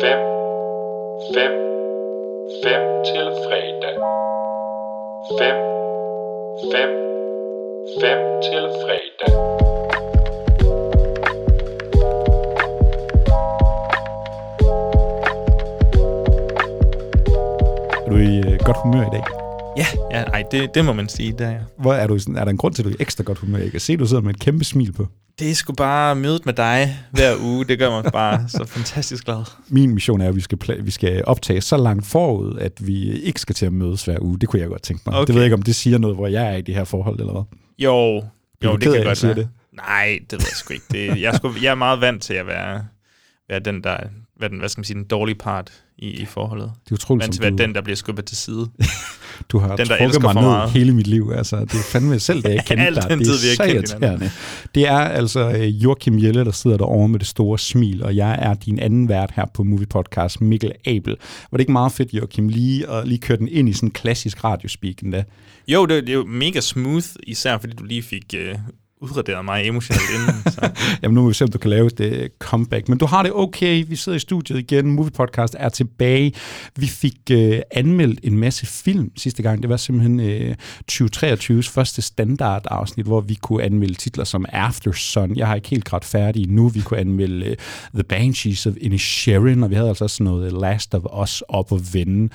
5, 5, 5 til fredag. 5, 5, 5 til fredag. Er du i øh, godt humør i dag? Ja, ja ej, det, det må man sige, der er. Hvor er, du sådan, er der en grund til, at du er ekstra godt humør? Jeg kan se, at du sidder med et kæmpe smil på. Det er sgu bare mødet med dig hver uge. Det gør mig bare så fantastisk glad. Min mission er, at vi skal, pla- vi skal optage så langt forud, at vi ikke skal til at mødes hver uge. Det kunne jeg godt tænke mig. Okay. Det ved jeg ikke, om det siger noget, hvor jeg er i det her forhold, eller hvad? Jo, jo det af, kan jeg godt være. det? Nej, det ved jeg sgu ikke. Det, jeg, er sgu, jeg er meget vant til at være, være den, der hvad, den, hvad skal man sige, den dårlige part i, i forholdet. Det er utroligt, Vant til du, den, der bliver skubbet til side. du har den, der trukket mig ned meget. hele mit liv. Altså, det er fandme selv, da jeg kendte dig. den det er tid, vi så irriterende. Det er altså øh, Joachim Jelle, der sidder derovre med det store smil, og jeg er din anden vært her på Movie Podcast, Mikkel Abel. Var det ikke meget fedt, Joachim, lige at lige køre den ind i sådan en klassisk radiospeak endda? Jo, det, det er jo mega smooth, især fordi du lige fik øh, udraderet mig emotionelt inden. Så. Jamen nu må vi se, om du kan lave det comeback. Men du har det okay. Vi sidder i studiet igen. Movie Podcast er tilbage. Vi fik øh, anmeldt en masse film sidste gang. Det var simpelthen øh, 2023's første standardafsnit, hvor vi kunne anmelde titler som After Sun. Jeg har ikke helt grædt færdig nu. Vi kunne anmelde øh, The Banshees of Inisherin, og vi havde altså også sådan noget Last of Us op at vende.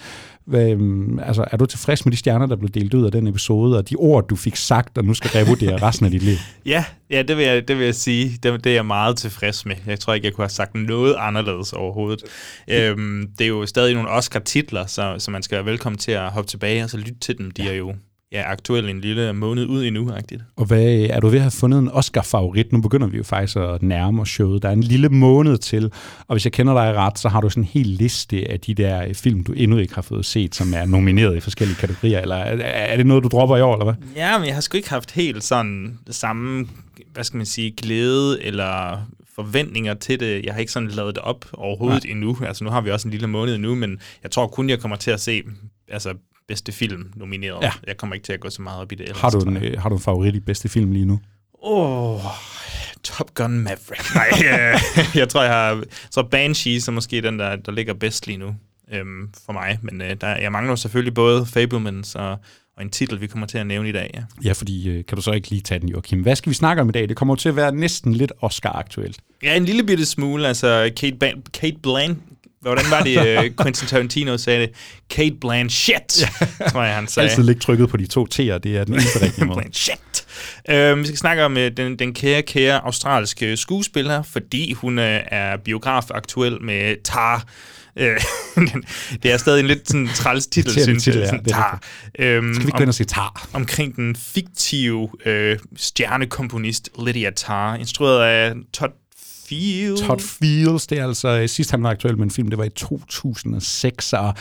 Hvad, um, altså, er du tilfreds med de stjerner, der blev delt ud af den episode, og de ord, du fik sagt, og nu skal revurdere resten af dit liv? Ja, ja det, vil jeg, det vil jeg sige. Det, det er jeg meget tilfreds med. Jeg tror ikke, jeg kunne have sagt noget anderledes overhovedet. øhm, det er jo stadig nogle Oscar-titler, så, så man skal være velkommen til at hoppe tilbage og så lytte til dem. De er jo ja, aktuelle en lille måned ud endnu, agtigt. Og hvad, er du ved at have fundet en Oscar-favorit? Nu begynder vi jo faktisk at nærme os showet. Der er en lille måned til, og hvis jeg kender dig ret, så har du sådan en hel liste af de der film, du endnu ikke har fået set, som er nomineret i forskellige kategorier. Eller er, er det noget, du dropper i år, eller hvad? Ja, men jeg har sgu ikke haft helt sådan det samme, hvad skal man sige, glæde eller forventninger til det. Jeg har ikke sådan lavet det op overhovedet Nej. endnu. Altså nu har vi også en lille måned endnu, men jeg tror kun, jeg kommer til at se altså, bedste film nomineret. Ja. Jeg kommer ikke til at gå så meget op i det. Ellers, Har du, en, øh, har du en favorit i bedste film lige nu? Åh, oh, Top Gun Maverick. Nej, øh, jeg tror, jeg har... Så Banshee, så måske den, der, der ligger bedst lige nu øhm, for mig. Men øh, der, jeg mangler selvfølgelig både Fablemans og, og en titel, vi kommer til at nævne i dag. Ja. Ja, fordi øh, kan du så ikke lige tage den, Joachim? Hvad skal vi snakke om i dag? Det kommer til at være næsten lidt Oscar-aktuelt. Ja, en lille bitte smule. Altså, Kate, Ban- Kate Blanch... Hvordan var det, uh, Quentin Tarantino sagde det? Kate Blanchett, tror jeg, han sagde. Altid ligge trykket på de to T'er, det er den eneste rigtige måde. Blanchett. Uh, vi skal snakke om uh, den, den kære, kære australske skuespiller, fordi hun uh, er biograf aktuel med Tar. Uh, det er stadig en lidt sådan træls titel, synes jeg. ja, Sådan, er Tar. Um, Skal vi ikke gå ind og tar? omkring den fiktive øh, stjernekomponist Lydia Tarr, instrueret af Todd Field. Todd Fields, det er altså øh, sidst han var aktuel med en film, det var i 2006, og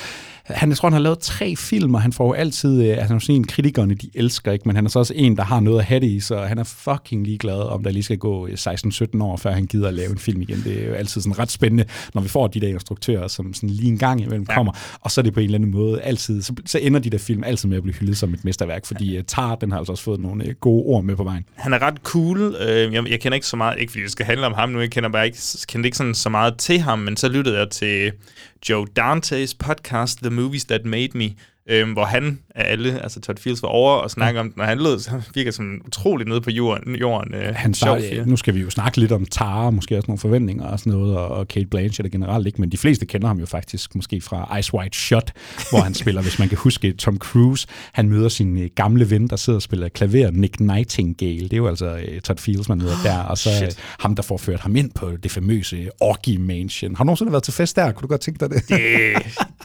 han, jeg tror, han har lavet tre film, og han får jo altid, øh, altså sådan en kritikerne, de elsker ikke, men han er så også en, der har noget at have det i, så han er fucking ligeglad, om der lige skal gå øh, 16-17 år, før han gider at lave en film igen. Det er jo altid sådan ret spændende, når vi får de der instruktører, som sådan lige en gang imellem Ja. kommer, og så er det på en eller anden måde altid, så, så ender de der film altid med at blive hyldet som et mesterværk, fordi uh, Tar, den har altså også fået nogle øh, gode ord med på vejen. Han er ret cool. Øh, jeg, jeg kender ikke så meget, ikke fordi det skal handle om ham nu, jeg kender bare ikke, kendte ikke sådan så meget til ham, men så lyttede jeg til Joe Dantes podcast, The Movies That Made Me, øh, hvor han af alle, altså Todd Fields, var over og snakke om den, og han lød, så virker som utroligt nede på jorden. jorden øh, han sjov starter, fyr. nu skal vi jo snakke lidt om Tara, måske også nogle forventninger og sådan noget, og, og Kate Blanchett generelt ikke, men de fleste kender ham jo faktisk måske fra Ice White Shot, hvor han spiller, hvis man kan huske, Tom Cruise. Han møder sin øh, gamle ven, der sidder og spiller klaver, Nick Nightingale. Det er jo altså øh, Todd Fields, man møder der, og så øh, ham, der får ført ham ind på det famøse Orgy Mansion. Har du nogensinde været til fest der? Kunne du godt tænke dig det? Øh,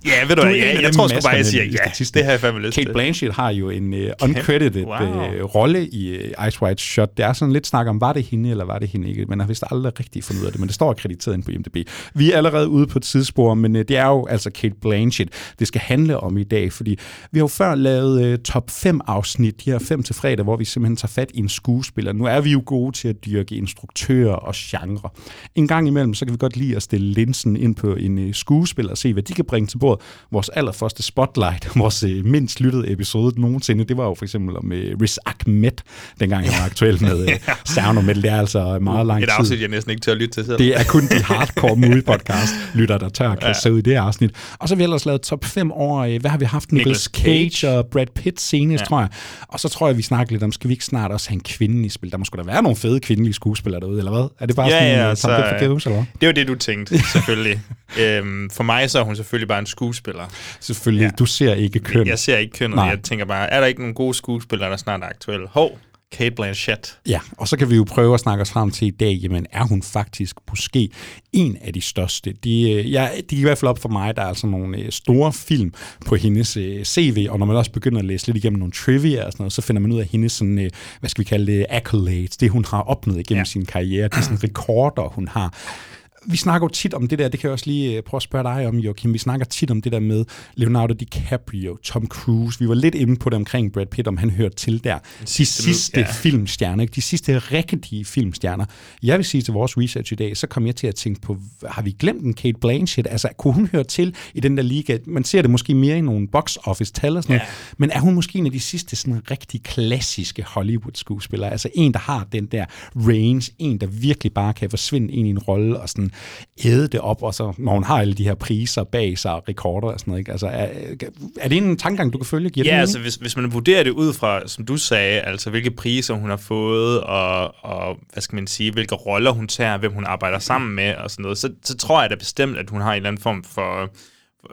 ja, ved du, Du af jeg, jeg tror sgu bare, jeg siger ja. Statisten. Det har jeg fandme lyst Kate. Blanchett har jo en uh, uncredited Wow. uh, rolle i uh, Ice White Shot. Det er sådan lidt snak om, var det hende, eller var det hende ikke? Man har vist aldrig rigtig fundet ud af det, men det står akkrediteret ind på IMDb. Vi er allerede ude på et tidsspor, men uh, det er jo altså Kate Blanchett, det skal handle om i dag, fordi vi har jo før lavet uh, top 5 afsnit, de her 5 til fredag, hvor vi simpelthen tager fat i en skuespiller. Nu er vi jo gode til at dyrke instruktører og genre. En gang imellem, så kan vi godt lide at stille linsen ind på en uh, skuespiller og se, hvad de kan bringe til bordet. tror, vores allerførste spotlight, vores øh, mindst lyttede episode nogensinde, det var jo for eksempel om øh, Riz Ahmed, dengang jeg var aktuel med øh, Sound Metal. Det er altså meget lang Et tid. afsnit, jeg næsten ikke tør at lytte til selv. Det er kun de hardcore movie podcast lytter, der tør at kaste ud i det afsnit. Og så har vi ellers lavet top 5 over, øh, hvad har vi haft? Nicolas Nicolas Cage, og Brad Pitt senest, ja. tror jeg. Og så tror jeg, vi snakker lidt om, skal vi ikke snart også have en kvinde i spil? Der må sgu da være nogle fede kvindelige skuespillere derude, eller hvad? Er det bare Ja, sådan ja, en så- top 5 for Games, eller hvad? Det var det, du tænkte, selvfølgelig. øhm, for mig så er hun selvfølgelig bare en skuespiller. Selvfølgelig, ja. du ser ikke køn. Jeg ser ikke kønnet. Nej. Jeg tænker bare, er der ikke nogen gode skuespillere, der snart er aktuelle? Hov, Kate Blanchett. Ja, og så kan vi jo prøve at snakke os frem til i dag, jamen er hun faktisk måske en af de største? De, øh, ja, de er i hvert fald op for mig, der er altså nogle øh, store film på hendes øh, CV, og når man også begynder at læse lidt igennem nogle trivia og sådan noget, så finder man ud af hendes sådan, hvad skal vi kalde det, accolades, det hun har opnået igennem ja. sin karriere, de sådan rekorder, hun har vi snakker jo tit om det der, det kan jeg også lige øh, prøve at spørge dig om, Joachim. Vi snakker tit om det der med Leonardo DiCaprio, Tom Cruise. Vi var lidt inde på det omkring Brad Pitt, om han hørte til der. De sidste ja. filmstjerner, ikke? de sidste rigtige filmstjerner. Jeg vil sige til vores research i dag, så kom jeg til at tænke på, har vi glemt en Kate Blanchett? Altså, kunne hun høre til i den der liga? Man ser det måske mere i nogle box office tal og sådan Ja. noget, men er hun måske en af de sidste sådan rigtig klassiske Hollywood-skuespillere? Altså en, der har den der range, en, der virkelig bare kan forsvinde ind i en rolle og sådan æde det op, og så når hun har alle de her priser bag sig og rekorder og sådan noget. Ikke? Altså, er, er det en tankegang, du kan følge? Giver det Ja, mening? altså hvis, hvis man vurderer det ud fra, som du sagde, altså hvilke priser hun har fået, og, og hvad skal man sige, hvilke roller hun tager, hvem hun arbejder sammen med og sådan noget, så, så tror jeg da bestemt, at hun har en eller anden form for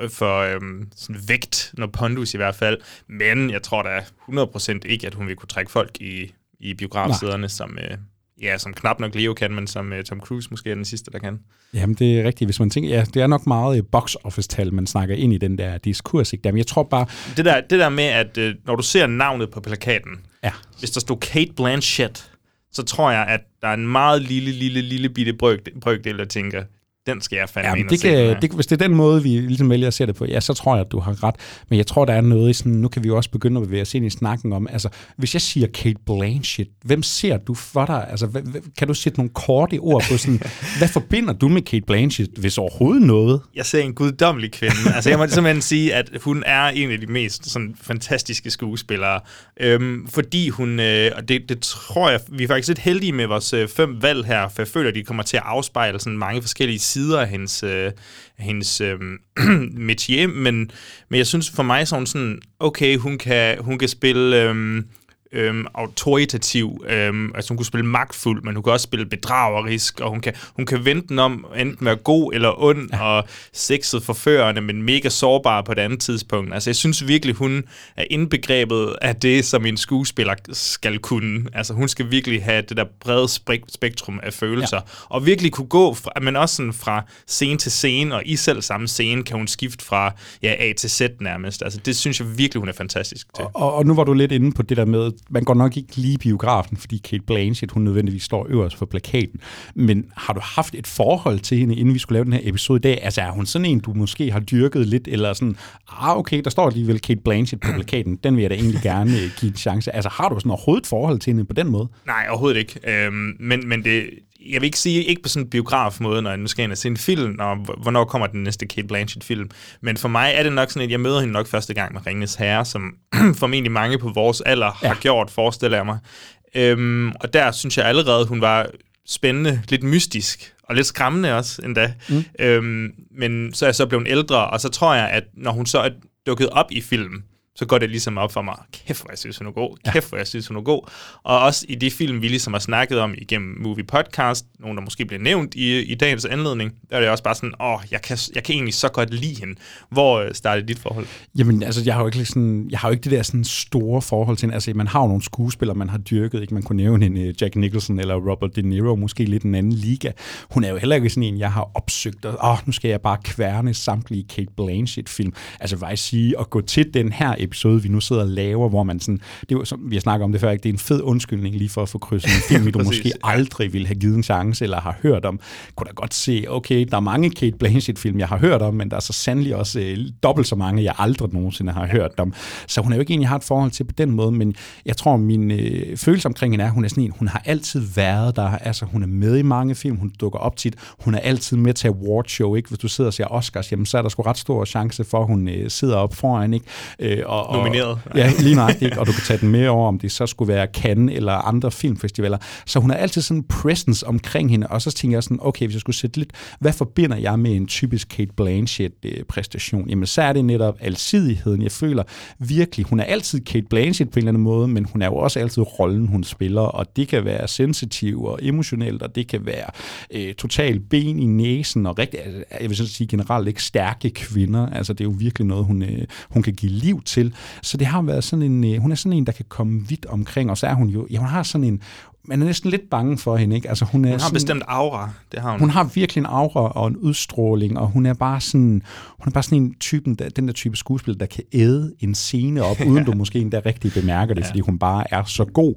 for øhm, sådan vægt, noget pondus i hvert fald. Men jeg tror da 100% ikke, at hun vil kunne trække folk i, i biografsæderne, som, øh, ja, som knap nok Leo kan, men som øh, Tom Cruise måske er den sidste, der kan. Jamen, det er rigtigt. Hvis man tænker, ja, det er nok meget øh, box office-tal, man snakker ind i den der diskurs. Ikke? Men jeg tror bare, Det der, det der med, at øh, når du ser navnet på plakaten, ja, hvis der stod Kate Blanchett, så tror jeg, at der er en meget lille, lille, lille bitte brøk, brøkdel, der tænker, den skal jeg fandme Ja, ind men og det se. kan, det, hvis det er den måde, vi ligesom vælger at se det på, ja, så tror jeg, at du har ret. Men jeg tror, der er noget i sådan, nu kan vi jo også begynde at bevæge os ind i snakken om, altså, hvis jeg siger Kate Blanchett, hvem ser du for dig? Altså, hvad, kan du sætte nogle korte ord på sådan, hvad forbinder du med Kate Blanchett, hvis overhovedet noget? jeg ser en guddommelig kvinde. altså, jeg må simpelthen sige, at hun er en af de mest sådan, fantastiske skuespillere. Øhm, fordi hun, øh, og det, det tror jeg, vi er faktisk lidt heldige med vores øh, fem valg her, for jeg føler, at de kommer til at afspejle sådan mange forskellige sider af hendes, øh, hendes øh, métier. Men, men jeg synes for mig, så er hun sådan, okay, hun kan, hun kan spille... Øh, øhm, autoritativ. Øhm, altså hun kunne spille magtfuld, men hun kan også spille bedragerisk, og hun kan, hun kan vente den om enten være god eller ond, ja. og sexet forførende, men mega sårbar på et andet tidspunkt. Altså jeg synes virkelig, hun er indbegrebet af det, som en skuespiller skal kunne. Altså hun skal virkelig have det der brede spek- spektrum af følelser, ja. og virkelig kunne gå, fra, men også sådan fra scene til scene, og i selv samme scene kan hun skifte fra ja, A til Z nærmest. Altså det synes jeg virkelig, hun er fantastisk til. Og, og nu var du lidt inde på det der med, man går nok ikke lige i biografen, fordi Kate Blanchett, hun nødvendigvis står øverst på plakaten. Men har du haft et forhold til hende, inden vi skulle lave den her episode i dag? Altså er hun sådan en, du måske har dyrket lidt, eller sådan, ah okay, der står alligevel Kate Blanchett på plakaten, den vil jeg da egentlig gerne øh, give en chance. Altså har du sådan overhovedet et forhold til hende på den måde? Nej, overhovedet ikke. Øhm, men, men det, jeg vil ikke sige, ikke på sådan en biograf-måde, når jeg nu skal ind og se en film, og hvornår kommer den næste Kate Blanchett-film. Men for mig er det nok sådan, at jeg møder hende nok første gang med Ringnes Herre, som formentlig mange på vores alder har Ja. gjort, forestiller jeg mig. Øhm, og der synes jeg allerede, hun var spændende, lidt mystisk, og lidt skræmmende også endda. Mm. Øhm, men så er jeg så blevet ældre, og så tror jeg, at når hun så er dukket op i filmen, så går det ligesom op for mig, kæft hvor jeg synes, hun er god, kæft hvor jeg synes, hun er god. Og også i de film, vi ligesom har snakket om igennem Movie Podcast, nogle der måske bliver nævnt i, i dagens anledning, der er det også bare sådan, åh, jeg kan, jeg kan egentlig så godt lide hende. Hvor øh, startede dit forhold? Jamen, altså, jeg har jo ikke, sådan, jeg har jo ikke det der sådan store forhold til hende. Altså, man har jo nogle skuespillere, man har dyrket. Ikke? Man kunne nævne en uh, Jack Nicholson eller Robert De Niro, måske lidt en anden liga. Hun er jo heller ikke sådan en, jeg har opsøgt, og åh, nu skal jeg bare kværne samtlige Kate Blanchett-film. Altså, hvad jeg sige, at gå til den her episode, vi nu sidder og laver, hvor man sådan, det er jo, som vi har snakket om det før, ikke? det er en fed undskyldning lige for at få krydset en film, du måske aldrig ville have givet en chance, eller har hørt om. Kunne da godt se, okay, der er mange Kate Blanchett-film, jeg har hørt om, men der er så sandelig også øh, dobbelt så mange, jeg aldrig nogensinde har hørt om. Så hun er jo ikke en, jeg har et forhold til på den måde, men jeg tror, min øh, følelse omkring hende er, hun er sådan en, hun har altid været der, altså hun er med i mange film, hun dukker op tit, hun er altid med til award show, ikke? Hvis du sidder og ser Oscars, jamen så er der sgu ret stor chance for, at hun øh, sidder op foran, ikke? Øh, og, og, Nomineret. Ja, lige nøjagtigt? Og du kan tage den med over, om det så skulle være Cannes eller andre filmfestivaler. Så hun har altid sådan en presence omkring hende, og så tænker jeg sådan, okay, hvis jeg skulle sætte lidt, hvad forbinder jeg med en typisk Kate Blanchett-præstation? Jamen så er det netop alsidigheden. Jeg føler virkelig, hun er altid Kate Blanchett på en eller anden måde, men hun er jo også altid rollen, hun spiller, og det kan være sensitiv og emotionelt, og det kan være øh, total ben i næsen, og rigtig, altså, jeg vil sige generelt ikke stærke kvinder. Altså det er jo virkelig noget, hun, øh, hun kan give liv til. Så det har været sådan en, øh, hun er sådan en, der kan komme vidt omkring, og så er hun jo, ja, hun har sådan en, man er næsten lidt bange for hende, ikke? Altså, hun, er hun har sådan, bestemt aura, det har hun. Hun har virkelig en aura og en udstråling, og hun er bare sådan, hun er bare sådan en typen, der, den der type skuespiller, der kan æde en scene op, uden du måske endda rigtig bemærker det, ja. fordi hun bare er så god.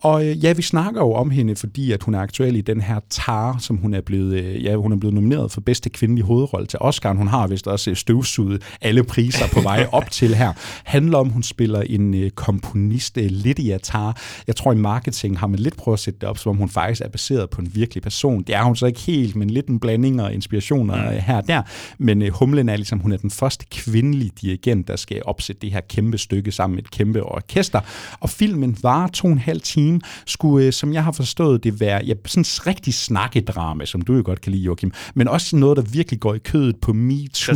Og øh, ja, vi snakker jo om hende, fordi at hun er aktuel i den her Tar, som hun er blevet, øh, ja, hun er blevet nomineret for bedste kvindelige hovedrolle til Oscar. Hun har vist også øh, støvsuget alle priser på vej op til her. Handler om, hun spiller en komponist, Lydia Tar. Jeg tror, i marketing har man lidt prøvet at sætte det op, som om hun faktisk er baseret på en virkelig person. Det er hun så ikke helt, men lidt en blanding og inspirationer mm. her og der. Men humlen er ligesom, hun er den første kvindelige dirigent, der skal opsætte det her kæmpe stykke sammen med et kæmpe orkester. Og filmen var to og en halv time skulle, øh, som jeg har forstået det, være ja, sådan en rigtig snakkedrama, som du jo godt kan lide, Joachim, men også noget, der virkelig går i kødet på MeToo,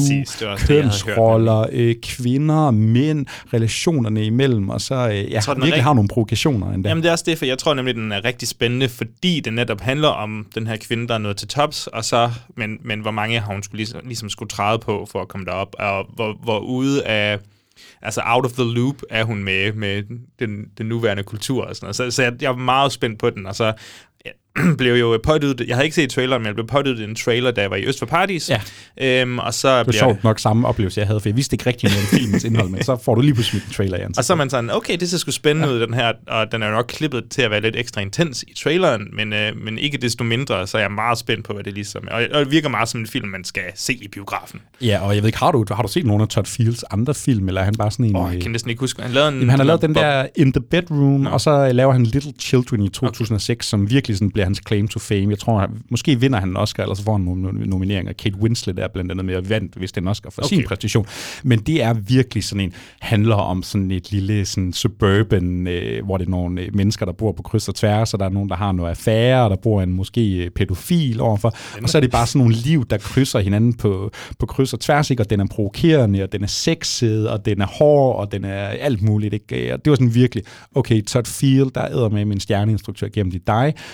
kønsroller, øh, kvinder, mænd, relationerne imellem, og så øh, ja, jeg tror, virkelig rigtig... har nogle provokationer endda. Jamen det er også det, for jeg tror nemlig, den er rigtig spændende, fordi det netop handler om den her kvinde, der er nået til tops, og så, men, men hvor mange har hun skulle, ligesom, ligesom skulle træde på for at komme derop, og hvor, hvor ude af altså out of the loop er hun med, med den, den nuværende kultur og sådan noget. Så, så jeg, jeg er meget spændt på den, og så blev jo pådydet, jeg havde ikke set traileren, men jeg blev pådydet en trailer, da jeg var i Øst for Parties. Ja. Øhm, og så det var sjovt nok samme oplevelse, jeg havde, for jeg vidste ikke rigtig noget om filmens indhold, men så får du lige pludselig en trailer i Og så er man sådan, okay, det ser sgu spændende ja. ud, den her, og den er jo nok klippet til at være lidt ekstra intens i traileren, men, øh, men ikke desto mindre, så er jeg meget spændt på, hvad det ligesom er. Og, og det virker meget som en film, man skal se i biografen. Ja, og jeg ved ikke, har du, har du set nogle af Todd Fields andre film, eller er han bare sådan en... Åh, oh, jeg kan næsten ikke huske, han lavede en... Jamen, han har lavet den der In the Bedroom, no. og så laver han Little Children i 2006, okay. som virkelig sådan bliver hans claim to fame Fame. Jeg tror, han, måske vinder han en Oscar, eller så får han nogle nomineringer. Kate Winslet er blandt andet med at vandt, hvis den Oscar for okay. sin præstation. Men det er virkelig sådan en, handler om sådan et lille sådan suburban, øh, hvor det er nogle øh, mennesker, der bor på kryds og tværs, og der er nogen, der har noget affære, og der bor en måske øh, pædofil overfor. Og så er det bare sådan nogle liv, der krydser hinanden på, på kryds og tværs, ikke? og den er provokerende, og den er sexet, og den er hård, og den er alt muligt. Ikke? Og det var sådan virkelig, okay, Todd Field, der æder med min stjerneinstruktør gennem dit dig,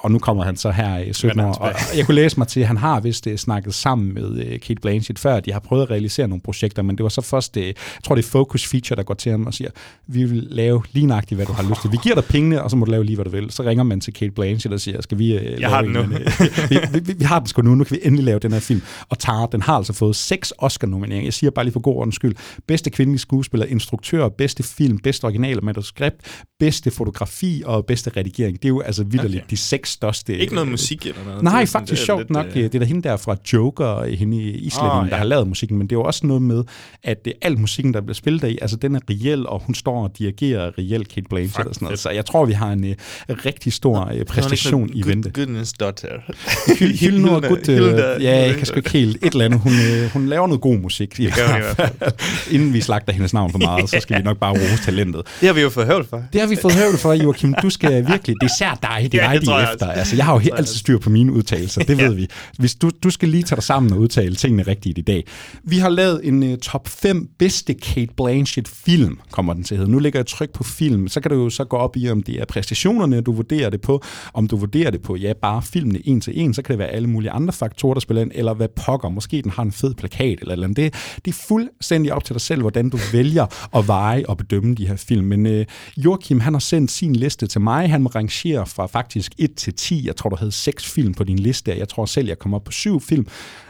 og nu kommer han så her i 17 år. Og jeg kunne læse mig til, at han har vist uh, snakket sammen med uh, Kate Blanchett før. De har prøvet at realisere nogle projekter, men det var så først, uh, jeg tror det er Focus Feature, der går til ham og siger, vi vil lave lige nøjagtigt, hvad du har lyst til. Vi giver dig pengene, og så må du lave lige, hvad du vil. Så ringer man til Kate Blanchett og siger, skal vi uh, jeg har den nu. En, uh, vi, vi, vi, vi, har den sgu nu, nu kan vi endelig lave den her film. Og Tara, den har altså fået seks Oscar-nomineringer. Jeg siger bare lige for god ordens skyld. Bedste kvindelige skuespiller, instruktør, bedste film, bedste original manuskript, bedste fotografi og bedste redigering. Det er jo altså vidderligt okay. de seks største. Ikke noget musik eller noget? Nej, faktisk sjovt lidt, nok. Øh... Det er der hende der fra Joker, hende i Island, oh, ja. der har lavet musikken, men det er jo også noget med, at det, al musikken, der bliver spillet af, altså den er reel, og hun står og dirigerer reel Kate Blanchett og sådan noget. Så jeg tror, vi har en uh, rigtig stor uh, præstation i vente. Goodness daughter. Hyld nu godt, uh, ja, jeg kan sgu ikke helt et eller andet. Hun, uh, hun laver noget god musik. Det gør i hvert fald. Inden vi slagter hendes navn for meget, så skal vi nok bare rose talentet. Det har vi jo fået høvl for. Det har vi fået høvl for, Joachim. Du skal virkelig, det er især dig, det er ja, dig, de efter. Altså, jeg har jo altid styr på mine udtalelser, det ved vi. Hvis du, du skal lige tage dig sammen og udtale tingene rigtigt i dag. Vi har lavet en uh, top 5 bedste Kate Blanchett film, kommer den til at hedde. Nu ligger jeg tryk på film, så kan du jo så gå op i, om det er præstationerne, du vurderer det på, om du vurderer det på, ja, bare filmene en til en, så kan det være alle mulige andre faktorer, der spiller ind, eller hvad pokker, måske den har en fed plakat, eller, eller andet. Det, det er fuldstændig op til dig selv, hvordan du vælger at veje og bedømme de her film. Men uh, Joachim, han har sendt sin liste til mig. Han må rangere fra faktisk 1 til 10. Jeg tror, du havde seks film på din liste. Jeg tror selv, jeg kom op på syv film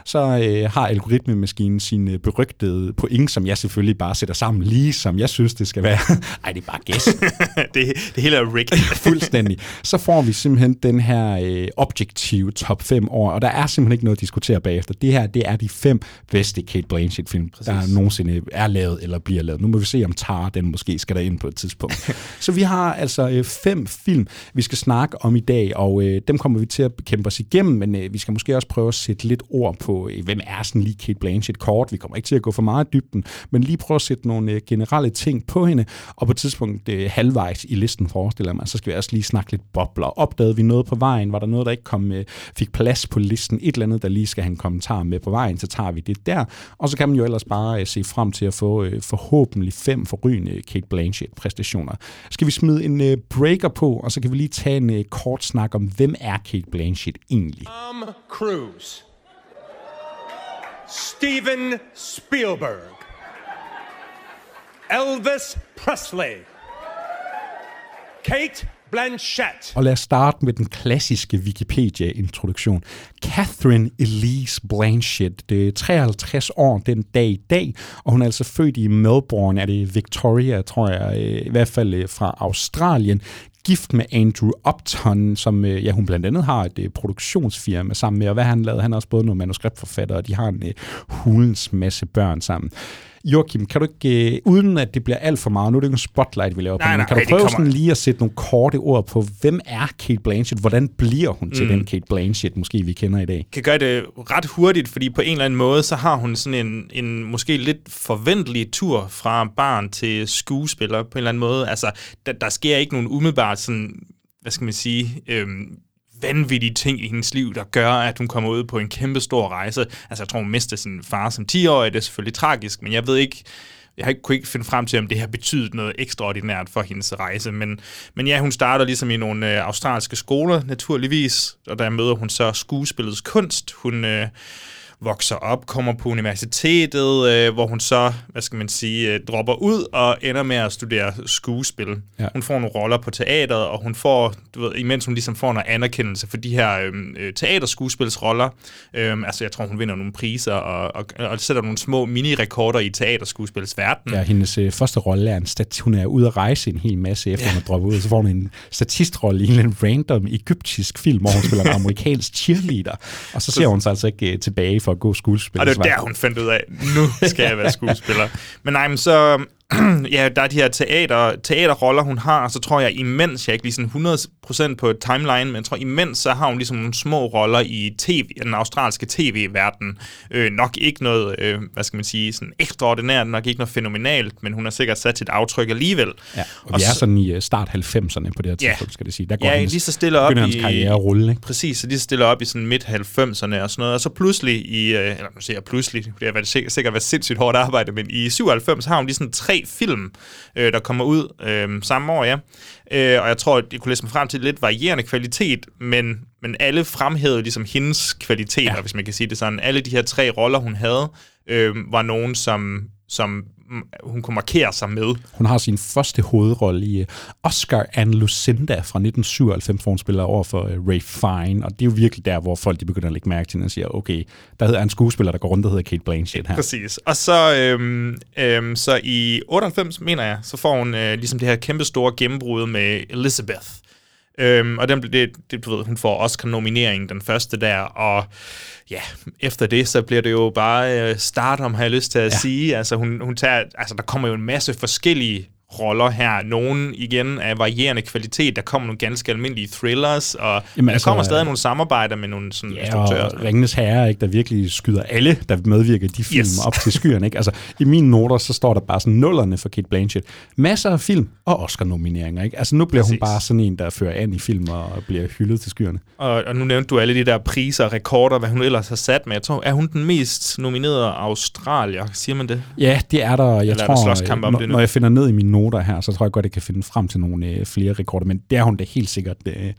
så øh, har algoritmemaskinen sine berygtede point, som jeg selvfølgelig bare sætter sammen lige, som jeg synes, det skal være. Ej, det er bare gæs. det, det hele er rigged. Fuldstændig. Så får vi simpelthen den her øh, objektive top 5 år, og der er simpelthen ikke noget at diskutere bagefter. Det her, det er de fem bedste Kate Blanchett-film, der nogensinde er lavet eller bliver lavet. Nu må vi se, om Tar, den måske skal der ind på et tidspunkt. så vi har altså øh, fem film, vi skal snakke om i dag, og øh, dem kommer vi til at kæmpe os igennem, men øh, vi skal måske også prøve at sætte lidt ord på, øh, hvem er sådan lige Kate Blanchett kort. Vi kommer ikke til at gå for meget i dybden, men lige prøve at sætte nogle øh, generelle ting på hende, og på et tidspunkt øh, halvvejs i listen forestiller mig, så skal vi også lige snakke lidt bobler. Opdagede vi noget på vejen? Var der noget, der ikke kom, øh, fik plads på listen? Et eller andet, der lige skal have en kommentar med på vejen, så tager vi det der. Og så kan man jo ellers bare se frem til at få forhåbentlig fem forrygende Kate Blanchett-præstationer. Skal vi smide en breaker på, og så kan vi lige tage en kort snak om, hvem er Kate Blanchett egentlig? Tom Cruise. Steven Spielberg. Elvis Presley. Kate Blanchett. Og lad os starte med den klassiske Wikipedia-introduktion. Catherine Elise Blanchett, det er 53 år den dag i dag, og hun er altså født i Melbourne, er det Victoria, tror jeg, i hvert fald øh, fra Australien gift med Andrew Upton, som øh, ja, hun blandt andet har et øh, produktionsfirma sammen med, og hvad han lavede, han har også både nogle manuskriptforfatter, og de har en øh, hulens masse børn sammen. Joachim, kan du ikke, øh, uden at det bliver alt for meget, nu er det ikke en spotlight, vi laver Nej, på, men nej, kan du det prøve sådan lige at sætte nogle korte ord på, hvem er Kate Blanchett? Hvordan bliver hun til den Kate Blanchett, måske vi kender i dag? kan gøre det ret hurtigt, fordi på en eller anden måde, så har hun sådan en, en måske lidt forventelig tur fra barn til skuespiller på en eller anden måde. Altså, der, der sker ikke nogen umiddelbart sådan, hvad skal man sige, øhm, vanvittige ting i hendes liv, der gør, at hun kommer ud på en kæmpe stor rejse. Altså, jeg tror, hun mister sin far som 10-årig, det er selvfølgelig tragisk, men jeg ved ikke, jeg har ikke, kunne ikke finde frem til, om det har betydet noget ekstraordinært for hendes rejse. Men, men ja, hun starter ligesom i nogle øh, australske skoler, naturligvis, og der møder hun så skuespillets kunst. Hun øh, vokser op, kommer på universitetet, øh, hvor hun så, hvad skal man sige, øh, dropper ud og ender med at studere skuespil. Ja. Hun får nogle roller på teateret, og hun får, du ved, imens hun ligesom får noget anerkendelse for de her øh, øh, teaterskuespilsroller, øh, altså jeg tror, hun vinder nogle priser, og, og, og sætter nogle små mini-rekorder i teaterskuespilsverden. Ja, hendes øh, første rolle er en stat, hun er ude at rejse en hel masse efter ja. hun er droppet ud, så får hun en statistrolle i en eller random egyptisk film, hvor hun spiller en amerikansk cheerleader, og så ser hun sig altså ikke øh, tilbage for at gå skuespil. Og det var der, hun fandt ud af, nu skal jeg være skuespiller. Men nej, men så... ja, der er de her teater, teaterroller, hun har, så tror jeg imens, jeg er ikke lige sådan 100% på timeline, men jeg tror imens, så har hun ligesom nogle små roller i TV, den australske tv-verden. Øh, nok ikke noget, øh, hvad skal man sige, sådan ekstraordinært, nok ikke noget fænomenalt, men hun har sikkert sat sit aftryk alligevel. Ja, og, og vi er så- sådan i øh, start 90'erne på det her Ja. tidspunkt, skal det sige. Der går Ja, hendes, lige så stille op hans i- karriere at rulle, ikke? Præcis, så de stiller op i sådan midt-90'erne og sådan noget, og så pludselig i, øh, eller nu siger jeg pludselig, det har været, sikkert, sikkert været sindssygt hårdt arbejde, men i 97 har hun lige sådan tre film, øh, der kommer ud øh, samme år, ja. Øh, og jeg tror, at jeg kunne læse mig frem til lidt varierende kvalitet, men, men alle fremhævede ligesom hendes kvaliteter, ja. hvis man kan sige det sådan. Alle de her tre roller, hun havde, øh, var nogen, som, som hun kunne markere sig med. Hun har sin første hovedrolle i øh, Oscar and Lucinda fra 1997, hvor hun spiller over for øh, Ray Fine, og det er jo virkelig der, hvor folk de begynder at lægge mærke til og siger, okay, der hedder en skuespiller, der går rundt, der hedder Kate Blanchett her. Præcis. Og så, øhm, øhm, så i 98, mener jeg, så får hun øh, ligesom det her kæmpe store gennembrud med Elizabeth. Øhm, og den, det, det, du ved, hun får Oscar-nomineringen den første der, og ja, efter det, så bliver det jo bare øh, stardom, har jeg lyst til at ja. sige. Altså, hun, hun tager, altså, der kommer jo en masse forskellige roller her. Nogle igen af varierende kvalitet. Der kommer nogle ganske almindelige thrillers, og Jamen, der altså, kommer stadig øh, nogle samarbejder med nogle sådan, Ja, instruktører. og Ringenes Herre, ikke, der virkelig skyder alle, der medvirker i de film Yes. op til skyerne. Ikke? Altså, I mine noter, så står der bare sådan nullerne for Kate Blanchett. Masser af film og Oscar-nomineringer. Ikke? Altså, nu bliver hun Præcis. bare sådan en, der fører an i film og bliver hyldet til skyerne. Og, og nu nævnte du alle de der priser og rekorder, hvad hun ellers har sat med. Jeg tror, er hun den mest nominerede australier? Siger man det? Ja, det er der. Jeg Eller er der tror, om når, det nu? når jeg finder ned i mine noter her, så tror jeg godt, jeg kan finde frem til nogle øh, flere rekorder. Men det er hun da helt sikkert. Øh,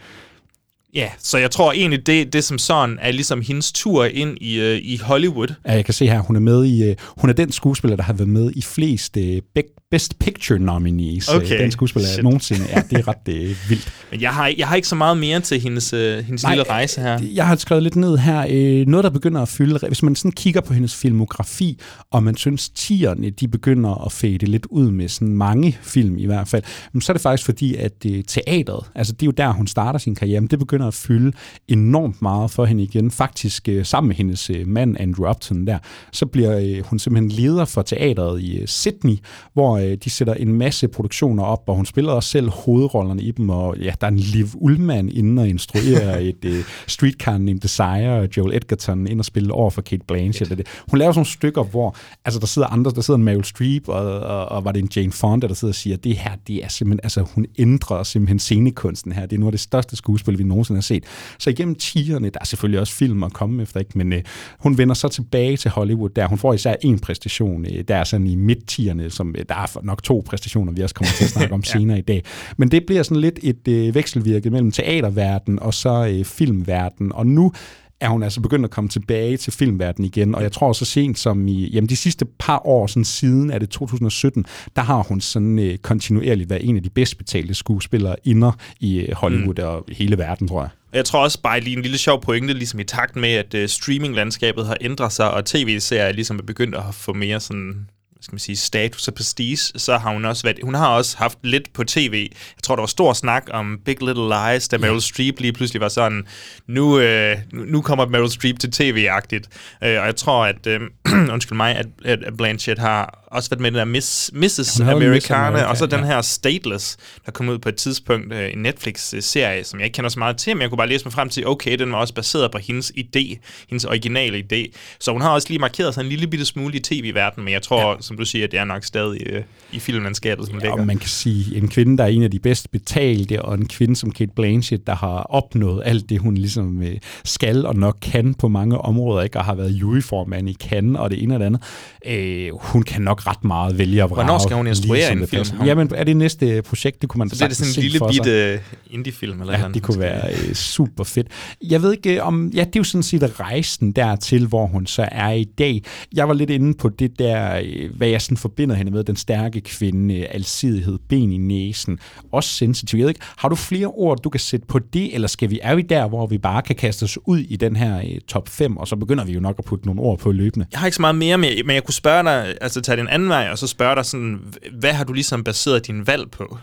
Ja, så jeg tror egentlig, det, det som sådan er ligesom hendes tur ind i, uh, i Hollywood. Ja, jeg kan se her, hun er med i, uh, hun er den skuespiller, der har været med i flest uh, Best Picture nominees. Okay. Den skuespiller Shit. nogensinde. Ja, det er ret uh, vildt. Men jeg har, jeg har ikke så meget mere til hendes, uh, hendes lille rejse her. Jeg har skrevet lidt ned her. Øh, noget, der begynder at fylde... Hvis man sådan kigger på hendes filmografi, og man synes, tierne, de begynder at fade lidt ud med sådan mange film i hvert fald, så er det faktisk fordi, at øh, teateret, altså det er jo der, hun starter sin karriere, men det begynder at fylde enormt meget for hende igen. Faktisk øh, sammen med hendes øh, mand, Andrew Upton der, så bliver øh, hun simpelthen leder for teateret i øh, Sydney, hvor øh, de sætter en masse produktioner op, og hun spiller også selv hovedrollerne i dem, og ja, der er en Liv Ullmann inde og instruerer et øh, Streetcar Named Desire, og Joel Edgerton ind og spille over for Kate Blanchett. Det. Hun laver sådan nogle stykker, hvor altså, der sidder andre, der sidder en Meryl Streep, og, og, og var det en Jane Fonda, der sidder og siger, det her, det er simpelthen, altså hun ændrer simpelthen scenekunsten her. Det er noget af det største skuespil, vi nogensinde har set. Så igennem tierne, der er selvfølgelig også film at komme efter, ikke? men øh, hun vender så tilbage til Hollywood, der hun får især en præstation, øh, der er sådan i midt-tierne, som øh, der er nok to præstationer, vi også kommer til at snakke om senere i dag. Men det bliver sådan lidt et øh, vekselvirke mellem teaterverden og så øh, filmverden, og nu er hun altså begyndt at komme tilbage til filmverdenen igen, og jeg tror så sent som i jamen, de sidste par år sådan siden, er det 2017, der har hun sådan øh, kontinuerligt været en af de bedst betalte skuespillere inder i øh, Hollywood mm. og hele verden, tror jeg. Jeg tror også bare lige en lille sjov pointe, ligesom i takt med, at uh, streaminglandskabet har ændret sig, og tv-serier ligesom er begyndt at få mere sådan skal man sige, status og prestige, så har hun også været, hun har også haft lidt på tv. Jeg tror, der var stor snak om Big Little Lies, da Meryl Streep lige pludselig var sådan, nu, øh, nu kommer Meryl Streep til tv-agtigt. Øh, og jeg tror, at, øh, undskyld mig, at, at Blanchett har også været med den der Miss, Mrs. Hun havde Miss Americana, America, og så den ja. her Stateless, der kom ud på et tidspunkt, øh, en Netflix-serie, som jeg ikke kender så meget til, men jeg kunne bare læse mig frem til, okay, den var også baseret på hendes idé, hendes originale idé. Så hun har også lige markeret sig en lille bitte smule i tv-verdenen, men jeg tror, ja. som du siger, at det er nok stadig øh, i filmlandskabet, som Ja, ligger. og man kan sige, en kvinde, der er en af de bedst betalte, og en kvinde som Kate Blanchett, der har opnået alt det, hun ligesom øh, skal og nok kan på mange områder, ikke? og har været juryformand i Cannes og det ene og det andet. Øh, hun kan nok ret meget vælge at vrage. Hvornår skal hun instruere en film? passer. Jamen, er det næste projekt? Det kunne man så det sagtens sådan en lille bitte øh, indie-film eller eller Ja, andet. det kunne være øh, super fedt. Jeg ved ikke om... Ja, det er jo sådan set rejsen dertil, hvor hun så er i dag. Jeg var lidt inde på det der, øh, hvad jeg sådan forbinder hende med, den stærke kvinde, øh, alsidighed, ben i næsen, også sensitiv. Jeg ved ikke, har du flere ord, du kan sætte på det, eller skal vi, er vi der, hvor vi bare kan kaste os ud i den her øh, top 5, og så begynder vi jo nok at putte nogle ord på løbende. Jeg har ikke så meget mere, men jeg, men jeg kunne spørge dig, altså tage den anden vej, og så spørge dig sådan, hvad har du ligesom baseret din valg på?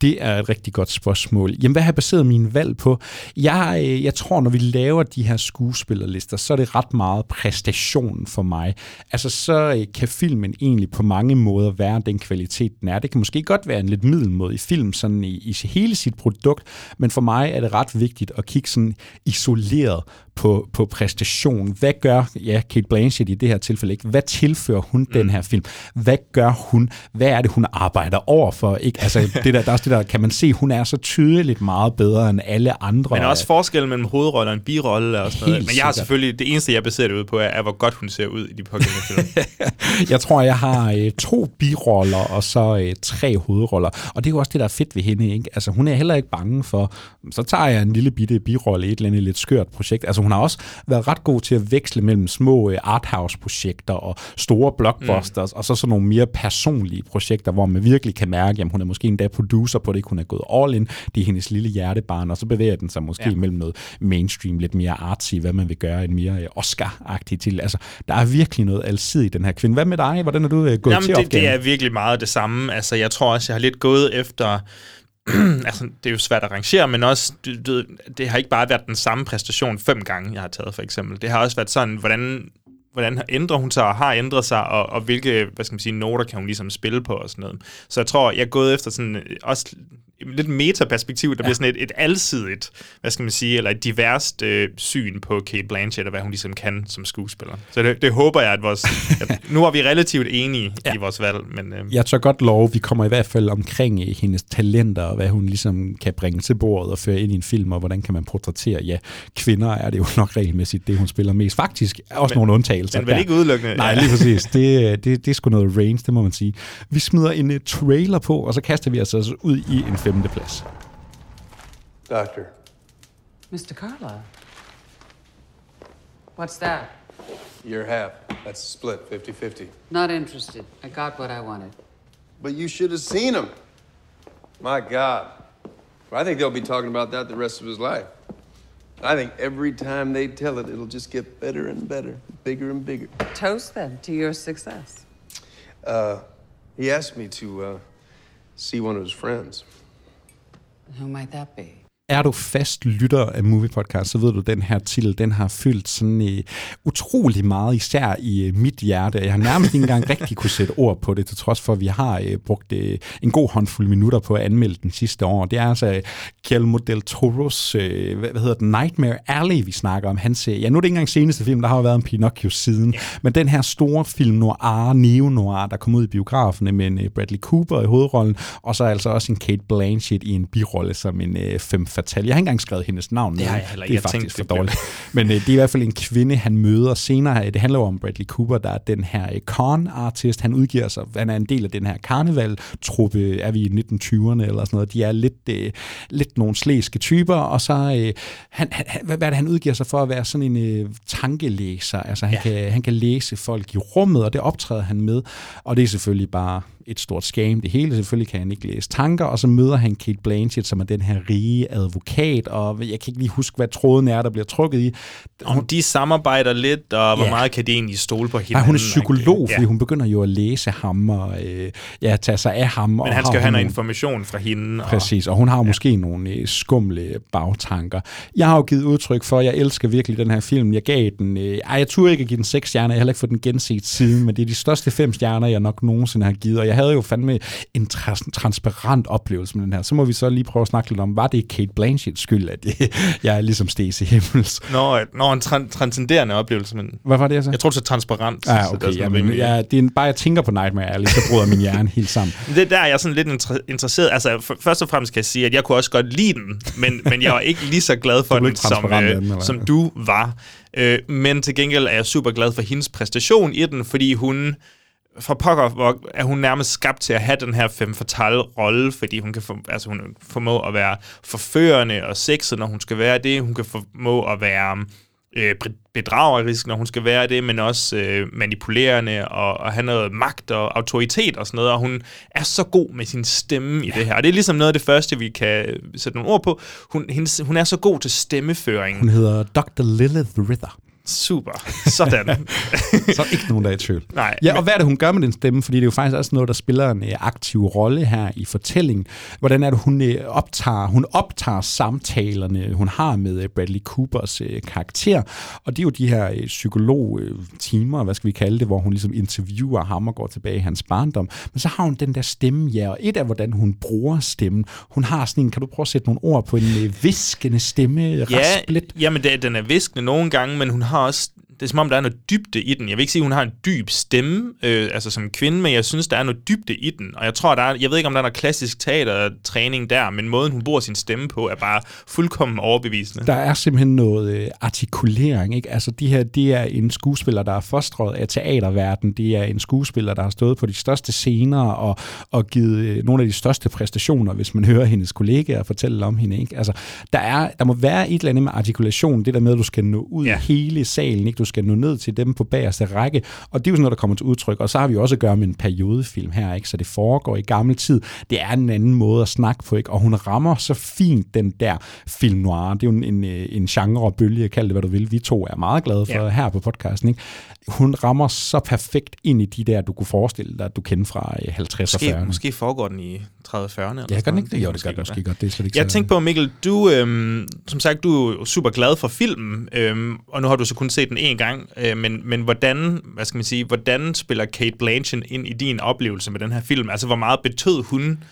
Det er et rigtig godt spørgsmål. Jamen, hvad har jeg baseret min valg på? Jeg, øh, jeg tror, når vi laver de her skuespillerlister, så er det ret meget præstationen for mig. Altså, så øh, kan filmen egentlig på mange måder være den kvalitet, den er. Det kan måske godt være en lidt middelmådig film, sådan i, i hele sit produkt, men for mig er det ret vigtigt at kigge sådan isoleret på, på præstation. Hvad gør, ja, Kate Blanchett i det her tilfælde ikke, hvad tilfører hun mm. den her film? Hvad gør hun? Hvad er det, hun arbejder over for? Ikke? Altså, det der, der er også det der, kan man se, hun er så tydeligt meget bedre end alle andre. Men også forskellen mellem hovedrolle og en birolle og sådan noget. Men jeg har selvfølgelig, det eneste, jeg baserer det ud på, er, er, hvor godt hun ser ud i de pågældende film. jeg tror, jeg har øh, to biroller og så øh, tre hovedroller. Og det er jo også det, der er fedt ved hende. Ikke? Altså, hun er heller ikke bange for, så tager jeg en lille bitte birolle i et eller andet lidt skørt projekt. Altså, hun har også været ret god til at veksle mellem små øh, arthouse-projekter og store blockbusters, mm. og så sådan nogle mere personlige projekter, hvor man virkelig kan mærke, at hun er måske endda producer på det, hun er gået all in, det er hendes lille hjertebarn, og så bevæger den sig måske ja. mellem noget mainstream, lidt mere artsy, hvad man vil gøre, en mere øh, Oscar-agtig til. Altså, der er virkelig noget alsidigt i den her kvinde. Hvad med dig? Hvordan er du øh, gået Jamen, til det, opgaven? det er virkelig meget det samme. Altså, jeg tror også, jeg har lidt gået efter... altså, det er jo svært at rangere, men også, du, du, det har ikke bare været den samme præstation fem gange, jeg har taget, for eksempel. Det har også været sådan, hvordan hvordan ændrer hun sig og har ændret sig, og, og hvilke, hvad skal man sige, noter kan hun ligesom spille på og sådan noget. Så jeg tror, jeg er gået efter sådan øh, også lidt metaperspektiv, der ja. bliver sådan et, et alsidigt, hvad skal man sige, eller et diverst øh, syn på Kate Blanchett, og hvad hun ligesom kan som skuespiller. Så det, det håber jeg, at vores... At, nu er vi relativt enige ja. i vores valg, men... Øh, Jeg tør godt love, vi kommer i hvert fald omkring øh, hendes talenter, og hvad hun ligesom kan bringe til bordet og føre ind i en film, og hvordan kan man portrættere. Ja, kvinder er det jo nok regelmæssigt det, hun spiller mest. Faktisk er også men, nogle undtagelser. Men vel ikke udelukkende. Nej, lige præcis. Det, det, det er sgu noget range, det må man sige. Vi smider en uh, trailer på, og så kaster vi os altså ud i en femte plads. Doctor, Mr. Carlyle. What's that? Your half. That's split, 50 50. Not interested. I got what I wanted. But you should have seen him. My God. I think they'll be talking about that the rest of his life. I think every time they tell it, it'll just get better and better, bigger and bigger. Toast them to your success. Uh, he asked me to uh, see one of his friends. Who might that be? er du fast lytter af Movie Podcast, så ved du, at den her titel, den har fyldt sådan øh, utrolig meget, især i øh, mit hjerte. Jeg har nærmest ikke engang rigtig kunne sætte ord på det, til trods for, at vi har øh, brugt øh, en god håndfuld minutter på at anmelde den sidste år. Det er altså øh, Guillermo del Toros, øh, hvad, hedder det? Nightmare Alley, vi snakker om. Han siger, øh, ja, nu er det ikke engang seneste film, der har jo været en Pinocchio siden, men den her store film noir, neo-noir, der kom ud i biograferne med en øh, Bradley Cooper i hovedrollen, og så altså også en Kate Blanchett i en birolle som en øh, 5 Fatal. Jeg har ikke engang skrevet hendes navn. Det, har jeg heller, det er jeg faktisk tænkte, for dårligt. Men øh, det er i hvert fald en kvinde, han møder senere. Det handler jo om Bradley Cooper, der er den her øh, con-artist. Han udgiver sig, han er en del af den her karnevaltruppe. er vi i 1920'erne eller sådan noget. De er lidt, øh, lidt nogle slæske typer, og så øh, han, han, hvad, hvad er det, han udgiver sig for at være sådan en øh, tankelæser. Altså han, ja. kan, han kan læse folk i rummet, og det optræder han med. Og det er selvfølgelig bare et stort scam, det hele. Selvfølgelig kan han ikke læse tanker, og så møder han Kate Blanchett, som er den her rige advokat, og jeg kan ikke lige huske, hvad tråden er, der bliver trukket i. Om de samarbejder lidt, og hvor Ja. meget kan de egentlig stole på hinanden? Nej, hun er psykolog, Ja. fordi hun begynder jo at læse ham og øh, ja, tage sig af ham. Men og han skal jo have noget information fra hende. Og, Præcis, og hun har ja. måske nogle øh, skumle bagtanker. Jeg har jo givet udtryk for, at jeg elsker virkelig den her film. Jeg gav den, øh, ej, jeg turde ikke at give den seks stjerner, jeg har heller ikke fået den genset siden, men det er de største fem stjerner, jeg nok nogensinde har givet, og jeg havde jo fandme en trans- transparent oplevelse med den her. Så må vi så lige prøve at snakke lidt om, var det Kate Blanchetts skyld, at jeg er ligesom Stacey Himmels? Når, når en tran- transcenderende oplevelse, men Hvad var det, jeg sagde? jeg tror, det er transparent. Ja, så det er okay. Jamen, rimelig- ja, det er en, bare, jeg tænker på Nightmare Alley, så bryder min hjerne helt sammen. Det der er jeg sådan lidt inter- interesseret. Altså, f- først og fremmest kan jeg sige, at jeg kunne også godt lide den, men, men jeg var ikke lige så glad for er den, som, den, øh, eller som du var. Øh, men til gengæld er jeg super glad for hendes præstation i den, fordi hun for pokker hvor er hun nærmest skabt til at have den her femme fatale rolle, fordi hun kan for, altså hun formå at være forførende og sexet, når hun skal være det. Hun kan formå at være øh, be- bedragerisk, når hun skal være det, men også øh, manipulerende og, og have noget magt og autoritet og sådan noget, og hun er så god med sin stemme i det her. Og det er ligesom noget af det første, vi kan sætte nogle ord på. Hun, hendes, hun er så god til stemmeføring. Hun hedder Dr. Lilith Ritter. Super. Sådan. Så ikke nogen, der er i tvivl. Nej, Ja, og hvad er det, hun gør med den stemme? Fordi det er jo faktisk også noget, der spiller en øh, aktiv rolle her i fortællingen. Hvordan er det, hun øh, optager, hun optager samtalerne, hun har med øh, Bradley Coopers karakter. Og det er jo de her psykolog-timer, hvad skal vi kalde det, hvor hun ligesom interviewer ham og går tilbage i hans barndom. Men så har hun den der stemme, ja, og et af, hvordan hun bruger stemmen. Hun har sådan en, kan du prøve at sætte nogle ord på en viskende stemme, Ja, rasp lidt? jamen det, den er viskende nogle gange, men hun har også det er som om, der er noget dybde i den. Jeg vil ikke sige, at hun har en dyb stemme, øh, altså som kvinde, men jeg synes, der er noget dybde i den. Og jeg tror, der er, jeg ved ikke, om der er noget klassisk teatertræning der, men måden, hun bruger sin stemme på, er bare fuldkommen overbevisende. Der er simpelthen noget øh, artikulering, ikke? Altså, de her, det er en skuespiller, der er fostret af teaterverden. Det er en skuespiller, der har stået på de største scener og, og givet øh, nogle af de største præstationer, hvis man hører hendes kollegaer fortælle om hende, ikke? Altså, der, er, der må være et eller andet med artikulation, det der med, at du skal nå ud Ja. ja. hele salen, ikke? Du skal nå ned til dem på bagerste række, og det er jo sådan noget, der kommer til udtryk. Og så har vi også at gøre med en periodefilm her, ikke? Så det foregår i gammel tid. Det er en anden måde at snakke på, ikke? Og hun rammer så fint den der film noir. Det er jo en, en, øh, en genre-bølge, kald det hvad du vil. Vi to er meget glade for Ja. her på podcasten, ikke? Hun rammer så perfekt ind i de der, du kunne forestille dig, at du kender fra øh, 50 og Måske, 40'erne. måske foregår den i 30-40'erne. eller Ja, gør den ikke det? Jo, det Måske gør den måske godt. Det er slet ikke Jeg tænkte på, Mikkel, du, øhm, som sagt, du er super glad for filmen, øhm, og nu har du så kun set den en gang, øh, men, men hvordan, hvad skal man sige, hvordan spiller Kate Blanchett ind i din oplevelse med den her film? Altså, hvor meget betød hun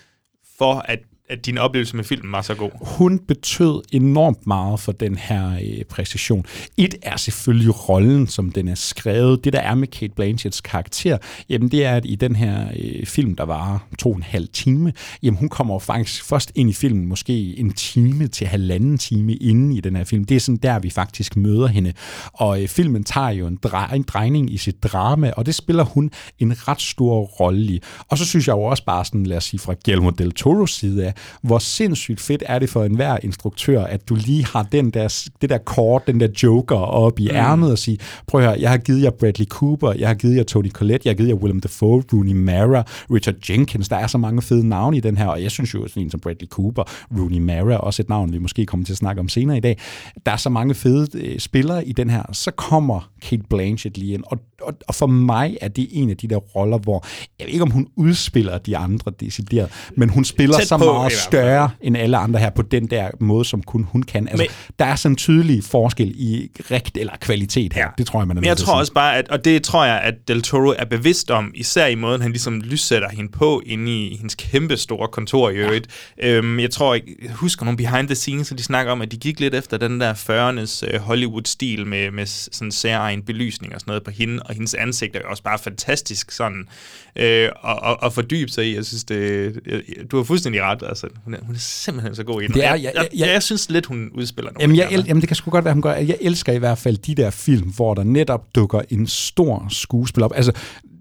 for, at, at din oplevelse med filmen var så god? hun betød enormt meget for den her øh, præcision. Et er selvfølgelig rollen, som den er skrevet. Det, der er med Kate Blanchetts karakter, jamen det er, at i den her øh, film, der var to og en halv time, jamen hun kommer faktisk først ind i filmen, måske en time til halvanden time inden i den her film. Det er sådan der, vi faktisk møder hende. Og øh, filmen tager jo en, drej- en drejning i sit drama, og det spiller hun en ret stor rolle i. Og så synes jeg jo også bare sådan, lad os sige fra Guillermo del Toros side af, hvor sindssygt fedt er det for enhver instruktør, at du lige har den der, det der kort, den der joker op i mm. ærmet og sige, prøv at høre, jeg har givet jer Bradley Cooper, jeg har givet jer Tony Collette, jeg har givet jer Willem Dafoe, Rooney Mara, Richard Jenkins, der er så mange fede navne i den her, og jeg synes jo, sådan en som Bradley Cooper, Rooney Mara, også et navn, vi måske kommer til at snakke om senere i dag, der er så mange fede øh, spillere i den her, så kommer Kate Blanchett lige ind, og, og, og for mig er det en af de der roller, hvor, jeg ved ikke om hun udspiller de andre decideret, men hun spiller Tæt så på, hvert meget større end alle andre her på den der måde, som kun hun kan. Altså, Men- der er sådan en tydelig forskel i rigt eller kvalitet her. Ja. Det tror jeg, man er Men jeg tror også bare, at, og det tror jeg, at Del Toro er bevidst om, især i måden, han ligesom lyssætter hende på inde i hendes kæmpe store kontor i øvrigt. Øhm, jeg tror, jeg husker nogle behind the scenes, så de snakker om, at de gik lidt efter den der 40'ernes øh, Hollywood-stil med, med sådan særegen belysning og sådan noget på hende, og hendes ansigt er jo også bare fantastisk sådan øh, og, og, og fordybe sig i. Jeg synes, det, jeg, du har fuldstændig ret. Altså, hun, er, hun er simpelthen så god i den. Det er- jeg, jeg- jeg, jeg- jeg, synes lidt, hun udspiller nogle Jamen, jeg, el- jamen, det kan sgu godt være, hun gør. Jeg elsker i hvert fald de der film, hvor der netop dukker en stor skuespiller op. Altså,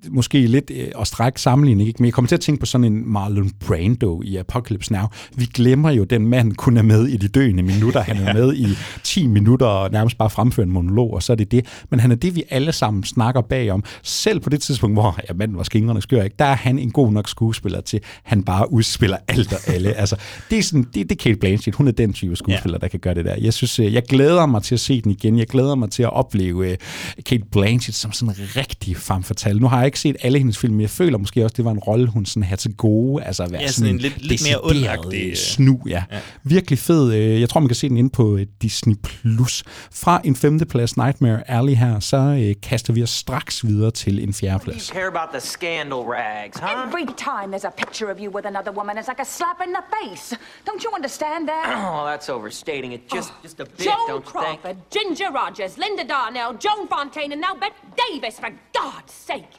måske lidt øh, at strække sammenligning, ikke? men jeg kommer til at tænke på sådan en Marlon Brando i Apocalypse Now. Vi glemmer jo, den mand kun er med i de døende minutter. Han er med i 10 minutter og nærmest bare fremfører en monolog, og så er det det. Men han er det, vi alle sammen snakker bagom. Selv på det tidspunkt, hvor ja, manden var skingrende skør, ikke? der er han en god nok skuespiller til, han bare udspiller alt og alle. altså, det er, sådan, det, det er Kate Blanchett. Hun er den type skuespiller, ja. der kan gøre det der. Jeg synes, øh, jeg glæder mig til at se den igen. Jeg glæder mig til at opleve øh, Kate Blanchett som sådan en rigtig femme fatale. Nu har jeg ikke set alle hendes film, men jeg føler måske også, det var en rolle, hun sådan havde til gode. Altså at være Ja, sådan, sådan en lidt- lidt mere ondagtig, øh, snu. Ja. ja. Virkelig fed. øh, Jeg tror, man kan se den inde på øh, Disney+. Plus. Fra en femteplads Nightmare Alley her, så øh, kaster vi os straks videre til en fjerdeplads. care about the scandal rags, huh? Every time there's a picture of you with another woman, it's like a slap in the face. Don't you understand that? Oh, that's overstating it just just a bit, Joan don't you think? Crawford, Ginger Rogers, Linda Darnell, Joan Fontaine, and now Bette Davis, for God's sake.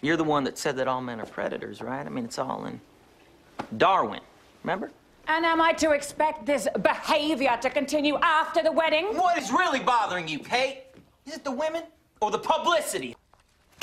You're the one that said that all men are predators, right? I mean, it's all in Darwin. Remember? And am I to expect this behavior to continue after the wedding? What is really bothering you, Kate? Is it the women or the publicity?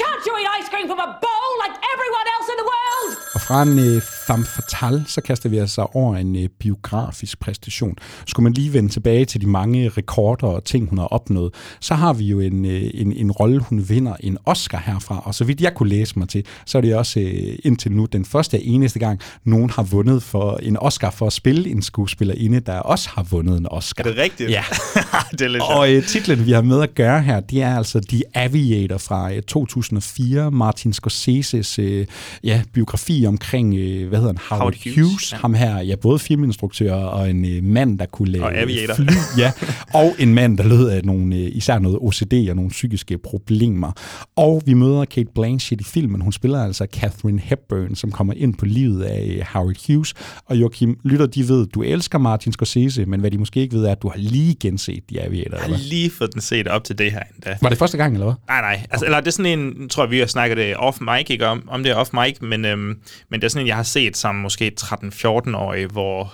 Can't you eat ice cream from a bowl like everyone else in the world? Og fra en øh, femme fatale, så kaster vi altså over en øh, biografisk præstation. Skulle man lige vende tilbage til de mange rekorder og ting, hun har opnået, så har vi jo en, øh, en, en rolle, hun vinder en Oscar herfra. Og så vidt jeg kunne læse mig til, så er det også øh, indtil nu den første og eneste gang, nogen har vundet for en Oscar for at spille en skuespillerinde, der også har vundet en Oscar. Er det rigtigt? Ja. det er lidt Og øh, titlen, vi har med at gøre her, det er altså The Aviator fra øh, 2004, Martin Scorseses øh, ja, biografi omkring, øh, hvad hedder han, Howard, Howard Hughes, Hughes, ja. ham her, ja, både filminstruktør og en øh, mand, der kunne lave Og aviator. fly, ja, og en mand, der lød af nogle, øh, især noget OCD og nogle psykiske problemer. Og vi møder Kate Blanchett i filmen, hun spiller altså Catherine Hepburn, som kommer ind på livet af øh, Howard Hughes, og Joachim Lytter, de ved, du elsker Martin Scorsese, men hvad de måske ikke ved, er, at du har lige genset The Aviator. Jeg har lige fået den set op til det her endda. Var det første gang, eller hvad? Nej, nej. Altså, eller det er sådan en, jeg tror vi har snakket det off mic, ikke om, om det er off mic, men, øhm, men det er sådan en, jeg har set som måske 13-14-årig, hvor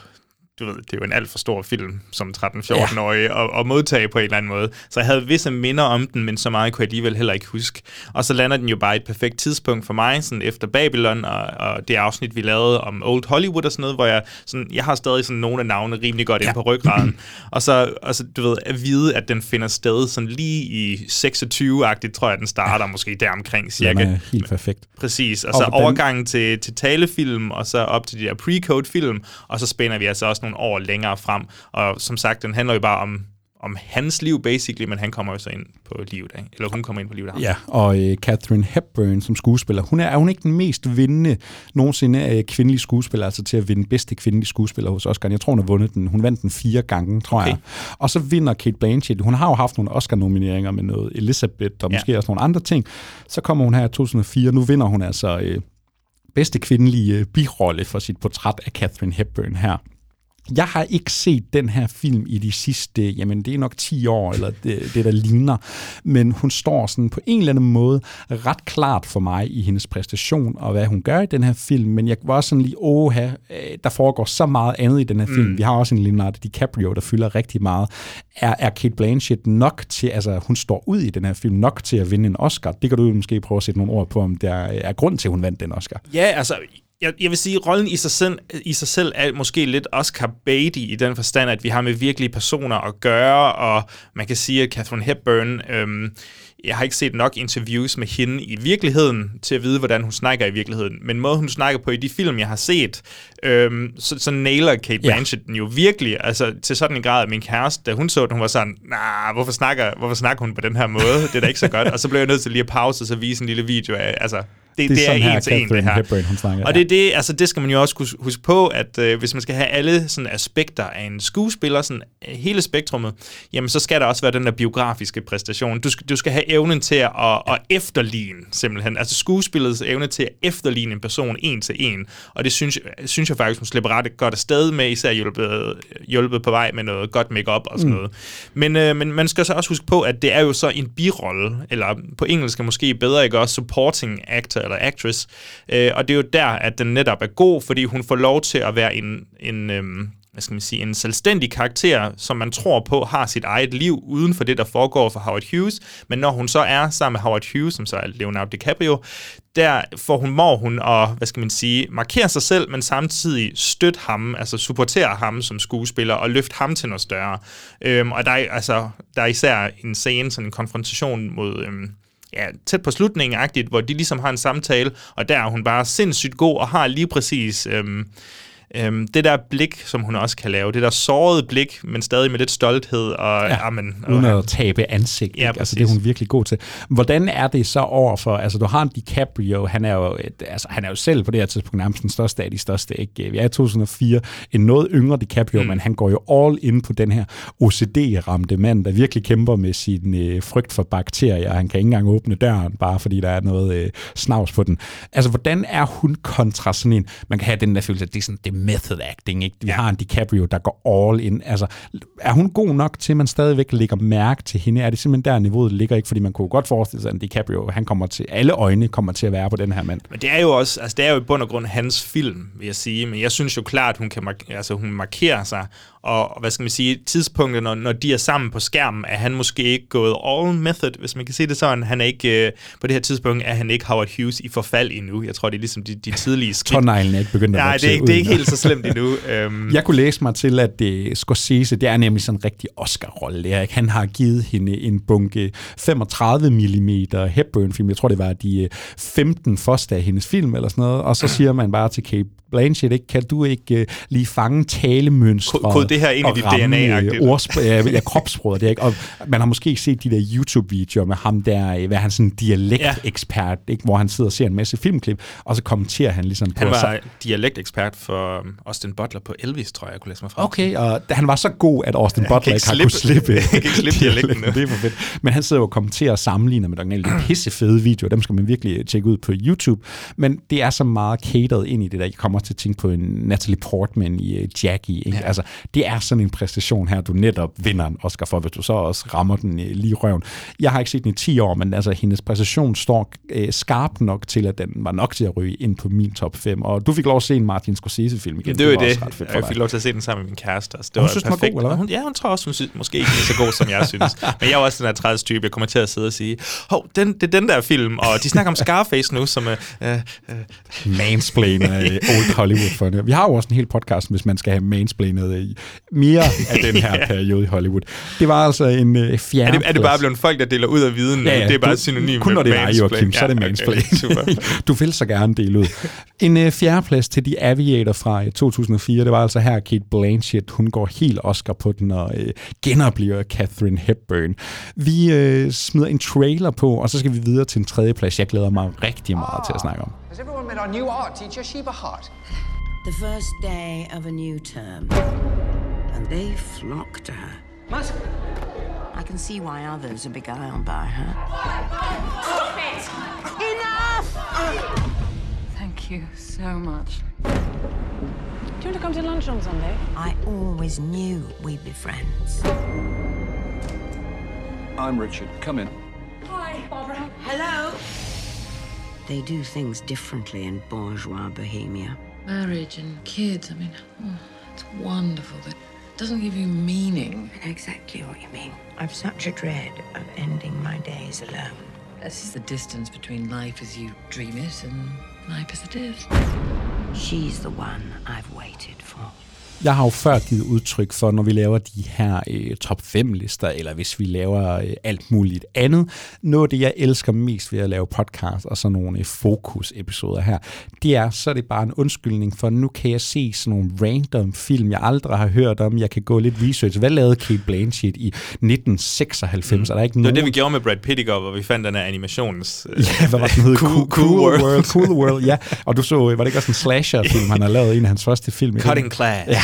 du ved, det er jo en alt for stor film som 13-14-årig at, at modtage på en eller anden måde. Så jeg havde visse minder om den, men så meget kunne jeg alligevel heller ikke huske. Og så lander den jo bare et perfekt tidspunkt for mig, sådan efter Babylon og, og det afsnit, vi lavede om Old Hollywood og sådan noget, hvor jeg, sådan, jeg har stadig sådan nogle af navnene rimelig godt ja. inde på ryggraden. og så, og så, du ved, at vide, at den finder sted sådan lige i 26-agtigt, tror jeg, den starter måske der omkring Den cirka. er helt perfekt. Præcis, og Og så overgangen til, til talefilm, og så op til de der pre-code film, og så spænder vi altså også nogle år længere frem. Og som sagt, den handler jo bare om, om hans liv, basically, men han kommer jo så ind på livet af, eller hun kommer ind på livet af. Ja, og øh, Catherine Hepburn som skuespiller, hun er, er hun ikke den mest vindende nogensinde af kvindelige skuespillere, altså til at vinde bedste kvindelige skuespiller hos Oscar. Jeg tror, hun har vundet den. Hun vandt den fire gange, tror okay. jeg. Og så vinder Kate Blanchett. Hun har jo haft nogle Oscar-nomineringer med noget Elizabeth og Ja. måske også nogle andre ting. Så kommer hun her i 2004. Nu vinder hun altså øh, bedste kvindelige øh, birolle for sit portræt af Catherine Hepburn her. Jeg har ikke set den her film i de sidste, jamen det er nok 10 år, eller det, det der ligner, men hun står sådan på en eller anden måde ret klart for mig i hendes præstation og hvad hun gør i den her film, men jeg var også sådan lige, åh, der foregår så meget andet i den her film. Mm. Vi har også en Leonardo DiCaprio, der fylder rigtig meget. Er, er Kate Blanchett nok til, altså hun står ud i den her film, nok til at vinde en Oscar? Det kan du måske prøve at sætte nogle ord på, om der er grund til, at hun vandt den Oscar. Ja, altså, jeg, jeg vil sige, at rollen i sig, selv, i sig selv er måske lidt Oscar Beatty i den forstand, at vi har med virkelige personer at gøre, og man kan sige, at Catherine Hepburn, øhm, jeg har ikke set nok interviews med hende i virkeligheden til at vide, hvordan hun snakker i virkeligheden, men måde hun snakker på i de film, jeg har set, øhm, så, så nailer Kate Ja. Blanchett den jo virkelig, altså til sådan en grad, at min kæreste, da hun så den, hun var sådan, nah, hvorfor snakker, hvorfor snakker hun på den her måde? Det er da ikke så godt. Og så blev jeg nødt til lige at pause og så vise en lille video af, altså, det, det, det er, en til en, det her. Hepburn, hun snakker, og det, det, altså, det skal man jo også hus- huske på, at øh, hvis man skal have alle sådan, aspekter af en skuespiller, sådan, øh, hele spektrummet, jamen så skal der også være den der biografiske præstation. Du skal, du skal have evnen til at, at, at efterligne, simpelthen. Altså skuespillets evne til at efterligne en person en til en. Og det synes, synes jeg faktisk, hun slipper ret godt afsted med, især hjulpet, hjulpet på vej med noget godt makeup og sådan Mm. noget. Men, øh, men man skal så også huske på, at det er jo så en birolle, eller på engelsk er måske bedre, ikke også supporting actor eller actress. Øh, og det er jo der, at den netop er god, fordi hun får lov til at være en, en øhm, hvad skal man sige, en selvstændig karakter, som man tror på har sit eget liv uden for det, der foregår for Howard Hughes. Men når hun så er sammen med Howard Hughes, som så er Leonardo DiCaprio, der får hun, må hun og, hvad skal man sige, markere sig selv, men samtidig støtte ham, altså supportere ham som skuespiller og løfte ham til noget større. Øhm, og der er, altså, der er især en scene, sådan en konfrontation mod... Øhm, ja, tæt på slutningen agtigt, hvor de ligesom har en samtale, og der er hun bare sindssygt god og har lige præcis øhm, øhm, det der blik, som hun også kan lave, det der sårede blik, men stadig med lidt stolthed og ja, amen, og, uden at tabe ansigt. Ja, altså, det er hun virkelig god til. Hvordan er det så over for, altså du har en DiCaprio, han er jo, et, altså, han er jo selv på det her tidspunkt nærmest den største af de største. Ikke? Vi er i 2004, en noget yngre DiCaprio, mm. men han går jo all in på den her OCD-ramte mand, der virkelig kæmper med sin øh, frygt for bakterier. Han kan ikke engang åbne døren, bare fordi der er noget øh, snavs på den. Altså, hvordan er hun kontra sådan en, man kan have den der følelse, at det er sådan, det method acting, ikke? Vi ja. har en DiCaprio, der går all in. Altså, er hun god nok til, at man stadigvæk lægger mærke til hende? Er det simpelthen der, niveauet ligger ikke? Fordi man kunne godt forestille sig, at DiCaprio, han kommer til, alle øjne kommer til at være på den her mand. Men det er jo også, altså det er jo i bund og grund hans film, vil jeg sige. Men jeg synes jo klart, hun kan mark- altså, hun markerer sig. Og hvad skal man sige, tidspunktet, når, når de er sammen på skærmen, er han måske ikke gået all method, hvis man kan sige det sådan. Han er ikke, øh, på det her tidspunkt er han ikke Howard Hughes i forfald endnu. Jeg tror, det er ligesom de, de tidlige skridt. Tårneglen er ikke begyndt at Nej, det er, ikke, det er ikke helt så slemt endnu. Øhm, Jeg kunne læse mig til, at uh, Scorsese, det er nemlig sådan en rigtig Oscar-rolle. Det ikke? Han har givet hende en bunke 35 mm Hepburn-film. Jeg tror, det var de øh, 15 første af hendes film eller sådan noget. Og så siger man bare til Kate Blanchett, ikke, kan du ikke uh, lige fange talemønstre? Kod- kod det her ind i dit ramme, DNA-agtigt. øh, ordsp- ja, ja. Det er ikke? Og man har måske set de der YouTube-videoer med ham der, øh, hvad han sådan en dialektekspert, ikke? hvor han sidder og ser en masse filmklip, og så kommenterer han ligesom på han var så, dialektekspert for um, Austin Butler på Elvis, tror jeg, jeg kunne læse mig frem. Okay, og han var så god, at Austin kan Butler ikke har slippe- kunne slippe, kan ikke slippe dialekten det er for fedt. Men han sidder jo og kommenterer og sammenligner med originalen. Det er pissefede videoer, dem skal man virkelig tjekke ud på YouTube. Men det er så meget catered ind i det der. Jeg kommer til at tænke på en Natalie Portman i Jackie. Ikke? Ja. Altså, det er sådan en præstation her, du netop vinder en Oscar for, hvis du så også rammer den uh, lige i røven. Jeg har ikke set den i 10 år, men altså, hendes præstation står uh, skarp nok til, at den var nok til at ryge ind på min top 5. Og du fik lov at se en Martin Scorsese-film igen. Det var var det. ret fedt Jeg fik lov til at se den sammen med min kæreste. Altså, det Og hun var synes, den var perfekt. god, eller hvad? Hun, ja, hun tror også, hun synes, måske ikke lige så god, som jeg synes. Men jeg er også den her træls type. Jeg kommer til at sidde og sige, hov, den, det er den der film, og de snakker om Scarface nu, som... Øh, øh, mansplainer af Old Hollywood for det. Vi har jo også en hel podcast, hvis man skal have mansplainet i mere af den her Ja. periode i Hollywood. Det var altså en uh, fjerde er, det, er det bare blevet folk, der deler ud af viden? Ja, ja, det er bare du, synonym Kun når med det er Joachim, så er det Ja, mansplain. Okay, du vil så gerne dele ud. En uh, fjerdeplads til The Aviator fra uh, 2004, det var altså her Kate Blanchett, hun går helt Oscar på den og uh, genoplever Catherine Hepburn. Vi uh, smider en trailer på, og så skal vi videre til en tredje plads. Jeg glæder mig rigtig meget til at snakke om. Has everyone met our new art teacher, Sheba Hart? The first day of a new term, and they flock to her. What? I can see why others are beguiled by her. Stop it! Enough! Thank you so much. Do you want to come to lunch on Sunday? I always knew we'd be friends. I'm Richard. Come in. Hi, Barbara. Hello. They do things differently in bourgeois Bohemia. Marriage and kids, I mean, oh, it's wonderful. It doesn't give you meaning. Exactly what you mean. I've such a dread of ending my days alone. This is the distance between life as you dream it and life as it is. She's the one I've waited for. Jeg har jo før givet udtryk for, når vi laver de her øh, top 5 lister, eller hvis vi laver øh, alt muligt andet. Noget af det, jeg elsker mest ved at lave podcast og sådan nogle øh, fokus-episoder her, det er, så er det bare en undskyldning for, nu kan jeg se sådan nogle random film, jeg aldrig har hørt om. Jeg kan gå lidt research. Hvad lavede Kate Blanchett i 1996? Mm. Er der ikke Det var nogen... det, vi gjorde med Brad Pitt i går, hvor vi fandt den her animations... Øh, Ja, hvad var den hed? cool, cool, World. World. Cool World, ja. Og du så, var det ikke også en slasher-film, han har lavet, en af hans første film? Cutting Class. Ja,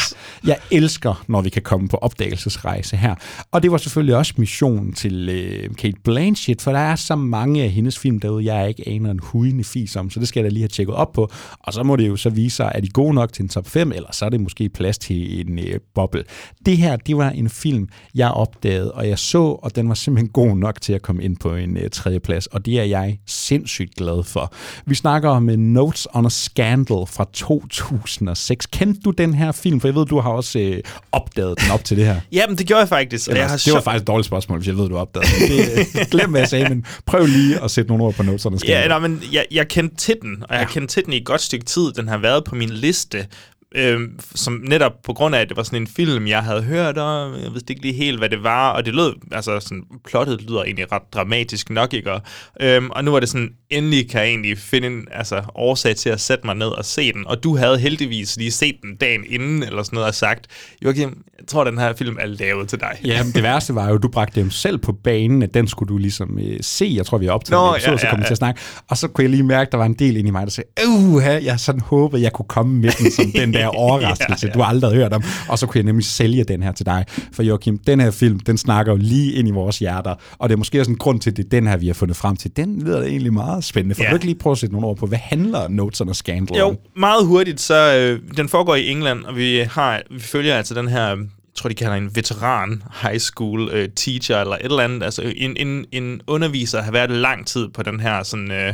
jeg elsker, når vi kan komme på opdagelsesrejse her. Og det var selvfølgelig også missionen til øh, Kate Blanchett, for der er så mange af hendes film derude, jeg ikke aner en hudende fis om, så det skal jeg da lige have tjekket op på. Og så må det jo så vise sig, er de gode nok til en top 5, eller så er det måske plads til en øh, boble. Det her, det var en film, jeg opdagede, og jeg så, og den var simpelthen god nok til at komme ind på en øh, tredje plads, og det er jeg sindssygt glad for. Vi snakker om øh, Notes on a Scandal fra 2006. Kendte du den her film? For jeg ved, du har også øh, opdaget den op til det her. Jamen, det gjorde jeg faktisk. og Eller, jeg har det var faktisk et dårligt spørgsmål, hvis jeg ved, du opdagede det. det. Glem, hvad jeg sagde, men prøv lige at sætte nogle ord på Scandal. Ja, nej, men jeg, jeg kendte til den, og jeg har kendt til den i et godt stykke tid. Den har været på min liste, øhm, som netop på grund af, at det var sådan en film, jeg havde hørt om. Jeg vidste ikke lige helt, hvad det var, og det lød, altså sådan, plottet lyder egentlig ret dramatisk nok, ikke? Og, øhm, og nu er det sådan, endelig kan jeg egentlig finde en altså, årsag til at sætte mig ned og se den. Og du havde heldigvis lige set den dagen inden, eller sådan noget, og sagt, Joachim, jeg tror, den her film er lavet til dig. Ja, men det værste var jo, du bragte dem selv på banen, at den skulle du ligesom øh, se. Jeg tror, vi har optaget Nå, Nå, episode, ja, så ja, kom vi ja. til at snakke. Og så kunne jeg lige mærke, at der var en del inde i mig, der sagde, uh, jeg sådan håbede, jeg kunne komme med den som den der overraskelse, Ja, ja. du aldrig havde hørt om. Og så kunne jeg nemlig sælge den her til dig. For Joachim, den her film, den snakker jo lige ind i vores hjerter. Og det er måske også en grund til, at det er den her, vi har fundet frem til. Den lyder egentlig meget spændende. For Ja. ja. du ikke lige prøve at sætte nogle ord på, hvad handler Notes on a Scandal Jo, om? meget hurtigt, så øh, den foregår i England, og vi har vi følger altså den her, jeg tror de kalder en veteran high school øh, teacher eller et eller andet, altså en, en, en underviser har været lang tid på den her sådan øh,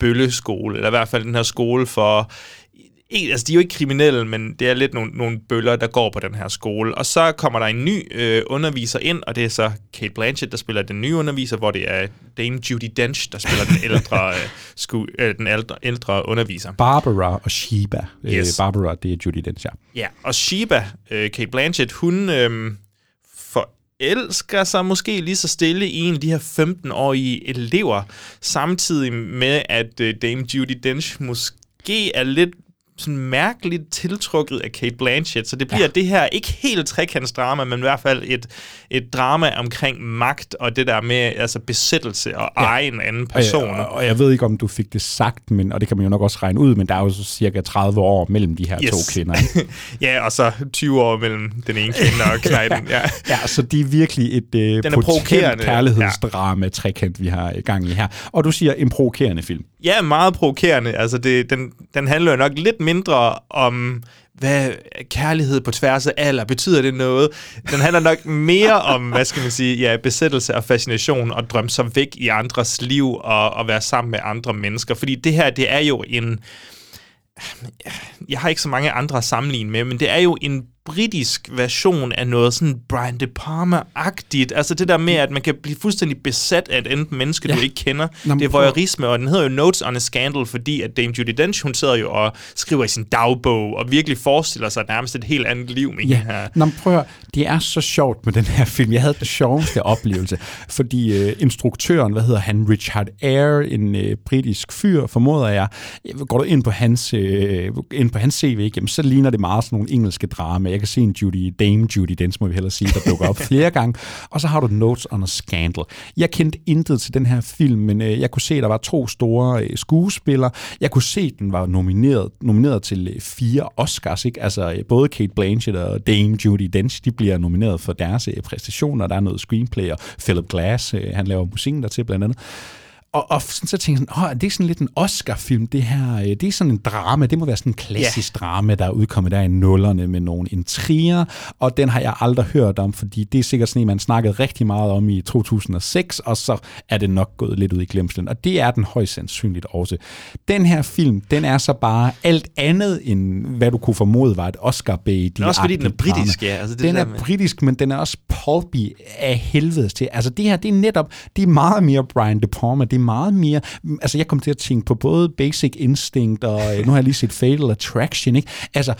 bølleskole, eller i hvert fald den her skole for ikke, altså de er jo ikke kriminelle, men det er lidt nogle, nogle bøller, der går på den her skole. Og så kommer der en ny øh, underviser ind, og det er så Kate Blanchett, der spiller den nye underviser, hvor det er Dame Judy Dench, der spiller den ældre, øh, sku, øh, den ældre, ældre underviser. Barbara og Sheba. Yes. Yes. Barbara, det er Judy Dench, ja. Ja, og Sheba, øh, Kate Blanchett, hun øh, forelsker sig måske lige så stille i en af de her 15-årige elever, samtidig med, at øh, Dame Judy Dench måske er lidt sådan mærkeligt tiltrukket af Kate Blanchett, så det bliver ja. det her ikke helt trekantsdrama, men i hvert fald et, et drama omkring magt og det der med altså besættelse og ja. eje en anden person. Og jeg, og jeg ved ikke, om du fik det sagt, men, og det kan man jo nok også regne ud, men der er jo så cirka 30 år mellem de her Yes. to kvinder. Ja, og så 20 år mellem den ene kvinde og knejten. Ja. ja, så det er virkelig et øh, Den er provokerende. kærlighedsdrama, trekant, vi har i gang i her. Og du siger en provokerende film. Ja, meget provokerende. Altså, det, den, den handler jo nok lidt mindre om, hvad kærlighed på tværs af alder, betyder det noget? Den handler nok mere om, hvad skal man sige, ja, besættelse og fascination og drømme sig væk i andres liv og, og være sammen med andre mennesker. Fordi det her, det er jo en... Jeg har ikke så mange andre at sammenligne med, men det er jo en britisk version af noget sådan Brian De Palma-agtigt. Altså det der med, at man kan blive fuldstændig besat af et andet menneske, ja. du ikke kender. Nå, men det er voyeurisme, og den hedder jo Notes on a Scandal, fordi at Dame Judi Dench, hun sidder jo og skriver i sin dagbog, og virkelig forestiller sig nærmest et helt andet liv med Ja, her. Nå, prøv at det er så sjovt med den her film. Jeg havde den sjoveste oplevelse, fordi øh, instruktøren, hvad hedder han, Richard Eyre, en øh, britisk fyr, formoder jeg, går du ind på hans, øh, ind på hans CV, ikke, jamen, så ligner det meget sådan nogle engelske drama. Jeg kan se en Judy, Dame Judy Dench, må vi hellere sige, der dukker op flere gange. Og så har du Notes on a Scandal. Jeg kendte intet til den her film, men øh, jeg kunne se, at der var to store øh, skuespillere. Jeg kunne se, at den var nomineret, nomineret til øh, fire Oscars. Ikke? Altså øh, både Kate Blanchett og Dame Judy Dench, de bliver nomineret for deres øh, præstationer. Der er noget screenplay, og Philip Glass, øh, han laver musikken der til blandt andet. Og, og sådan, så tænkte jeg sådan, oh, det er sådan lidt en Oscar-film, det her. øh, Det er sådan en drama, det må være sådan en klassisk yeah. drama, der er udkommet der i nullerne med nogle intriger, og den har jeg aldrig hørt om, fordi det er sikkert sådan en, man snakkede rigtig meget om i 2006, og så er det nok gået lidt ud i glemslen, og det er den højst sandsynligt også. Den her film, den er så bare alt andet, end hvad du kunne formode var et oscar bait også fordi den er britisk, ja. Altså det den er med- britisk, men den er også pulpy af helvedes til. Altså det her, det er netop, det er meget mere Brian De Palma. Det det er meget mere... Altså, jeg kom til at tænke på både Basic Instinct, og øh, nu har jeg lige set Fatal Attraction, ikke? Altså,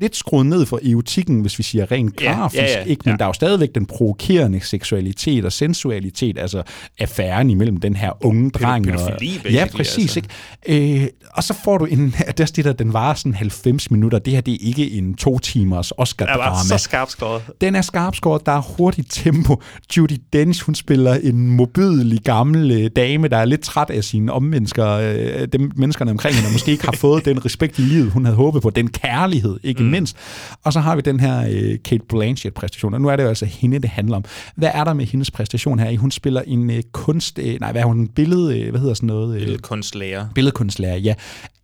lidt skruet ned for erotikken, hvis vi siger rent Ja, grafisk, ja, ja, ikke? men ja. der er jo stadigvæk den provokerende seksualitet og sensualitet, altså affæren imellem den her unge dreng. og, pædofili, ja, basically, præcis. altså. Ikke? Øh, og så får du en, der det der, den varer sådan 90 minutter. Det her, det er ikke en to timers Oscar-drama. så skarpt skåret. Den er skarpskåret, der er hurtigt tempo. Judy Dench, hun spiller en mobidelig gammel øh, dame, der er lidt træt af sine ommennesker, øh, dem menneskerne omkring hende, og måske ikke har fået den respekt i livet, hun havde håbet på, den kærlighed, ikke mm. Mindst. Og så har vi den her øh, Kate Blanchett-præstation, og nu er det jo altså hende, det handler om. Hvad er der med hendes præstation her? Hun spiller en øh, kunst... Øh, nej, hvad er hun? En billede... Øh, hvad hedder sådan noget? Øh, Billedkunstlærer. billedkunstlærer, ja.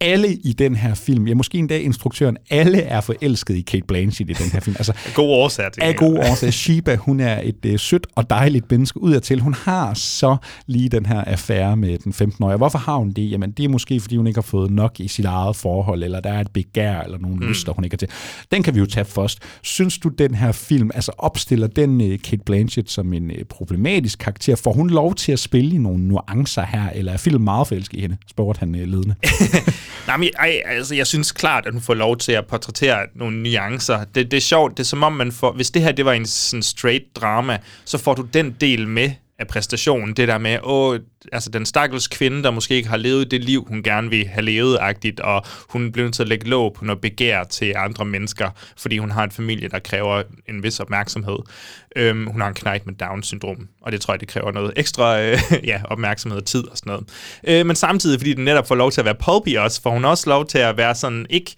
Alle i den her film, ja, måske endda instruktøren, alle er forelsket i Kate Blanchett i den her film. Altså, God årsag til af det. gode årsager. Shiba, hun er et øh, sødt og dejligt menneske udadtil. Hun har så lige den her affære med den 15-årige. Hvorfor har hun det? Jamen, det er måske, fordi hun ikke har fået nok i sit eget forhold, eller der er et begær, eller nogle mm. lyster, hun ikke har til. Den kan vi jo tage først. Synes du, den her film, altså opstiller den øh, Kate Blanchett som en øh, problematisk karakter? Får hun lov til at spille i nogle nuancer her, eller er filmen meget forelsket i hende? Spurgte han øh, ledende. Nej, men ej, altså, jeg synes klart, at hun får lov til at portrættere nogle nuancer. Det, det er sjovt, det er som om man får... Hvis det her det var en sådan straight drama, så får du den del med af præstationen. Det der med, åh, altså den stakkels kvinde, der måske ikke har levet det liv, hun gerne vil have levet-agtigt, og hun bliver nødt til at lægge låg på noget begær til andre mennesker, fordi hun har en familie, der kræver en vis opmærksomhed. Øhm, hun har en knægt med Down-syndrom, og det tror jeg, det kræver noget ekstra øh, ja, opmærksomhed og tid og sådan noget. Øh, men samtidig, fordi den netop får lov til at være pulpy også, får hun også lov til at være sådan, ikke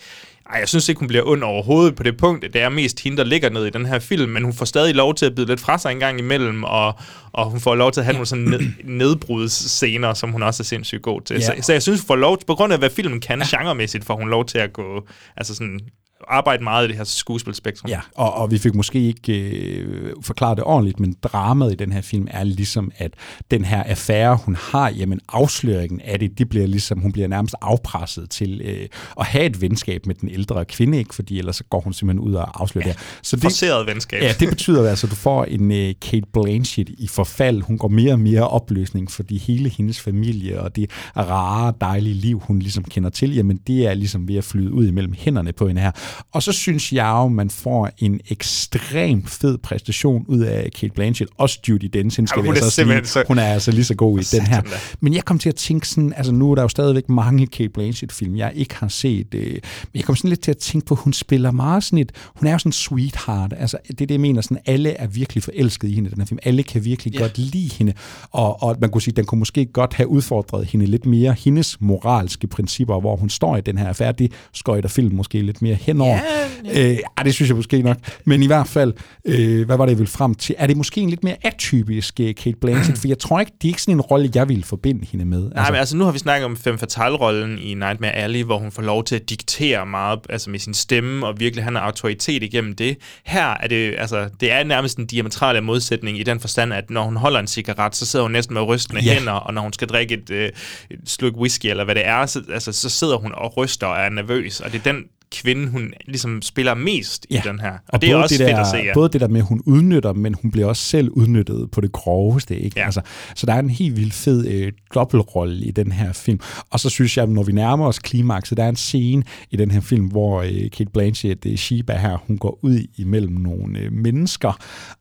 ej, jeg synes ikke, hun bliver ond overhovedet på det punkt. Det er mest hende, der ligger ned i den her film, men hun får stadig lov til at bide lidt fra sig en gang imellem, og, og hun får lov til at have nogle sådan ned, nedbrudsscener, som hun også er sindssygt god til. Ja. Så, så jeg synes, hun får lov, på grund af, hvad filmen kan genremæssigt, får hun lov til at gå, altså sådan, arbejde meget i det her skuespilspektrum. Ja, og, og vi fik måske ikke øh, forklaret det ordentligt, men dramaet i den her film er ligesom, at den her affære, hun har, jamen afsløringen af det, det bliver ligesom, hun bliver nærmest afpresset til øh, at have et venskab med den ældre kvinde, ikke? fordi ellers så går hun simpelthen ud og afslører ja, det. Så det, Forceret venskab. Ja, det betyder altså, at du får en øh, Kate Blanchett i forfald. Hun går mere og mere opløsning, fordi hele hendes familie og det rare, dejlige liv, hun ligesom kender til, jamen det er ligesom ved at flyde ud imellem hænderne på hende her. Og så synes jeg jo, man får en ekstremt fed præstation ud af Kate Blanchett. Også Judy Dench, hende skal Ja, hun altså er også sige. simpelthen så- Hun er altså lige så god i den her. Da. Men jeg kom til at tænke sådan, altså nu er der jo stadigvæk mange Kate Blanchett-film, jeg ikke har set. Øh, men jeg kom sådan lidt til at tænke på, at hun spiller meget sådan et, hun er jo sådan en sweetheart. Altså det er det, jeg mener, sådan alle er virkelig forelsket i hende i den her film. Alle kan virkelig Ja. godt lide hende. Og, og man kunne sige, den kunne måske godt have udfordret hende lidt mere. Hendes moralske principper, hvor hun står i den her affære, det skøjter film måske lidt mere henover. Ja, øh, ej, det synes jeg måske nok. Men i hvert fald, øh, hvad var det, jeg ville frem til? Er det måske en lidt mere atypisk øh, Kate Blanchett? For jeg tror ikke, det er ikke sådan en rolle, jeg ville forbinde hende med. Nej, men altså nu har vi snakket om Femme Fatale-rollen i Nightmare Alley, hvor hun får lov til at diktere meget altså med sin stemme, og virkelig have en autoritet igennem det. Her er det, altså, det er nærmest en diametrale modsætning i den forstand, at når hun holder en cigaret, så sidder hun næsten med rystende ja. hænder, og når hun skal drikke et, øh, et sluk whisky, eller hvad det er, så, altså, så sidder hun og ryster og er nervøs, og det er den kvinde, hun ligesom spiller mest ja. i den her. Og, og det er også det fedt der, at se, ja. Både det der med, at hun udnytter, men hun bliver også selv udnyttet på det groveste. Ikke? Ja. Altså, så der er en helt vildt fed øh, dobbeltrolle i den her film. Og så synes jeg, når vi nærmer os klimakset, der er en scene i den her film, hvor øh, Kate Blanchett, øh, Sheba her, hun går ud imellem nogle øh, mennesker,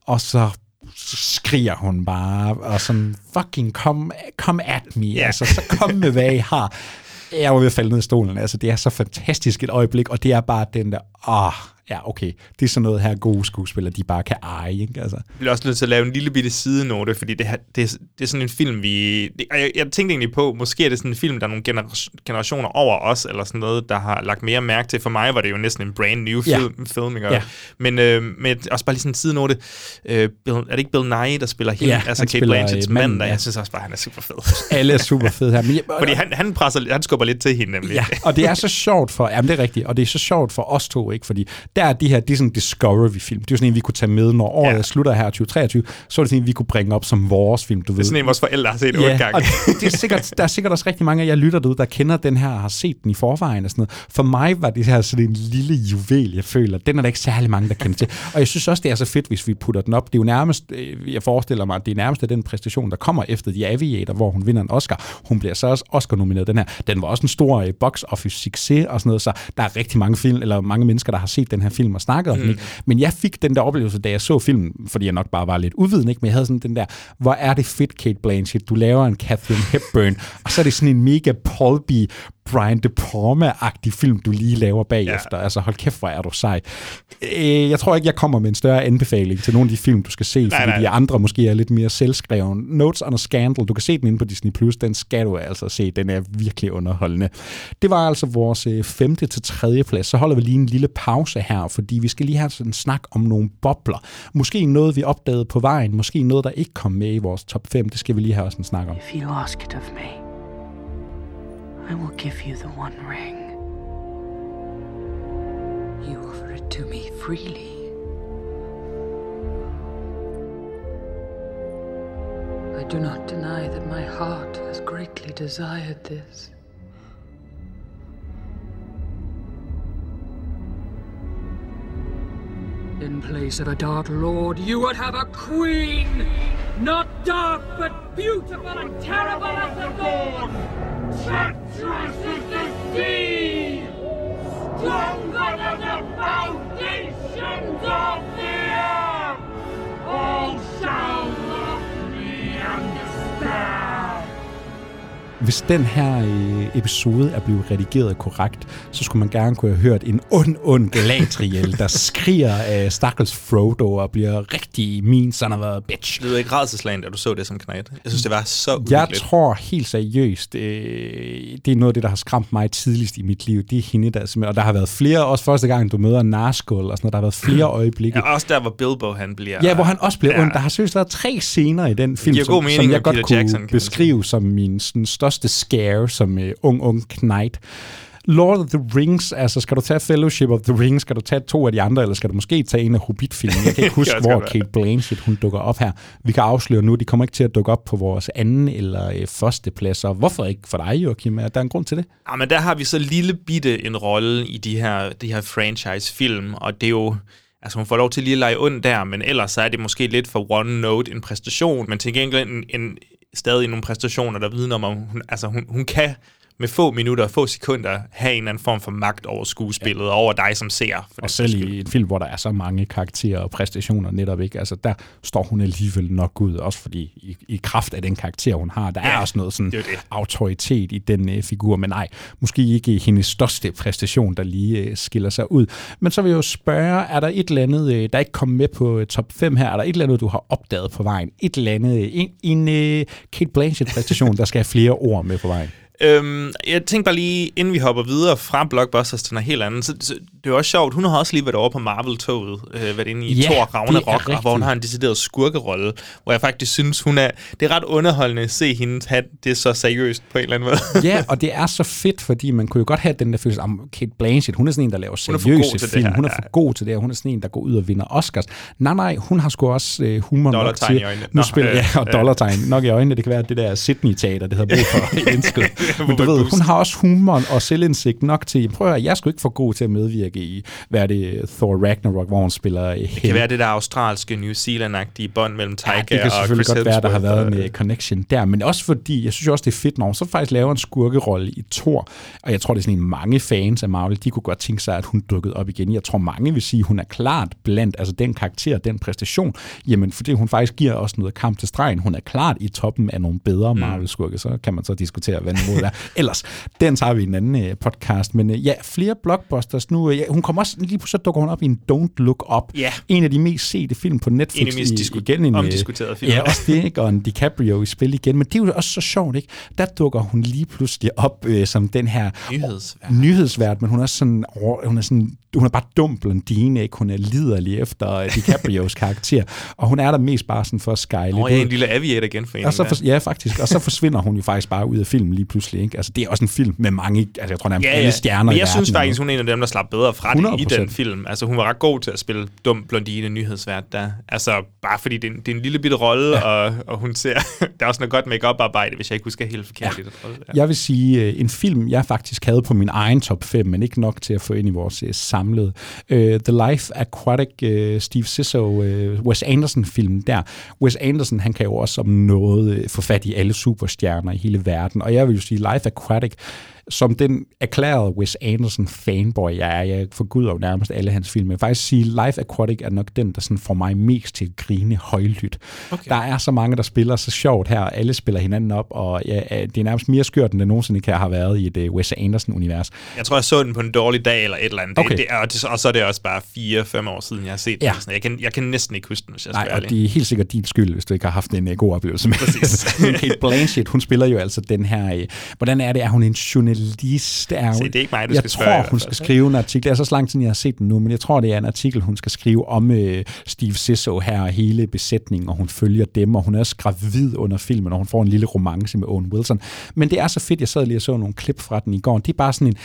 og så skriger hun bare, og sådan, fucking come, come at me, Ja. altså, så kom med, hvad I har. Jeg var ved at falde ned i stolen. Altså, det er så fantastisk et øjeblik, og det er bare den der, ah, ja, okay, det er sådan noget her gode skuespillere, de bare kan eje, ikke? Altså, Jeg bliver også nødt til at lave en lille bitte sidenote, fordi det, her, det, er, det er sådan en film, vi... Det, jeg, jeg tænkte egentlig på, måske er det sådan en film, der er nogle gener- generationer over os, eller sådan noget, der har lagt mere mærke til. For mig var det jo næsten en brand new Ja. film, film ikke? Ja. Men, øh, men også bare lige sådan en sidenote. Øh, Bill, er det ikke Bill Nye, der spiller hende? Ja, altså Kate Blanchetts øh, mand, manden, der, ja. jeg synes også bare, han er super fed. alle er super fede her. Men jeg, fordi han, han, presser, han skubber lidt til hende, nemlig. Ja, og det er så sjovt for, jamen det er rigtigt, og det er så sjovt for os to, ikke? Fordi der er de her, det er sådan Discovery-film. Det er jo sådan en, vi kunne tage med, når året ja. slutter her 2023. Så er det sådan en, vi kunne bringe op som vores film, du Det ved. er sådan en, vores forældre har set otte Ja, gange. og det er sikkert, der er sikkert også rigtig mange af jer lytter derude, der kender den her og har set den i forvejen og sådan noget. For mig var det her sådan en lille juvel, jeg føler. Den er der ikke særlig mange, der kender til. Og jeg synes også, det er så fedt, hvis vi putter den op. Det er jo nærmest, øh, jeg forestiller mig, at det er nærmest den præstation, der kommer efter The Aviator, hvor hun vinder en Oscar. Hun bliver så også Oscar-nomineret, den her. Den var også en stor øh, box office succes og sådan noget, så der er rigtig mange film, eller mange mennesker, der har set den her film og snakket om Mm. den. ikke? Men jeg fik den der oplevelse, da jeg så filmen, fordi jeg nok bare var lidt uvidende, ikke? men jeg havde sådan den der, hvor er det fedt, Kate Blanchett, du laver en Catherine Hepburn, og så er det sådan en mega pulpy, Brian De Palma-agtig film, du lige laver bagefter. Ja. Altså hold kæft, hvor er du sej. Øh, jeg tror ikke, jeg kommer med en større anbefaling til nogle af de film, du skal se, Nej, fordi nej. de andre måske er lidt mere selvskreven. Notes on a Scandal, du kan se den inde på Disney+, Plus, den skal du altså se, den er virkelig underholdende. Det var altså vores øh, femte til tredje plads. Så holder vi lige en lille pause her, fordi vi skal lige have sådan en snak om nogle bobler. Måske noget, vi opdagede på vejen, måske noget, der ikke kom med i vores top 5. Det skal vi lige have også en snak om. If you ask it of me, I will give you the One Ring. You offer it to me freely. I do not deny that my heart has greatly desired this. In place of a dark lord, you would have a queen! Not dark, but beautiful and terrible as the dawn! Treacherous as the sea! Stronger than the foundations of Hvis den her øh, episode er blevet redigeret korrekt, så skulle man gerne kunne have hørt en ond, ond Galadriel, der skriger af stakkels Frodo og bliver rigtig min son of a bitch. Det lyder ikke rædselslagen, da du så det som knæt. Jeg synes, det var så Jeg uhyggeligt. tror helt seriøst, øh, det er noget af det, der har skræmt mig tidligst i mit liv. Det er hende, der og der har været flere, også første gang, du møder Nazgul og sådan noget, der har været flere øjeblikke. Ja, også der, hvor Bilbo han bliver... Ja, hvor han også bliver Ja. ond. Der har seriøst været tre scener i den film, som, mening som jeg godt Peter kunne Jackson, beskrive som min sådan, største scare som uh, ung, ung knight. Lord of the Rings, altså skal du tage Fellowship of the Ring, skal du tage to af de andre, eller skal du måske tage en af Hobbit-filmene? Jeg kan ikke huske, hvor godt Kate Blanchett hun dukker op her. Vi kan afsløre nu, de kommer ikke til at dukke op på vores anden eller øh, første pladser. Hvorfor ikke for dig, Joachim? Er der en grund til det? Ja, men der har vi så lille bitte en rolle i de her, de her franchise-film, og det er jo... Altså, hun får lov til lige at lege ond der, men ellers så er det måske lidt for one note en præstation, men til gengæld en, en, stadig nogle præstationer, der vidner om, at hun, altså, hun, hun kan med få minutter og få sekunder have en eller anden form for magt over skuespillet, ja. over dig som ser. For Og selv skyld. i en film, hvor der er så mange karakterer og præstationer netop ikke, altså der står hun alligevel nok ud, også fordi i, i kraft af den karakter, hun har, der ja, er også noget sådan det det. autoritet i den øh, figur, men nej, måske ikke hendes største præstation, der lige øh, skiller sig ud. Men så vil jeg jo spørge, er der et eller andet, øh, der ikke kom med på øh, top 5 her, er der et eller andet, du har opdaget på vejen? Et eller andet, øh, en, en øh, Kate Blanchett-præstation, der skal have flere ord med på vejen? Øhm, jeg tænkte bare lige, inden vi hopper videre fra Blockbusters til noget helt andet, så, så det er også sjovt, hun har også lige været over på Marvel-toget, øh, været inde i Ja, Thor Ragnarok, og hvor hun har en decideret skurkerolle, hvor jeg faktisk synes, hun er, det er ret underholdende at se hende have det så seriøst på en eller anden måde. ja, og det er så fedt, fordi man kunne jo godt have den der følelse om Kate Blanchett, hun er sådan en, der laver er seriøse film. her, hun er ja. for god til det, og hun er sådan en, der går ud og vinder Oscars. Nej, nej, hun har sgu også øh, humor nok Dollartegn til. i øjnene. Nu Nå, spiller øh, jeg, og øh. dollartegn nok i øjnene. Det kan være, det der Sydney-teater, det havde brug for indskud. Men du ved, hun har også humoren og selvindsigt nok til, prøv at høre, jeg sgu ikke for god til at medvirke i, hvad er det, Thor Ragnarok, hvor hun spiller Det kan være det der australske, New Zealand-agtige bånd mellem Taika Ja, det kan og selvfølgelig Chris godt være, der har Hemsworth, været en øh, connection der, men også fordi, jeg synes jo også, det er fedt, når hun så faktisk laver en skurkerolle i Thor, og jeg tror, det er sådan en mange fans af Marvel, de kunne godt tænke sig, at hun dukkede op igen. Jeg tror, mange vil sige, at hun er klart blandt, altså den karakter, den præstation, jamen fordi hun faktisk giver også noget kamp til stregen, hun er klart i toppen af nogle bedre Marvel-skurke, så kan man så diskutere, hvad niveauet er. Ellers, den tager vi i en anden øh, podcast, men øh, ja, flere blockbusters nu, øh, ja, hun kommer også, lige pludselig dukker hun op i en Don't Look Up, Ja. en af de mest sete film på Netflix. En af de mest disku- igen en, øh, omdiskuterede film. Ja, også det, ikke? Og en DiCaprio i spil igen. Men det er jo også så sjovt, ikke? Der dukker hun lige pludselig op øh, som den her Nyhedsvært. nyhedsvært, men hun er sådan, hun er sådan hun er bare dum blondine, ikke? Hun er liderlig efter øh, DiCaprios karakter, og hun er der mest bare sådan for at skyle Nå, er ud. en lille aviator igen for en. Og så for, ja, faktisk. Og så forsvinder hun jo faktisk bare ud af filmen lige pludselig. Ikke? Altså, det er også en film med mange, altså jeg tror nærmest Ja, alle ja. stjerner Men i jeg synes verden, faktisk, hun er en af dem, der slap bedre fra det i 100%. den film. Altså, hun var ret god til at spille dum blondine nyhedsvært der. Altså, bare fordi det er en, det er en lille bitte rolle, ja. og, og hun ser... der er også noget godt make arbejde hvis jeg ikke husker helt forkert ja. i den rolle. Ja. Jeg vil sige, øh, en film, jeg faktisk havde på min egen top 5, men ikke nok til at få ind i vores øh, samlede. Uh, øh, The Life Aquatic, uh, Steve Sisso, uh, øh, Wes Anderson-film der. Wes Anderson, han kan jo også om noget uh, få fat i alle superstjerner i hele verden, og jeg vil jo sige, Life Aquatic, som den erklærede Wes Anderson fanboy, jeg er, jeg forguder jo nærmest alle hans film. Vil faktisk sige, Life Aquatic er nok den, der sådan får mig mest til at grine højlydt. Okay. Der er så mange, der spiller så sjovt her, alle spiller hinanden op, og ja, det er nærmest mere skørt, end det nogensinde kan have været i et uh, Wes Anderson-univers. Jeg tror, jeg så den på en dårlig dag eller et eller andet. Okay. Det, det er, og, det, og så er det også bare 4-5 år siden, jeg har set Ja. den. Jeg kan, jeg kan næsten ikke huske den, hvis jeg Nej, og det er helt sikkert din skyld, hvis du ikke har haft en uh, god oplevelse med det. Kate Blanchett, hun spiller jo altså den her... Uh, hvordan er det? Er hun en journalist? Er hun, Se, det er ikke mig, du jeg skal spørge tror, hvert hun skal skrive en artikel. Det er så lang tid, jeg har set den nu, men jeg tror, det er en artikel, hun skal skrive om uh, Steve Zissou her og hele besætningen, og hun følger dem, og hun er også gravid under filmen, og hun får en lille romance med Owen Wilson. Men det er så fedt, jeg sad lige og så nogle klip fra den i går. Det er bare sådan en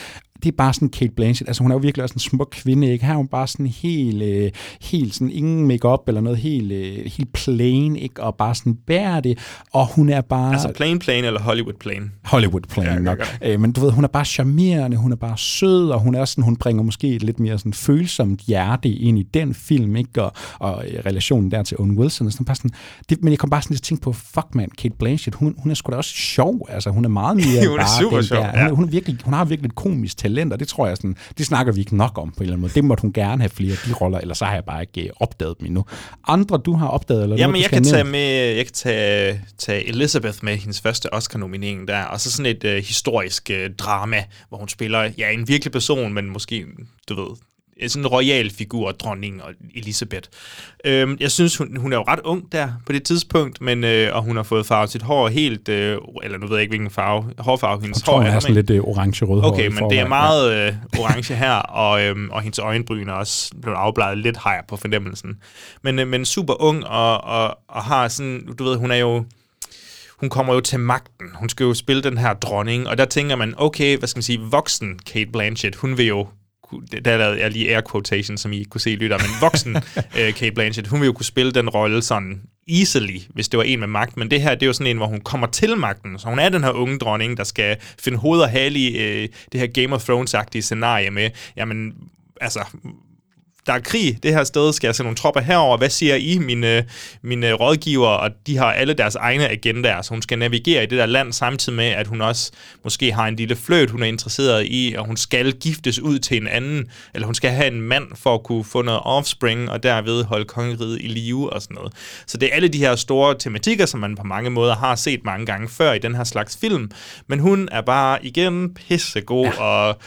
det er bare sådan Kate Blanchett. Altså, hun er jo virkelig også en smuk kvinde, ikke? Her er hun bare sådan helt, øh, helt sådan ingen makeup eller noget helt, øh, helt plain, ikke? Og bare sådan bærer det. Og hun er bare... Altså plain plain eller Hollywood plain? Hollywood plain Ja, ja, nok. ja, Øh, men du ved, hun er bare charmerende, hun er bare sød, og hun er sådan, hun bringer måske et lidt mere sådan følsomt hjerte ind i den film, ikke? Og, og øh, relationen der til Owen Wilson. Og sådan, bare sådan, det, men jeg kom bare sådan at tænke på, fuck man, Kate Blanchett, hun, hun er sgu da også sjov. Altså, hun er meget mere Hun er bare super den sjov, der. ja. Hun, hun, er virkelig, hun har virkelig et komisk talent, og det tror jeg sådan, det snakker vi ikke nok om på en eller anden måde. Det måtte hun gerne have flere de roller, eller så har jeg bare ikke øh, opdaget dem endnu. Andre, du har opdaget, eller Jamen, noget, du jeg kan, tage med, jeg kan tage, tage Elizabeth med, hendes første Oscar-nominering der, og så sådan et øh, historisk øh, drama, hvor hun spiller, ja, en virkelig person, men måske, du ved, sådan en royal figur, dronning og Elisabeth. Øhm, jeg synes, hun, hun er jo ret ung der på det tidspunkt, men, øh, og hun har fået farvet sit hår helt, øh, eller nu ved jeg ikke, hvilken farve, hårfarve hendes Jeg tror, hår er sådan normalt. lidt øh, orange-rød Okay, men det er meget øh, orange her, og, øhm, og hendes øjenbryn er også blevet afbladet lidt hejere på fornemmelsen. Men, øh, men super ung, og, og, og har sådan, du ved, hun er jo, hun kommer jo til magten. Hun skal jo spille den her dronning, og der tænker man, okay, hvad skal man sige, voksen Kate Blanchett, hun vil jo der lavede jeg lige air quotation, som I ikke kunne se lytter, men voksen øh, Kate Blanchett, hun vil jo kunne spille den rolle sådan easily, hvis det var en med magt, men det her, det er jo sådan en, hvor hun kommer til magten, så hun er den her unge dronning, der skal finde hoved og hale i øh, det her Game of Thrones-agtige scenarie med, jamen, altså, der er krig det her sted, skal jeg sende nogle tropper herover. Hvad siger I, mine, mine rådgiver? Og de har alle deres egne agendaer, så hun skal navigere i det der land, samtidig med, at hun også måske har en lille fløt, hun er interesseret i, og hun skal giftes ud til en anden, eller hun skal have en mand for at kunne få noget offspring, og derved holde kongeriget i live og sådan noget. Så det er alle de her store tematikker, som man på mange måder har set mange gange før i den her slags film. Men hun er bare igen pissegod, ja. og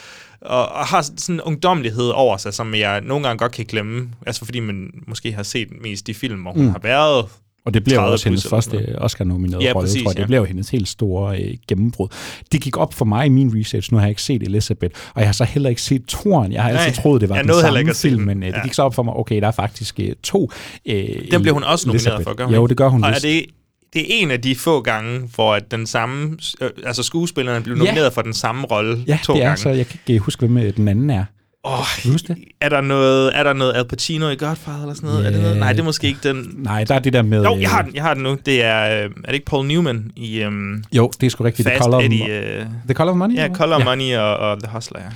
og, og har sådan en ungdomlighed over sig, som jeg nogle gange godt kan glemme. Altså fordi man måske har set mest de film, hvor hun Mm. har været Og det 30 også hendes første noget. Oscar-nominerede Ja, rolle, tror jeg. Det ja. bliver jo hendes helt store øh, gennembrud. Det gik op for mig i min research. Nu har jeg ikke set Elizabeth, og jeg har så heller ikke set Toren. Jeg har altid troet, det var den samme film, men øh, det Ja. gik så op for mig, okay, der er faktisk øh, to. Øh, Den bliver hun også nomineret Elizabeth. for, gør hun Jo, det gør hun Og er det, det er en af de få gange, hvor at den samme, øh, altså skuespillerne blev nomineret for den samme rolle Ja, to det er gange. så. Jeg kan ikke huske, hvem øh, den anden er. Oh, det? er, der noget, er der noget Al Pacino i Godfather eller sådan noget? Yeah. Er det noget? Nej, det er måske ikke den... Nej, der er det der med... Jo, øh, jeg har den, jeg har den nu. Det er, øh, er det ikke Paul Newman i... Um, Jo, det er sgu rigtigt. The Fast Color of- Eddie, uh, The Color of Money, Ja? Color of Ja. Money og, og The Hustler, ja.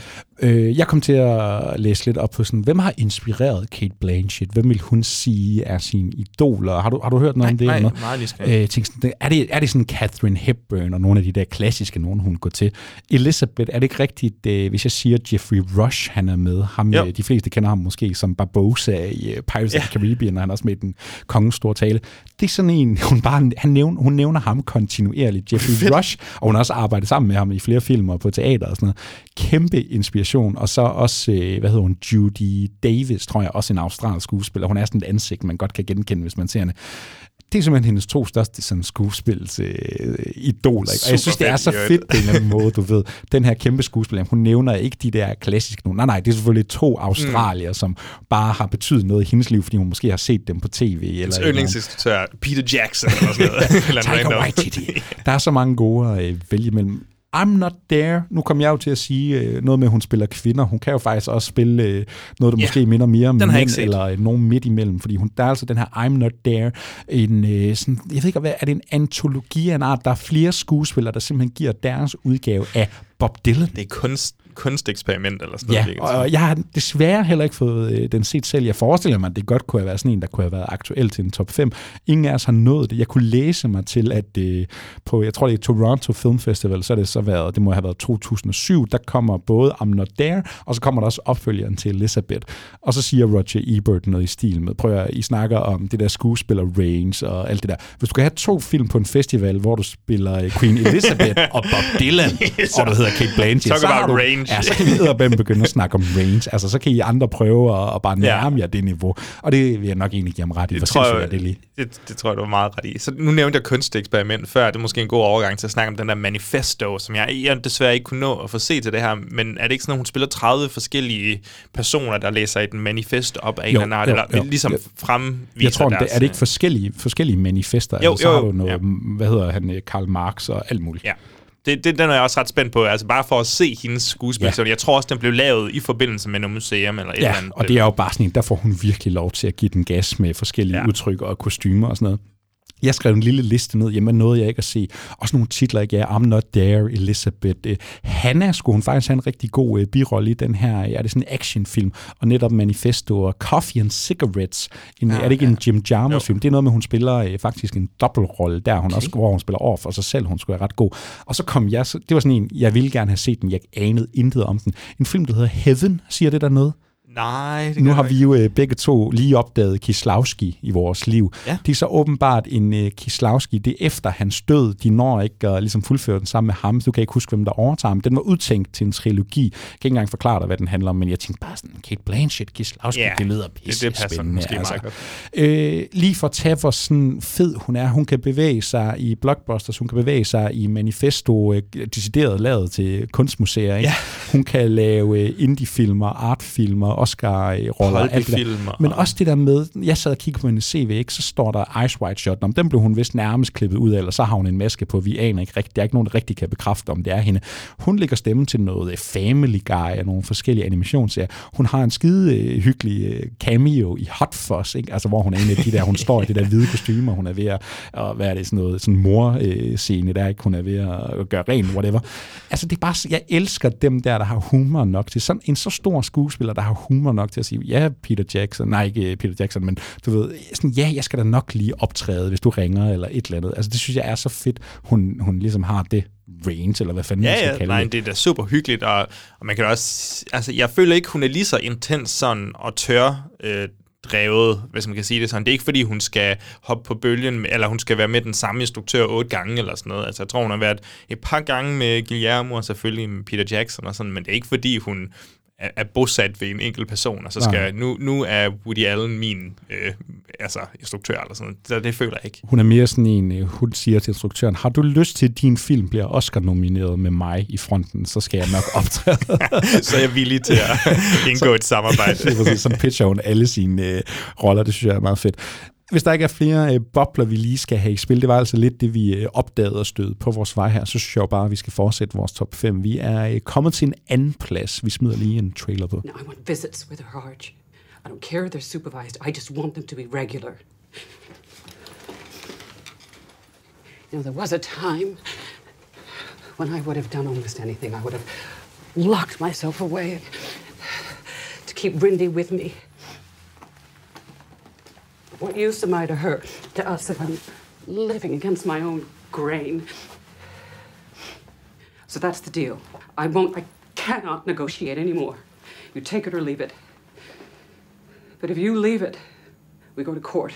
Øh, jeg kom til at læse lidt op på sådan, hvem har inspireret Kate Blanchett? Hvem vil hun sige er sine idoler? Har du, har du hørt noget Nej, om det? nej, eller noget? meget øh, tænkte sådan, er, det, er det sådan Catherine Hepburn og nogle af de der klassiske, nogen hun går til? Elizabeth, er det ikke rigtigt, øh, hvis jeg siger Jeffrey Rush, han er med? Ham, Jo. øh, de fleste kender ham måske som Barbosa i øh, Pirates of the Caribbean, og han er også med i den kongens store tale. Det er sådan en, hun, bare, han nævner, hun nævner ham kontinuerligt, Jeffrey Rush, og hun har også arbejdet sammen med ham i flere film og på teater og sådan noget. Kæmpe inspiration, og så også, øh, hvad hedder hun, Judy Davis, tror jeg, også en australsk skuespiller. Hun er sådan et ansigt, man godt kan genkende, hvis man ser hende det er simpelthen hendes to største sådan, skuespils øh, idoler. Ikke? Og jeg synes, det er så fedt, på en eller anden måde, du ved. Den her kæmpe skuespiller, hun nævner ikke de der klassiske nogle. Nej, nej, det er selvfølgelig to australier, mm. som bare har betydet noget i hendes liv, fordi hun måske har set dem på tv. Eller andet. yndlingsinstruktør, Peter Jackson eller sådan noget. Random. Waititi. Der er så mange gode at øh, vælge imellem. I'm not there. Nu kom jeg jo til at sige øh, noget med, at hun spiller kvinder. Hun kan jo faktisk også spille øh, noget, der Ja. måske minder mere om mænd, eller øh, nogen midt imellem. Fordi hun, der er altså den her I'm not there. En, øh, sådan, jeg ved ikke, hvad er det en antologi af en art? Der er flere skuespillere, der simpelthen giver deres udgave af Bob Dylan. Det er kunst, kunsteksperiment eller sådan Ja, noget. og og jeg har desværre heller ikke fået øh, den set selv. Jeg forestiller mig, at det godt kunne have været sådan en, der kunne have været aktuel til en top 5. Ingen af os har nået det. Jeg kunne læse mig til, at øh, på, jeg tror det er Toronto Film Festival, så er det så været, det må have været 2007, der kommer både I'm Not There, og så kommer der også opfølgeren til Elizabeth. Og så siger Roger Ebert noget i stil med, prøv at I snakker om det der skuespiller range og alt det der. Hvis du kan have to film på en festival, hvor du spiller øh, Queen Elizabeth og Bob Dylan, og du hedder Kate Blanchett, Talk så har about du, range. Ja, så kan vi edderbame begynde at snakke om range. Altså, så kan I andre prøve at, at bare nærme jer det niveau. Og det vil jeg nok egentlig give ham ret i. Det tror, jeg, det lige. det, det tror jeg, du var meget ret i. Så nu nævnte jeg kunsteksperiment før. Det er måske en god overgang til at snakke om den der manifesto, som jeg, jeg desværre ikke kunne nå at få se til det her. Men er det ikke sådan, at hun spiller 30 forskellige personer, der læser et manifest op af en Jo, eller anden eller ligesom Jo. fremviser Jeg tror, det, deres, er det ikke forskellige, forskellige manifester? Jo, altså, så jo, har du noget, ja. hvad hedder han, øh, Karl Marx og alt muligt. Ja. Det, det, den er jeg også ret spændt på, altså bare for at se hendes skuespil. Ja. Jeg tror også, den blev lavet i forbindelse med noget museum eller et eller Ja, andet. og det er jo bare sådan en, der får hun virkelig lov til at give den gas med forskellige. Ja. udtryk og kostymer og sådan noget. Jeg skrev en lille liste ned, jamen noget jeg ikke at se. Også nogle titler, ikke? Ja, I'm Not There, Elizabeth. Uh, Hannah skulle hun faktisk have en rigtig god uh, birolle i den her, er det sådan en actionfilm, og netop Manifesto og Coffee and Cigarettes. En, ja, er det ikke ja. en Jim Jarmusch-film? Det er noget med, hun spiller uh, faktisk en dobbeltrolle der, hun okay. også, hvor hun spiller over for sig selv. Hun skulle være ret god. Og så kom jeg, så, det var sådan en, jeg ville gerne have set den, jeg anede intet om den. En film, der hedder Heaven, siger det der noget? Nej, det Nu har vi jo øh, begge to lige opdaget Kislowski i vores liv. Ja. Det er så åbenbart en øh, Kislowski, det er efter hans død. De når ikke at ligesom fuldføre den sammen med ham. Du kan ikke huske, hvem der overtager ham. Den var udtænkt til en trilogi. Jeg kan ikke engang forklare dig, hvad den handler om, men jeg tænkte bare sådan, Kate Blanchett, Kislowski, Ja, det lyder det- det pisse passer spændende. måske meget altså. godt. Øh, lige for at tage, hvor sådan fed hun er. Hun kan bevæge sig i blockbusters, hun kan bevæge sig i manifesto, øh, decideret lavet til kunstmuseer. Ikke? Ja. Hun kan lave øh, indie-filmer, artfilmer, Oscar-roller, alt det der. Men og- også det der med, jeg sad og kiggede på hendes CV, ikke? så står der Ice White Shot. Om den blev hun vist nærmest klippet ud af, eller så har hun en maske på. Vi aner ikke rigtigt. Der er ikke nogen, der rigtig kan bekræfte, om det er hende. Hun lægger stemme til noget øh, Family Guy og nogle forskellige animationsserier. Hun har en skide øh, hyggelig øh, cameo i Hot Fuzz, ikke? Altså, hvor hun er en af de der, hun står i det der hvide kostyme, hun er ved at, og hvad er det, sådan noget, sådan mor-scene der, ikke? Hun er ved at gøre ren, whatever. Altså, det er bare, jeg elsker dem der, der har humor nok til sådan en så stor skuespiller, der har humor nok til at sige, ja, Peter Jackson, nej, ikke øh, Peter Jackson, men du ved, sådan, ja, jeg skal da nok lige optræde, hvis du ringer, eller et eller andet. Altså, det synes jeg er så fedt, hun, hun ligesom har det range, eller hvad fanden man Ja, skal ja, kalde nej, det. det er da super hyggeligt, og, og man kan også, altså jeg føler ikke, hun er lige så intens sådan, og tør øh, drevet, hvis man kan sige det sådan. Det er ikke fordi, hun skal hoppe på bølgen, eller hun skal være med den samme instruktør otte gange, eller sådan noget. Altså jeg tror, hun har været et par gange med Guillermo, og selvfølgelig med Peter Jackson og sådan, men det er ikke fordi, hun er, er bosat ved en enkelt person, og så skal, Nej. nu, nu er Woody Allen min øh, altså, instruktør, eller sådan noget. Så det føler jeg ikke. Hun er mere sådan en, øh, hun siger til instruktøren, har du lyst til, at din film bliver Oscar-nomineret med mig i fronten, så skal jeg nok optræde. så er jeg villig til at indgå et samarbejde. Lige præcis, sådan pitcher hun alle sine øh, roller, det synes jeg er meget fedt. Hvis der ikke er flere øh, bobler, vi lige skal have i spil, det var altså lidt det, vi øh, opdagede og stødte på vores vej her, så synes jeg jo bare, at vi skal fortsætte vores top 5. Vi er øh, kommet til en anden plads. Vi smider lige en trailer på. No, I want visits with her, arch. I don't care if they're supervised. I just want them to be regular. You know, there was a time when I would have done almost anything. I would have locked myself away to keep Rindy with me. What use am I to her, to us, if I'm living against my own grain? So that's the deal. I won't, I cannot negotiate anymore. You take it or leave it. But if you leave it, we go to court.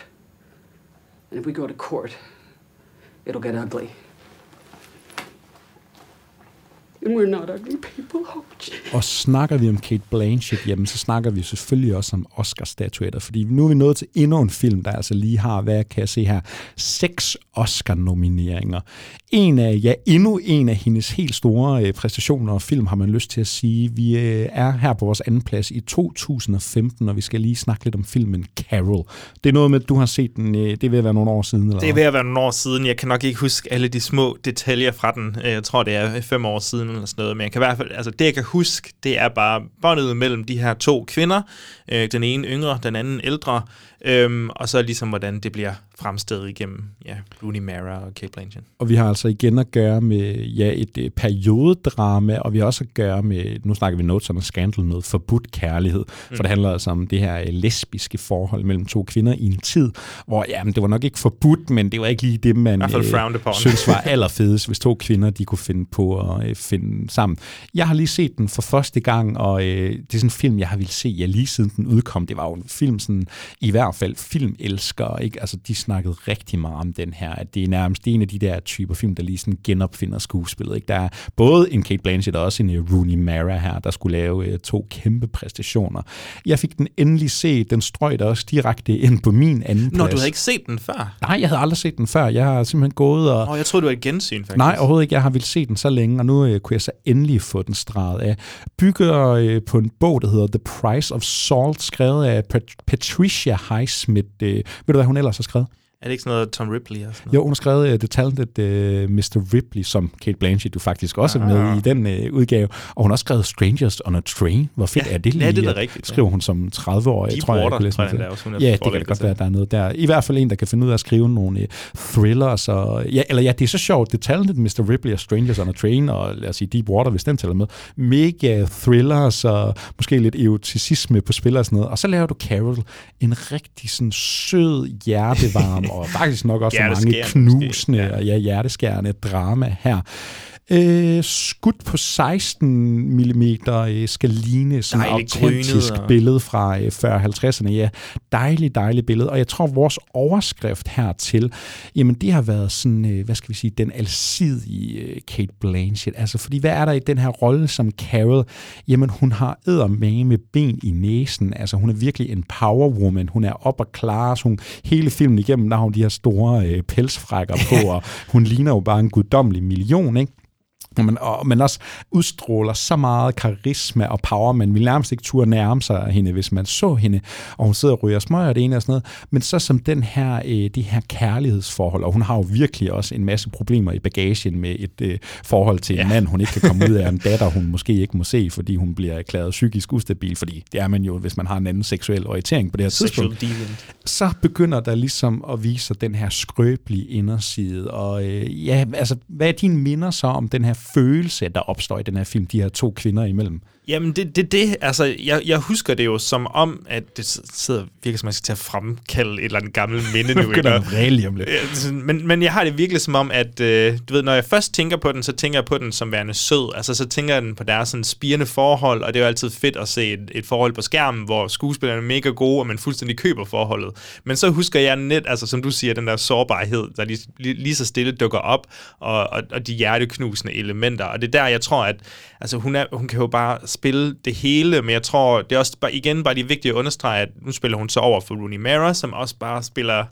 And if we go to court, it'll get ugly. And we're not ugly people. Oh, Og snakker vi om Kate Blanchett, jamen så snakker vi selvfølgelig også om Oscar-statuetter, fordi nu er vi nået til endnu en film, der altså lige har, hvad kan jeg se her, seks Oscar-nomineringer. En af, ja, endnu en af hendes helt store øh, præstationer og film, har man lyst til at sige. Vi øh, er her på vores anden plads i 2015, og vi skal lige snakke lidt om filmen Carol. Det er noget med, at du har set den, øh, det vil være nogle år siden, eller Det er at være nogle år siden. Jeg kan nok ikke huske alle de små detaljer fra den. Jeg tror, det er fem år siden eller sådan noget. Men jeg kan i hvert fald, altså det jeg kan huske, det er bare båndet mellem de her to kvinder. Øh, Den ene yngre, den anden ældre. øh, og så ligesom, hvordan det bliver fremstillet igennem ja, Rooney Mara og Kate Blanchett. Og vi har altså igen at gøre med ja, et øh, periodedrama, og vi har også at gøre med, nu snakker vi Notes on a Scandal, noget forbudt kærlighed. Mm. For det handler altså om det her øh, lesbiske forhold mellem to kvinder i en tid, hvor jamen, det var nok ikke forbudt, men det var ikke lige det, man upon. synes var allerfedest, hvis to kvinder de kunne finde på at øh, finde sammen. Jeg har lige set den for første gang, og øh, det er sådan en film, jeg har ville se ja, lige siden den udkom. Det var jo en film, sådan, i hvert fald filmelskere, ikke? Altså, de snakkede rigtig meget om den her, at det er nærmest en af de der typer film, der lige sådan genopfinder skuespillet. Ikke? Der er både en Kate Blanchett og også en øh, Rooney Mara her, der skulle lave øh, to kæmpe præstationer. Jeg fik den endelig set, den strøg der også direkte ind på min anden plads. Nå, du havde ikke set den før? Nej, jeg havde aldrig set den før. Jeg har simpelthen gået og... Åh, jeg troede, du et gensyn, faktisk. Nej, overhovedet ikke. Jeg har ville se den så længe, og nu øh, kunne jeg så endelig få den streget af. Bygger øh, på en bog, der hedder The Price of Salt, skrevet af Pat- Patricia Highsmith. Øh, ved du, hvad hun ellers har skrevet? Er det ikke sådan noget Tom Ripley og sådan noget? Jo, hun har skrevet uh, The Talented uh, Mr. Ripley, som Kate Blanchett jo faktisk også er med Ah. i den uh, udgave. Og hun har også skrevet Strangers on a Train. Hvor fedt Ja, er det lige? ja, det er rigtigt. Skriver hun som 30-årig. Deep tror jeg, jeg kunne læse tror jeg til. også, hun er Ja, det kan det godt være, der er noget der. I hvert fald en, der kan finde ud af at skrive nogle uh, thrillers. Og, ja, eller ja, det er så sjovt. The Talented Mr. Ripley og Strangers on a Train, og lad os sige Deep Water, hvis den tæller med. Mega thrillers og måske lidt eroticisme på spil og sådan noget. Og så laver du Carol, en rigtig sådan sød, hjertevarm og faktisk nok også mange Hjerteskærende måske, knusende og ja, hjerteskærende drama her. Øh, skudt på 16 mm øh, skal ligne sådan et autentisk og- billede fra øh, 40-50'erne. Ja, dejligt, dejligt billede. Og jeg tror, vores overskrift hertil, jamen det har været sådan, øh, hvad skal vi sige, den alsidige øh, Kate Blanchett. Altså, fordi hvad er der i den her rolle som Carol? Jamen, hun har eddermame med ben i næsen. Altså, hun er virkelig en power woman. Hun er op og klar. Hun, hele filmen igennem, der har hun de her store øh, pelsfrækker på, og hun ligner jo bare en guddommelig million, ikke? Man, og man også udstråler så meget karisma og power, man vil nærmest ikke turde nærme sig hende, hvis man så hende, og hun sidder og ryger smøger og det ene og sådan noget. Men så som den her, øh, det her kærlighedsforhold, og hun har jo virkelig også en masse problemer i bagagen med et øh, forhold til en Ja. mand, hun ikke kan komme ud af, en datter, hun måske ikke må se, fordi hun bliver erklæret psykisk ustabil, fordi det er man jo, hvis man har en anden seksuel orientering på det her tidspunkt så begynder der ligesom at vise sig den her skrøbelige inderside. Og øh, ja, altså, hvad er dine minder så om den her følelse, der opstår i den her film, de her to kvinder imellem? Jamen, det det, det altså, jeg, jeg husker det jo som om, at det sidder virkelig som, at jeg skal til at fremkalde et eller andet gammelt minde nu. Lige om lidt. Sådan, Men, men jeg har det virkelig som om, at øh, du ved, når jeg først tænker på den, så tænker jeg på den som værende sød. Altså, så tænker jeg den på deres sådan spirende forhold, og det er jo altid fedt at se et, et forhold på skærmen, hvor skuespillerne er mega gode, og man fuldstændig køber forholdet. Men så husker jeg net, altså som du siger, den der sårbarhed, der lige, lige, lige så stille dukker op, og, og, og de hjerteknusende elementer. Og det er der, jeg tror, at altså, hun, er, hun kan jo bare spille det hele, men jeg tror, det er også bare, igen bare det vigtige at understrege, at nu spiller hun så over for Rooney Mara, som også bare spiller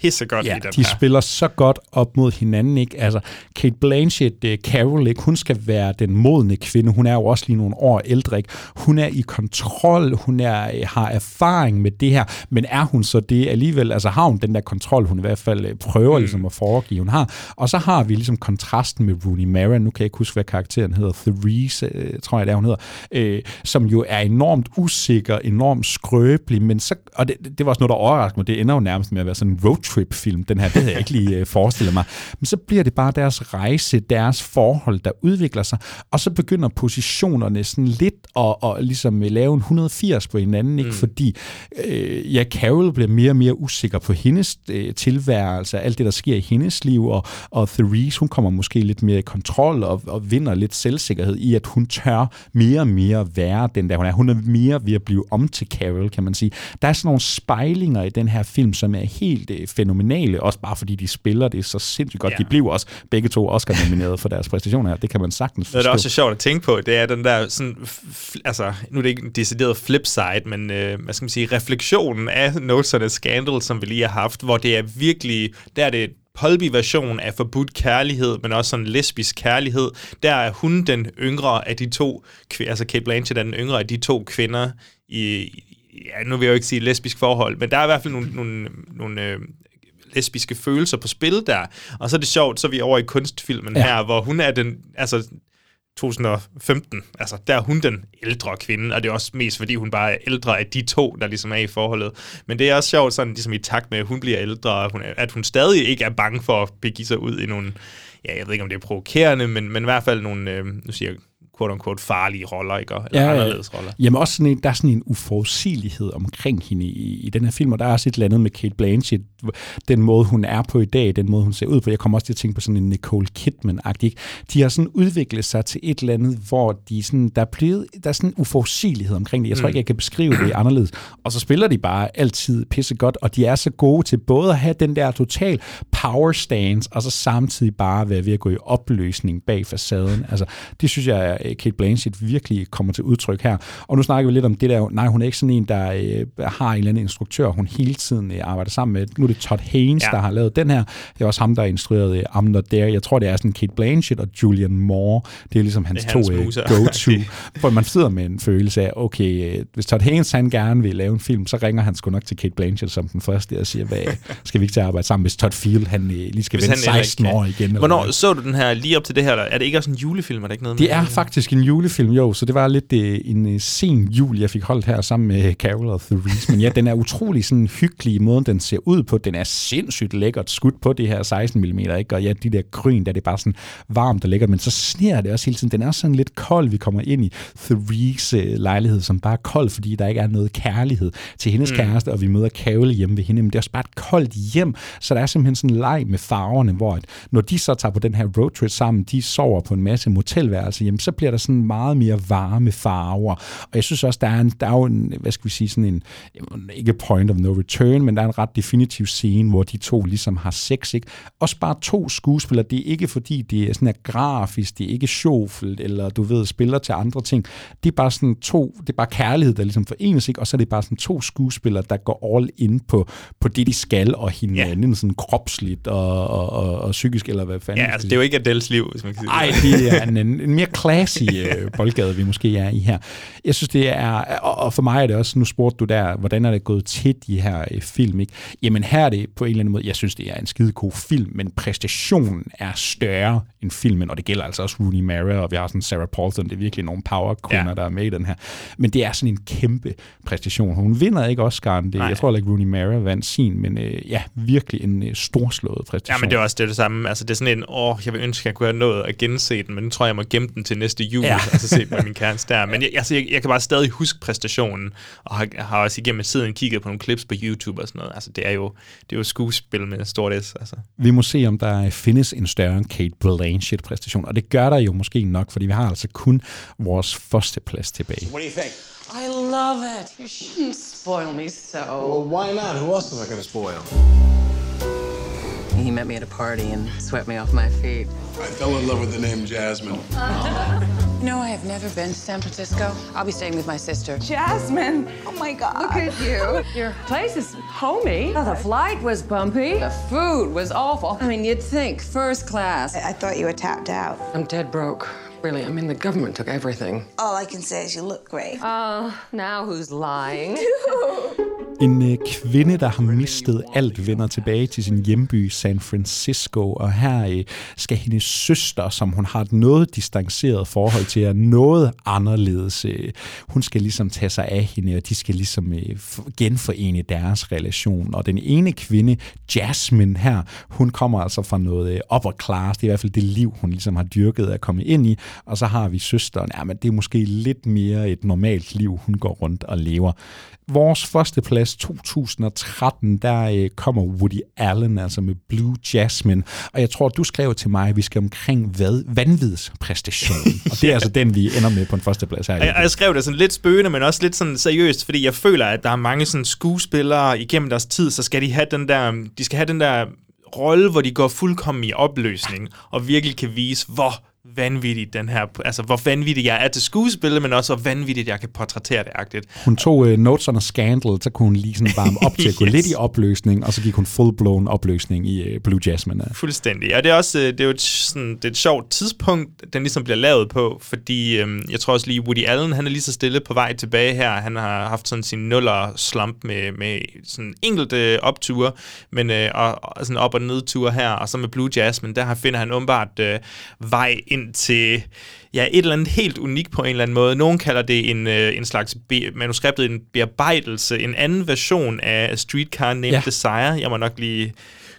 pissegodt Ja, i den de her. spiller så godt op mod hinanden, ikke? Altså, Kate Blanchett, uh, Carol, ikke? Hun skal være den modne kvinde. Hun er jo også lige nogle år ældre, ikke? Hun er i kontrol, hun er, øh, har erfaring med det her, men er hun så det alligevel? Altså, har hun den der kontrol, hun i hvert fald øh, prøver mm. ligesom at foregive, hun har. Og så har vi ligesom kontrasten med Rooney Mara, nu kan jeg ikke huske, hvad karakteren hedder, Therese, øh, tror jeg, det er, hun hedder, øh, som jo er enormt usikker, enormt skrøbelig, men så, og det, det var også noget, der overraskede mig, det ender jo nærmest med at være sådan en roadtrip-film, den her, det havde jeg ikke lige øh, forestillet mig. Men så bliver det bare deres rejse, deres forhold, der udvikler sig, og så begynder positionerne sådan lidt at, at ligesom øh, lave en 180 på hinanden, ikke? Mm. fordi øh, ja, Carol bliver mere og mere usikker på hendes øh, tilværelse, alt det, der sker i hendes liv, og, og Therese, hun kommer måske lidt mere i kontrol og, og vinder lidt selvsikkerhed i, at hun tør mere og mere være den der, hun er. Hun er mere ved at blive om til Carol, kan man sige. Der er sådan nogle spejlinger i den her film, som er helt øh, fænomenale, også bare fordi de spiller det så sindssygt godt. Ja. De blev også begge to Oscar-nomineret for deres præstationer. Det kan man sagtens forstå. Noget, der også er sjovt at tænke på, det er den der sådan, altså, nu er det ikke en decideret flip side, men øh, hvad skal man sige, refleksionen af Notes Scandal, som vi lige har haft, hvor det er virkelig, der er det Holby-version af forbudt kærlighed, men også sådan lesbisk kærlighed. Der er hun den yngre af de to, altså Kate Blanchett er den yngre af de to kvinder i, ja, nu vil jeg jo ikke sige lesbisk forhold, men der er i hvert fald nogle, nogle, nogle øh, lesbiske følelser på spil der. Og så er det sjovt, så er vi over i kunstfilmen Ja. her, hvor hun er den, altså 2015, altså der er hun den ældre kvinde, og det er også mest fordi hun bare er ældre af de to, der ligesom er i forholdet. Men det er også sjovt sådan ligesom i takt med, at hun bliver ældre, og hun, at hun stadig ikke er bange for at begive sig ud i nogle, ja jeg ved ikke om det er provokerende, men, men i hvert fald nogle, øh, nu siger jeg quote unquote farlige roller, ikke? Eller ja, anderledes roller. Jamen også sådan en, der er sådan en uforudsigelighed omkring hende i, i den her film, og der er også et eller andet med Kate Blanchett, den måde hun er på i dag, den måde hun ser ud på. Jeg kommer også til at tænke på sådan en Nicole Kidman-agtig. ikke? De har sådan udviklet sig til et eller andet, hvor de sådan, der, er blevet, der er sådan en uforudsigelighed omkring det. Jeg tror Mm. ikke, jeg kan beskrive det anderledes. Og så spiller de bare altid pisse godt, og de er så gode til både at have den der total power stance, og så samtidig bare være ved at gå i opløsning bag facaden. Altså, det synes jeg, at Kate Blanchett virkelig kommer til udtryk her. Og nu snakker vi lidt om det der, nej, hun er ikke sådan en, der øh, har en eller anden instruktør, hun hele tiden øh, arbejder sammen med. Nu er det Todd Haynes, ja. Der har lavet den her. Det er også ham, der har instrueret øh, I'm Not There. Jeg tror, det er sådan Kate Blanchett og Julian Moore. Det er ligesom hans, Det er hans to øh, go-to. Hvor man sidder med en følelse af, okay, øh, hvis Todd Haynes han gerne vil lave en film, så ringer han sgu nok til Kate Blanchett som den første og siger, hvad, skal vi ikke til at arbejde sammen, hvis Todd Field han øh, lige skal Hvis vente han heller 16 ikke kan. år igen. eller Hvornår hvad? så du den her lige op til det her? Eller er det ikke også en julefilm? Er det ikke noget Det med er faktisk en julefilm, jo, så det var lidt øh, en øh, sen jul, jeg fik holdt her sammen med Carol og Therese. Men ja, den er utrolig sådan hyggelig i måden, den ser ud på. Den er sindssygt lækkert skudt på det her 16 mm, ikke? Og ja, de der gryn, der er det bare sådan varmt og lækkert, men så sner det også hele tiden. Den er sådan lidt kold, vi kommer ind i Therese øh, lejlighed, som bare er kold, fordi der ikke er noget kærlighed til hendes mm. kæreste, og vi møder Carol hjemme ved hende. Men det er også bare et koldt hjem, så der er simpelthen sådan en leg med farverne, hvor at, når de så tager på den her roadtrip sammen, de sover på en masse motelværelser, jamen så bliver der sådan meget mere varme farver. Og jeg synes også, der er, en, der er jo en, hvad skal vi sige, sådan en, ikke point of no return, men der er en ret definitiv scene, hvor de to ligesom har sex, ikke? Også bare to skuespillere, det er ikke fordi, det er sådan her grafisk, det er ikke sjovfuldt, eller du ved, spiller til andre ting. Det er bare sådan to, det er bare kærlighed, der ligesom forenes, ikke? Og så er det bare sådan to skuespillere, der går all in på, på det, de skal, og hinanden, yeah. sådan kropsligt og, og, og, og psykisk, eller hvad fanden. Ja, altså, det er jo ikke Adels liv, hvis man kan sige Ej, det er en, en, mere classy øh, boldgade, vi måske er i her. Jeg synes, det er, og for mig er det også, nu spurgte du der, hvordan er det gået til de her øh, film, ikke? Jamen her er det på en eller anden måde, jeg synes, det er en skide god film, men præstationen er større end filmen, og det gælder altså også Rooney Mara, og vi har sådan Sarah Paulson, det er virkelig nogle power ja. der er med i den her. Men det er sådan en kæmpe præstation. Hun vinder ikke Oscar'en, det, Nej. jeg tror heller ikke Rooney Mara vandt sin, men øh, ja, virkelig en øh, storslået præstation. Ja, men det er også det, er det samme. Altså, det er sådan en, åh, jeg vil ønske, at jeg kunne have nået at gense den, men nu tror jeg, jeg må gemme den til næste jul, Ja. og så se med min kæreste der. Men jeg, altså, jeg, jeg, kan bare stadig huske præstationen, og har, har også igennem tiden kigget på nogle clips på YouTube og sådan noget. Altså, det er jo, det er jo skuespil med stort S, altså. Vi må se, om der findes en større Kate Blanchett-præstation, og det gør der jo måske nok, fordi vi har altså kun vores første plads tilbage. What do you think? I love it. You shouldn't spoil me so. Well, why not? Who else am I going to spoil? He met me at a party and swept me off my feet. I fell in love with the name Jasmine. You know, I have never been to San Francisco. I'll be staying with my sister. Jasmine! Oh my god. Look at you. Your place is homey. Oh, the flight was bumpy. The food was awful. I mean, you'd think first class. I thought you were tapped out. I'm dead broke. Really, I mean, the government took everything. All I can say is you look great. Uh, now who's lying? En øh, kvinde, der har mistet alt, vender tilbage til sin hjemby San Francisco, og her øh, skal hendes søster, som hun har et noget distanceret forhold til, er noget anderledes. Øh, hun skal ligesom tage sig af hende, og de skal ligesom genforene deres relation. Og den ene kvinde, Jasmine her, hun kommer altså fra noget upper class, det er i hvert fald det liv, hun ligesom har dyrket at komme ind i, og så har vi søsteren, ja, men det er måske lidt mere et normalt liv, hun går rundt og lever. Vores første plads 2013, der øh, kommer Woody Allen altså med Blue Jasmine, og jeg tror, du skrev til mig, at vi skal omkring hvad? vanvidspræstation. Og det er altså den, vi ender med på en førsteplads her. i Jeg, jeg skrev det sådan lidt spøgende, men også lidt sådan seriøst, fordi jeg føler, at der er mange sådan skuespillere igennem deres tid, så skal de have den der, de skal have den der rolle, hvor de går fuldkommen i opløsning, og virkelig kan vise, hvor vanvittigt den her, altså hvor vanvittigt jeg er til skuespillet, men også hvor vanvittigt jeg kan portrættere det agtigt. Hun tog uh, Notes on a Scandal, så kunne hun lige sådan varme op til at gå Yes. lidt i opløsning, og så gik hun full-blown opløsning i uh, Blue Jasmine. Fuldstændig. Og det er også øh, det er jo et, sådan, det er et sjovt tidspunkt, den ligesom bliver lavet på, fordi øhm, jeg tror også lige, Woody Allen, han er lige så stille på vej tilbage her. Han har haft sådan sin nuller slump med, med sådan enkelte opture, men øh, og, og sådan op- og nedture her, og så med Blue Jasmine, der finder han åbenbart øh, vej ind til ja, et eller andet helt unikt på en eller anden måde. Nogen kalder det en, øh, en slags be- manuskriptet, en bearbejdelse, en anden version af Streetcar Named Ja. Desire. Jeg må nok lige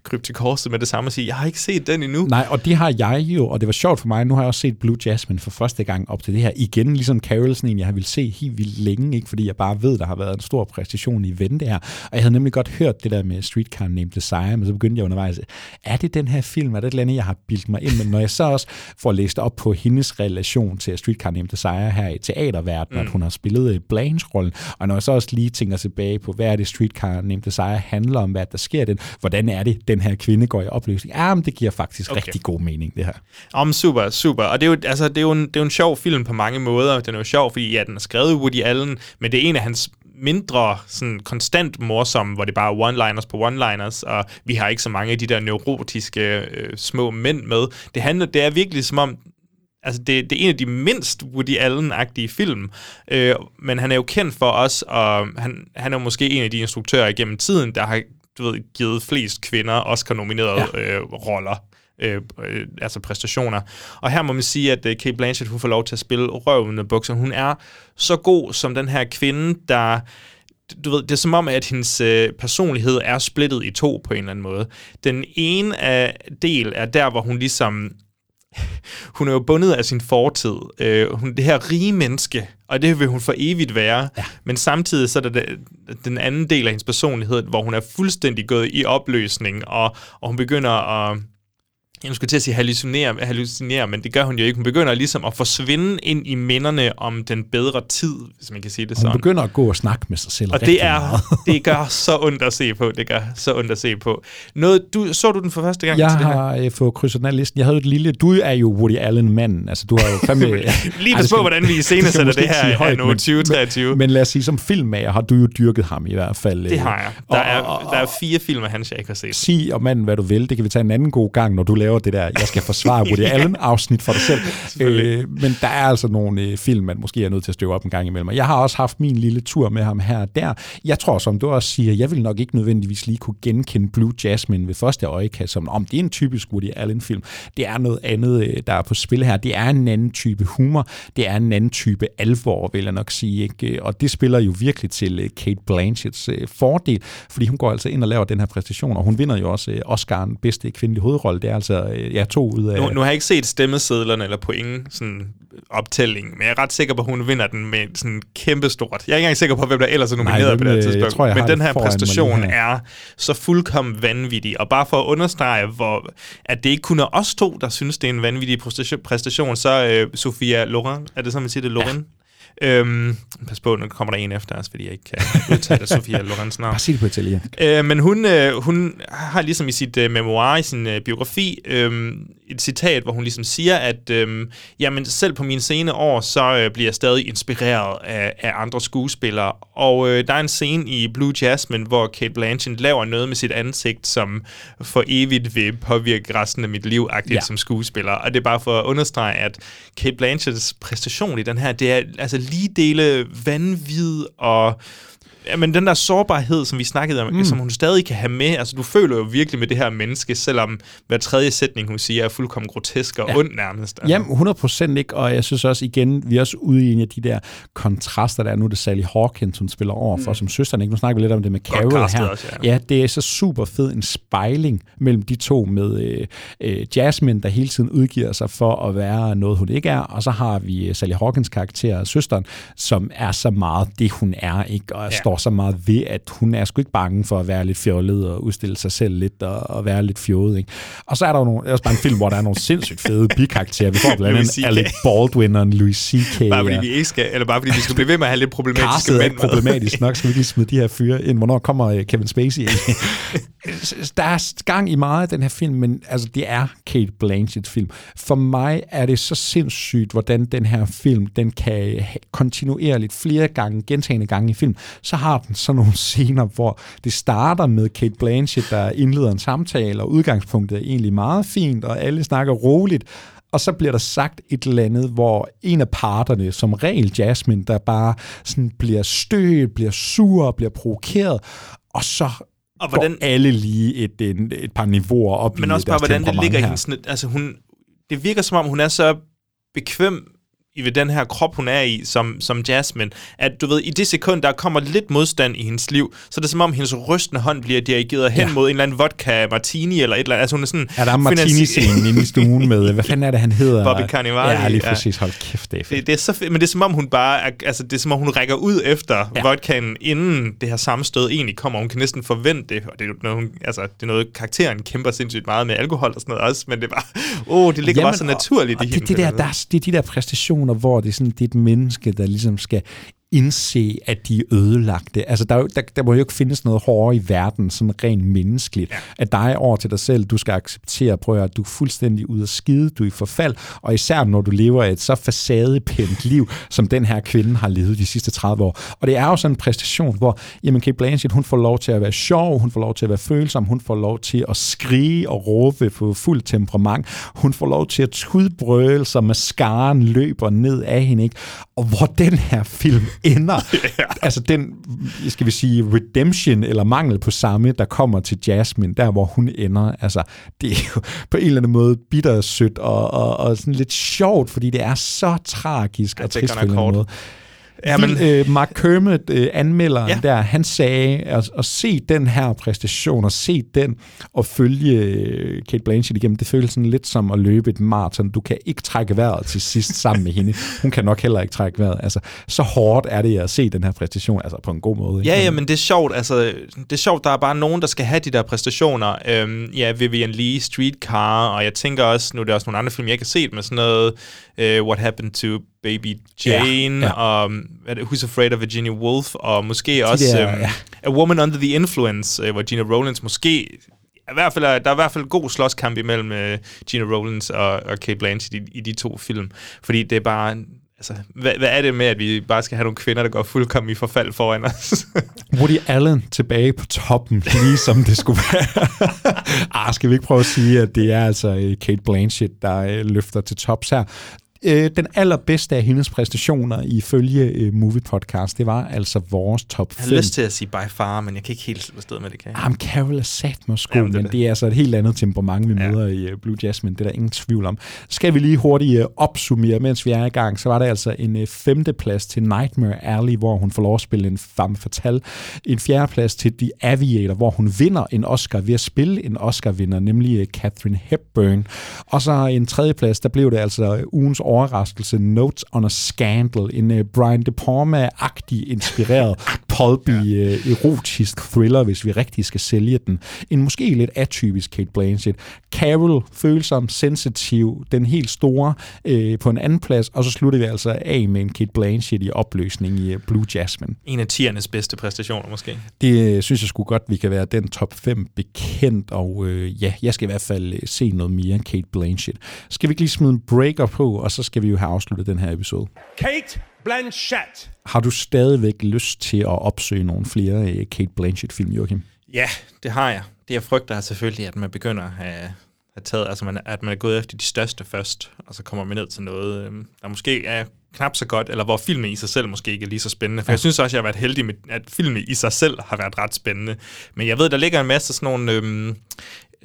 krybe til korset med det samme og sige, jeg har ikke set den endnu. Nej, og det har jeg jo, og det var sjovt for mig. Nu har jeg også set Blue Jasmine for første gang op til det her. Igen, ligesom Carol, sådan en, jeg har ville se helt vildt længe, ikke? fordi jeg bare ved, der har været en stor præstation i vente her. Og jeg havde nemlig godt hørt det der med Streetcar Named Desire, men så begyndte jeg undervejs, er det den her film? Er det et eller andet, jeg har bildt mig ind? Men når jeg så også får læst op på hendes relation til Streetcar Named Desire her i teaterverdenen, mm. At hun har spillet Blanche-rollen, og når jeg så også lige tænker tilbage på, hvad er det Streetcar Named Desire handler om, hvad der sker i den, hvordan er det, den her kvinde går i opløsning? Ja, men det giver faktisk okay. Rigtig god mening, det her. Om super, super. Og det er jo, altså, det er jo, en, det er jo en sjov film på mange måder. Den er jo sjov, fordi ja, den er skrevet Woody Allen, men det er en af hans mindre sådan konstant morsomme, hvor det bare er one-liners på one-liners, og vi har ikke så mange af de der neurotiske øh, små mænd med. Det handler, det er virkelig som om, altså det, det er en af de mindst Woody Allen-agtige film, øh, men han er jo kendt for os, og han, han er måske en af de instruktører igennem tiden, der har du ved, givet flest kvinder Oscar-nominerede ja. øh, roller øh, øh, altså præstationer. Og her må man sige, at øh, Kate Blanchett, hun får lov til at spille røven af bukserne. Hun er så god som den her kvinde, der du ved, det er som om, at hendes øh, personlighed er splittet i to på en eller anden måde. Den ene af del er der, hvor hun ligesom hun er jo bundet af sin fortid. Øh, hun det her rige menneske, og det vil hun for evigt være. Ja. Men samtidig så er der den anden del af hendes personlighed, hvor hun er fuldstændig gået i opløsning, og, og hun begynder at jeg skulle til at sige hallucinere, hallucinere, men det gør hun jo ikke. Hun begynder ligesom at forsvinde ind i minderne om den bedre tid, hvis man kan sige det Hun sådan. begynder at gå og snakke med sig selv Og det er, meget. det gør så ondt at se på. Det gør så ondt at se på. Noget, du, så du den for første gang Jeg til det her? har øh, fået krydset den listen. Jeg havde et lille... Du er jo Woody Allen-manden. Altså, du har jo fandme... Lige pas på, hvordan vi det skal iscenesætter måske det her højt, anno men- 2023. Men, men lad os sige, som filmmager har du jo dyrket ham i hvert fald. Det øh, har jeg. Der, og- er, der er fire film af hans, jeg ikke har set. Sig om manden, hvad du vil. Det kan vi tage en anden god gang, når du laver det der, jeg skal forsvare Woody. Allen-afsnit for dig selv. Øh, men der er altså nogle øh, film, man måske er nødt til at støve op en gang imellem. Og Jeg har også haft min lille tur med ham her og der. Jeg tror, som du også siger, jeg vil nok ikke nødvendigvis lige kunne genkende Blue Jasmine ved første øjekast, som om det er en typisk Woody Allen-film. Det er noget andet, øh, der er på spil her. Det er en anden type humor. Det er en anden type alvor, vil jeg nok sige. Ikke? Og det spiller jo virkelig til øh, Kate Blanchetts øh, fordel, fordi hun går altså ind og laver den her præstation, og hun vinder jo også øh, Oscar'en bedste kvindelige hovedrolle. Det er altså øh, ja, to ud af... Nu, nu har jeg ikke set stemmesedlerne eller point sådan optælling, men jeg er ret sikker på, at hun vinder den med sådan kæmpestort. Jeg er ikke engang sikker på, hvem der ellers er nomineret Nej, på dem, det øh, her jeg tidspunkt. tror, jeg men den her præstation er så fuldkommen vanvittig. Og bare for at understrege, hvor, at det ikke kun er os to, der synes, det er en vanvittig præstation, præstation så øh, Sofia Loren, er det sådan, man siger det? Loren? Ja. Øhm, pas på, nu kommer der en efter os, fordi jeg ikke kan udtale Sofia Lorens navn. Bare sig det på italiensk. Øh, men hun, øh, hun har ligesom i sit øh, memoir, i sin øh, biografi, øh, et citat, hvor hun ligesom siger, at øh, jamen, selv på mine sene år, så øh, bliver jeg stadig inspireret af, af andre skuespillere. Og øh, der er en scene i Blue Jasmine, hvor Kate Blanchett laver noget med sit ansigt, som for evigt vil påvirke resten af mit liv Ja. som skuespiller. Og det er bare for at understrege, at Kate Blanchetts præstation i den her, det er altså lige dele vanvid og men den der sårbarhed, som vi snakkede om, Mm. som hun stadig kan have med, altså du føler jo virkelig med det her menneske, selvom hver tredje sætning, hun siger, er fuldkommen grotesk og Ja. ond nærmest. Altså. Jamen, 100 procent ikke, og jeg synes også igen, vi er også ude i en af de der kontraster, der er nu, det Sally Hawkins, hun spiller over for, mm. som søsteren, ikke? Nu snakker vi lidt om det med Carol her. også, ja. ja, det er så super fed en spejling mellem de to med øh, øh, Jasmine, der hele tiden udgiver sig for at være noget, hun ikke er, og så har vi øh, Sally Hawkins karakter, søsteren, som er så meget det, hun er, ikke? Og Ja. står står så meget ved, at hun er sgu ikke bange for at være lidt fjollet og udstille sig selv lidt og, og være lidt fjollet. Ikke? Og så er der jo nogle, også bare en film, hvor der er nogle sindssygt fede bikarakterer. Vi får blandt andet. Alec Baldwin og Louis C.K. Bare fordi vi ikke skal, eller bare fordi vi skal blive ved med at have lidt problematiske er mænd ikke problematisk nok, skal vi lige smide de her fyre ind. Hvornår kommer øh, Kevin Spacey ind? der er gang i meget af den her film, men altså, det er Kate Blanchetts film. For mig er det så sindssygt, hvordan den her film, den kan kontinuerligt flere gange, gentagende gange i film, så har den sådan nogle scener, hvor det starter med Kate Blanchett, der indleder en samtale, og udgangspunktet er egentlig meget fint, og alle snakker roligt, og så bliver der sagt et eller andet, hvor en af parterne, som regel Jasmine, der bare sådan bliver stødt, bliver sur, bliver provokeret, og så Og hvordan- går alle lige et, et, et par niveauer op Men i også bare, hvordan det ligger i her. hendes... net- Altså, hun, det virker som om, hun er så bekvem i ved den her krop, hun er i, som, som Jasmine, at du ved, i det sekund, der kommer lidt modstand i hendes liv, så er det som om, hendes rystende hånd bliver dirigeret hen Ja. mod en eller anden vodka martini, eller et eller andet. Altså, hun er sådan... Er der finansi- martini-scenen inde i stuen med, hvad fanden er det, han hedder? Bobby Cannavale, Ja, lige ja. præcis. Hold kæft, det er fedt. Det, det er så fedt, men det er som om hun bare er, altså det er som om hun rækker ud efter ja. vodkaen, inden det her sammenstød egentlig kommer. Hun kan næsten forvente det, og det er, noget, hun, altså, det er noget, karakteren kæmper sindssygt meget med alkohol og sådan noget også, men det er bare, åh, oh, det ligger bare så naturligt og, i og hende. det, det, der, der, er- det er de der præstationer, hvor det er, sådan, det er et menneske, der ligesom skal indse, at de er ødelagte. Altså, der, er der, der må jo ikke findes noget hårdere i verden, sådan rent menneskeligt. Ja. At dig over til dig selv, du skal acceptere, prøv at du er fuldstændig ude af skide, du er i forfald, og især når du lever et så facadepænt liv, som den her kvinde har levet de sidste 30 år. Og det er jo sådan en præstation, hvor jamen, Kate Blanchett, hun får lov til at være sjov, hun får lov til at være følsom, hun får lov til at skrige og råbe på fuld temperament, hun får lov til at tudbrøle, så mascaren løber ned af hende, ikke? Og hvor den her film ender, yeah. altså den, skal vi sige, redemption eller mangel på samme, der kommer til Jasmine, der hvor hun ender, altså det er jo på en eller anden måde bittersødt og, og, og sådan lidt sjovt, fordi det er så tragisk og det er trist på en måde. Ja, men- øh, Mark Kermit, øh, anmelderen Ja. der, han sagde, at, at se den her præstation, og se den, og følge øh, Kate Blanchett igennem, det føles sådan lidt som at løbe et maraton. Du kan ikke trække vejret til sidst sammen med hende. Hun kan nok heller ikke trække vejret. Altså, så hårdt er det at se den her præstation, altså på en god måde. ikke? Ja, ja, men det er sjovt. Altså, det er sjovt, der er bare nogen, der skal have de der præstationer. Øhm, ja, Vivian Lee, Streetcar, og jeg tænker også, nu er der også nogle andre film, jeg ikke har set, med sådan noget uh, What Happened to Baby Jane, Ja, ja. og hvad det, Who's Afraid of Virginia Woolf, og måske De også der, øhm, ja. A Woman Under the Influence, øh, hvor Gina Rowlands måske i hvert fald er, der er i hvert fald god slåskamp imellem øh, Gina Rowlands og, og Kate Blanchett i, i de to film. Fordi det er bare... Altså, hvad, hvad er det med, at vi bare skal have nogle kvinder, der går fuldkommen i forfald foran os? Woody Allen tilbage på toppen, ligesom det skulle være. ah, skal vi ikke prøve at sige, at det er altså øh, Kate Blanchett, der øh, løfter til tops her. Øh, Den allerbedste af hendes præstationer ifølge øh, Movie Podcast, det var altså vores top Jeg 5. har lyst til at sige by far, men jeg kan ikke helt slippe afsted med det, kan jeg? Jamen, Carol er sat måske, Jamen, det er men det. det er altså et helt andet temperament, vi møder i uh, Blue Jasmine. Det er der ingen tvivl om. Skal vi lige hurtigt uh, opsummere, mens vi er i gang, så var der altså en uh, femteplads til Nightmare Alley, hvor hun får lov at spille en femme fatale. En fjerdeplads til The Aviator, hvor hun vinder en Oscar ved at spille en Oscar-vinder, nemlig uh, Catherine Hepburn. Og så en tredjeplads, der blev det altså ugens overraskelse, Notes on a Scandal, en uh, Brian De Palma-agtig inspireret pulpy uh, erotisk thriller, hvis vi rigtig skal sælge den. En måske lidt atypisk Kate Blanchett. Carol, følsom, sensitiv, den helt store øh, på en anden plads, og så slutter vi altså af med en Kate Blanchett i opløsning i øh, Blue Jasmine. En af tiernes bedste præstationer, måske. Det øh, synes jeg skulle godt, vi kan være den top 5 bekendt, og øh, ja, jeg skal i hvert fald øh, se noget mere end Kate Blanchett. Skal vi ikke lige smide en breaker på, og så skal vi jo have afsluttet den her episode. Kate Blanchett. Har du stadigvæk lyst til at opsøge nogle flere øh, Kate Blanchett-film, Joachim? Ja, det har jeg. Det jeg frygter er selvfølgelig, at man begynder at have, have taget, altså man, at man er gået efter de største først, og så kommer man ned til noget, øhm, der måske er knap så godt, eller hvor filmen i sig selv måske ikke er lige så spændende. For ja. jeg synes også, jeg har været heldig med, at filmen i sig selv har været ret spændende. Men jeg ved, der ligger en masse sådan nogle... Øhm,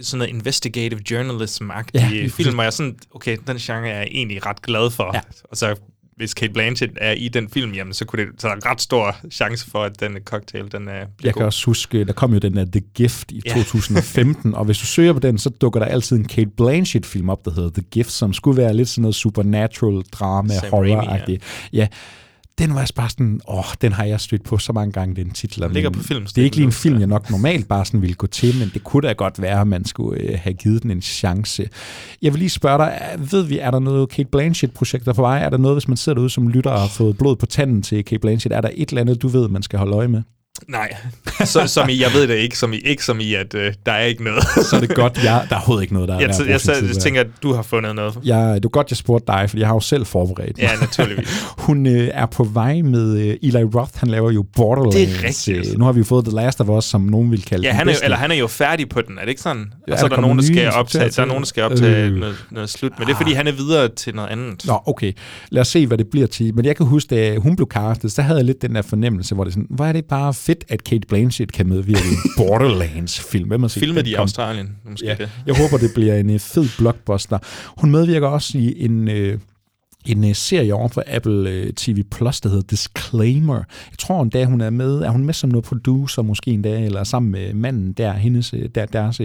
sådan noget investigative journalism-agtige Ja, ja, film, hvor jeg sådan, okay, den genre er jeg egentlig ret glad for. Ja. Og så hvis Kate Blanchett er i den film, jamen, så, kunne det, så er der en ret stor chance for, at den cocktail, den er, bliver Jeg god. kan også huske, der kom jo den der The Gift i Ja. 2015, og hvis du søger på den, så dukker der altid en Kate Blanchett-film op, der hedder The Gift, som skulle være lidt sådan noget supernatural drama, Sam horror-agtigt. Ja. Den var jeg bare sådan, åh, den har jeg stødt på så mange gange, den titel. Den ligger på filmstriben Det er ikke lige en film, jeg nok normalt bare sådan ville gå til, men det kunne da godt være, at man skulle øh, have givet den en chance. Jeg vil lige spørge dig, ved vi, er der noget Kate Blanchett-projekter på vej? Er der noget, hvis man sidder derude som lytter og har fået blod på tanden til Kate Blanchett, er der et eller andet, du ved, man skal holde øje med? Nej, så, som i, jeg ved det ikke, som i, ikke som i, at øh, der er ikke noget. Så er det godt, jeg, der er overhovedet ikke noget, der er jeg, at jeg, tænker, at du har fundet noget. Jeg, det var godt, jeg spurgte dig, for jeg har jo selv forberedt. Ja, naturligvis. Hun øh, er på vej med øh, Eli Roth, han laver jo Borderlands. Det er rigtigt. Øh, nu har vi jo fået The Last of Us, som nogen vil kalde Ja, han er, jo, eller han er jo færdig på den, er det ikke sådan? Ja, og så er der der, nogen, der skal optage, der er nogen, der skal optage Øh. noget, noget slut. Men det er, fordi han er videre til noget andet. Nå, okay. Lad os se, hvad det bliver til. Men jeg kan huske, da hun blev castet, så havde jeg lidt den der fornemmelse, hvor det er sådan, hvor er det bare fedt, at Kate Blanchett kan medvirke i en Borderlands-film. Hvem har set Filmet i komme? Australien, måske Ja, det. jeg håber, det bliver en øh, fed blockbuster. Hun medvirker også i en... Øh, en øh, serie over på Apple øh, TV Plus, der hedder Disclaimer. Jeg tror endda, hun er med. Er hun med som noget producer måske endda, eller sammen med manden der, hendes, der deres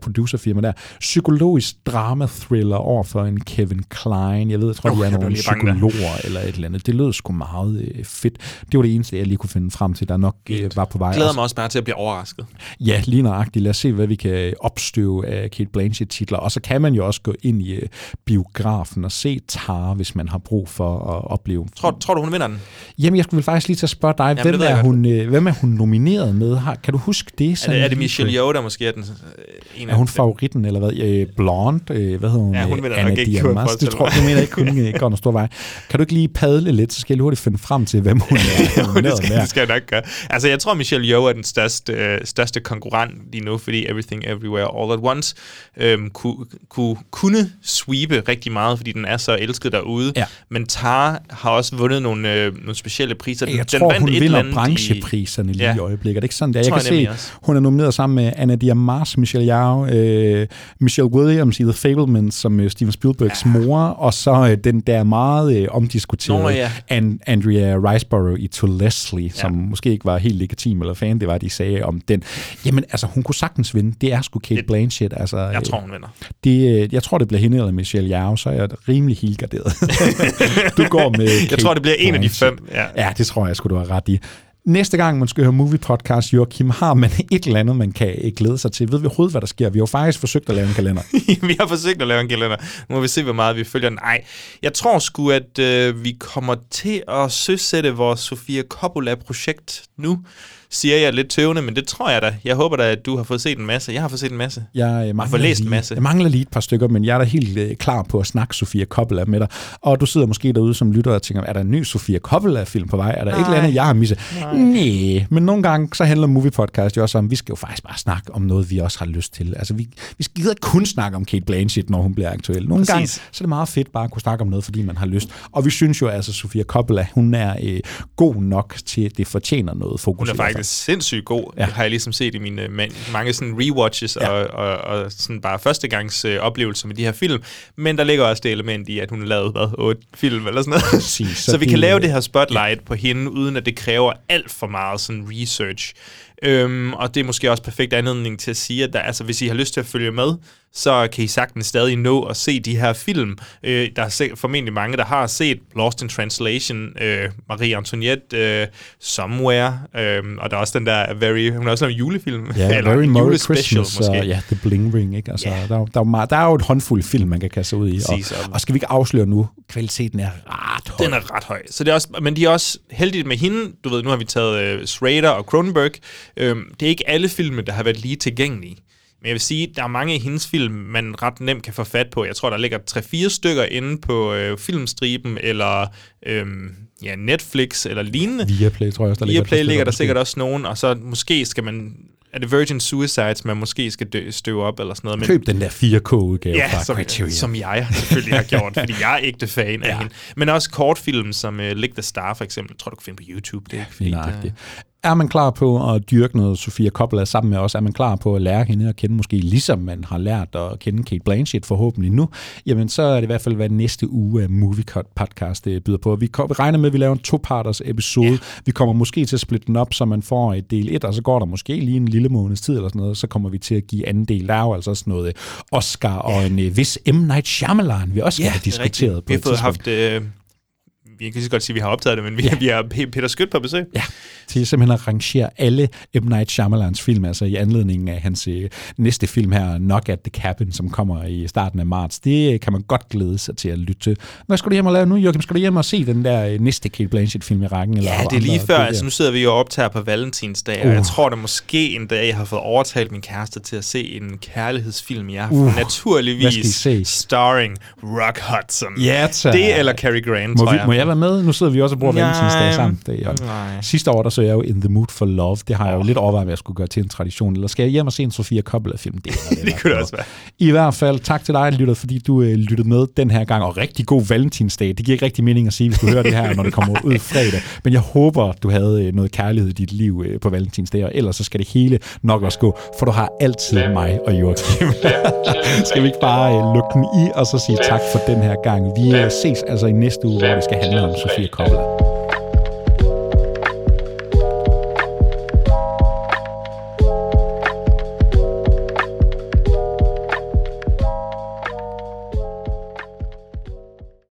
producerfirma der. Psykologisk drama-thriller over for en Kevin Klein. Jeg ved, jeg tror, Uh, de er nogle psykologer eller et eller andet. Det lød sgu meget øh, fedt. Det var det eneste, jeg lige kunne finde frem til, der nok øh, var på vej. Jeg glæder mig også bare til at blive overrasket. Ja, lige nøjagtigt. Lad os se, hvad vi kan opstøve af Kate Blanchett-titler. Og så kan man jo også gå ind i øh, biografen og se Tar, hvis man har brug for at opleve. Tror, tror du, hun vinder den? Jamen, jeg skulle faktisk lige til at spørge dig, det hvem, er hun, øh, hvem er hun nomineret med? Har, kan du huske det? Er sådan det, er det Michelle Yeoh, der måske er den, en Er hun favoritten, eller hvad? Øh, Blonde? Øh, hvad hedder hun? Ja, hun Øh, Anna jeg. Du forestille tror, du mener ikke, hun øh, går en stor vej. Kan du ikke lige padle lidt, så skal jeg hurtigt finde frem til, hvem hun er Jo, det skal, det skal jeg nok gøre. Altså, jeg tror, Michelle Yeoh er den største, øh, største konkurrent lige nu, fordi Everything Everywhere All at Once øhm, kunne, kunne, kunne sweepe rigtig meget, fordi den er så elsket derude. Ja. Men Tar har også vundet nogle, øh, nogle specielle priser. Jeg den tror, vandt hun et vinder branchepriserne lige Ja. i øjeblikket. Er det ikke sådan, der? Jeg kan jeg nemlig se, også. hun er nomineret sammen med Anna Diarmas, Michelle Yeoh, øh, Michelle Williams i The Fablemans som øh, Steven Spielbergs ja. mor, og så øh, den der meget øh, omdiskuterede Nå, ja. An- Andrea Riseborough i To Leslie, ja. som måske ikke var helt legitim eller fan, det var, de sagde om den. Jamen, altså, hun kunne sagtens vinde. Det er sgu Kate Blanchett. Altså, Jeg øh, tror, hun vinder. Det, øh, jeg tror, det bliver hende eller Michelle Yeoh, så er jeg rimelig helgarderet. du går med Jeg Kate tror, det bliver en af de fem. Ja. Ja, det tror jeg skulle du have ret i. Næste gang, man skal høre movie podcast, Joachim, har man et eller andet, man kan øh, glæde sig til. Ved vi overhovedet, hvad der sker? Vi har jo faktisk forsøgt at lave en kalender. vi har forsøgt at lave en kalender. Nu må vi se, hvor meget vi følger. Nej, jeg tror sgu, at øh, vi kommer til at søsætte vores Sofia Coppola-projekt nu. Siger jeg lidt tøvende, men det tror jeg da. Jeg håber da, at du har fået set en masse. Jeg har fået set en masse. Jeg, øh, Jeg har mangler fået læst en lige, masse. Jeg mangler lige et par stykker, men jeg er da helt øh, klar på at snakke Sofia Coppola med dig. Og du sidder måske derude som lytter og tænker, er der en ny Sofia Coppola-film på vej? Er der et eller andet, jeg har misset? Nej. Men nogle gange, så handler movie podcast jo også om, vi skal jo faktisk bare snakke om noget, vi også har lyst til. Altså, vi, vi skal gider kun snakke om Kate Blanchett, når hun bliver aktuel. Nogle Præcis. gange, så er det meget fedt bare at kunne snakke om noget, fordi man har lyst. Og vi synes jo altså, Sofia Coppola, hun er øh, god nok til, at det fortjener noget fokus. Hun er i faktisk sindssygt god, Ja. har jeg ligesom set i mine ma- mange sådan rewatches ja. og, og, og sådan bare førstegangs øh, oplevelser med de her film. Men der ligger også det element i, at hun har lavet, hvad, otte film eller sådan noget. Præcis, så, så vi kan lave det her spotlight ja. på hende, uden at det kræver alt for meget sådan research. Øhm, og det er måske også perfekt anledning til at sige, at der, altså, hvis I har lyst til at følge med, så kan I sagtens stadig nå at se de her film. Øh, der er formentlig mange, der har set Lost in Translation, øh, Marie Antoinette, øh, Somewhere, øh, og der er også den der Very, hun har også lavet en julefilm. Ja, eller Very Merry Christmas og ja, The Bling Ring. Ikke? Altså, Ja. der, er der, er meget, der er jo et håndfuld film, man kan kaste ud i. Og, og- skal vi ikke afsløre nu, kvaliteten er ret høj. Den er ret høj. Så det er også, men de er også heldige med hende. Du ved, nu har vi taget uh, Schrader og Cronenberg. Øhm, det er ikke alle filme, der har været lige tilgængelige. Men jeg vil sige, der er mange af hendes film, man ret nemt kan få fat på. Jeg tror, der ligger 3-4 stykker inde på øh, filmstriben, eller øhm, ja, Netflix, eller lignende. Viaplay, tror jeg også, der ligger Viaplay ligger der sikkert også nogen, og så måske skal man... Er det Virgin Suicides, man måske skal dø, støve op, eller sådan noget? Men, Køb den der 4K-udgave ja, fra som, Criterion. som jeg selvfølgelig har gjort, fordi jeg er ægte fan af Ja. hende. Men også kortfilm som uh, Lick the Star, for eksempel. Tror, du kan finde på YouTube. Det er ikke fordi, Nøjagtigt. Er man klar på at dyrke noget Sofia Coppola sammen med os? Er man klar på at lære hende at kende, måske ligesom man har lært at kende Kate Blanchett forhåbentlig nu? Jamen, så er det i hvert fald, hvad næste uge af Movie Cut podcast det byder på. Vi regner med, at vi laver en to-parters episode. Ja. Vi kommer måske til at splitte den op, så man får et del 1, og så går der måske lige en lille måneds tid eller sådan noget, så kommer vi til at give anden del. Der er jo altså også noget øh, Oscar ja. og en øh, vis M. Night Shyamalan, vi også skal Ja, have er diskuteret rigtigt. på Vi har et fået haft... Øh, vi kan lige så godt sige, at vi har optaget det, men vi, ja. vi har Peter Skødt på besøg. Ja, til simpelthen at rangere alle M. Night Shyamalans film, altså i anledningen af hans øh, næste film her, Knock at the Cabin, som kommer i starten af marts. Det øh, kan man godt glæde sig til at lytte til. Hvad skal du hjem og lave nu, Joachim? Skal du hjem og se den der øh, næste Kate Blanchett-film i rækken? Eller Ja, det er lige før. Altså, nu sidder vi jo og optager på Valentinsdag, uh. og jeg tror, det måske en dag, jeg har fået overtalt min kæreste til at se en kærlighedsfilm i aften. Uh, Uh, Naturligvis starring Rock Hudson. Ja, tak. Det eller Cary Grant, må, tror vi, jeg. må jeg være med? Nu sidder vi også og bruger Nej, Valentinsdag sammen. Det er, jo- nej. sidste år, der så jeg jo In the Mood for Love. Det har jeg jo lidt overvejet, hvad jeg skulle gøre til en tradition. Eller skal jeg hjem og se en Sofia Coppola-film? Det, er Det kunne det også være. I hvert fald, tak til dig, lytter, fordi du øh, lyttede med den her gang. Og rigtig god Valentinsdag. Det giver ikke rigtig mening at sige, hvis du hører det her, når det kommer ud fredag. Men jeg håber, du havde øh, noget kærlighed i dit liv øh, på Valentinsdag. Og ellers så skal det hele nok også gå, for du har altid mig og Joachim. skal vi ikke bare øh, lukke den i, og så sige tak for den her gang. Vi øh, ses altså i næste uge, hvor det skal handle om Sofia Coppola.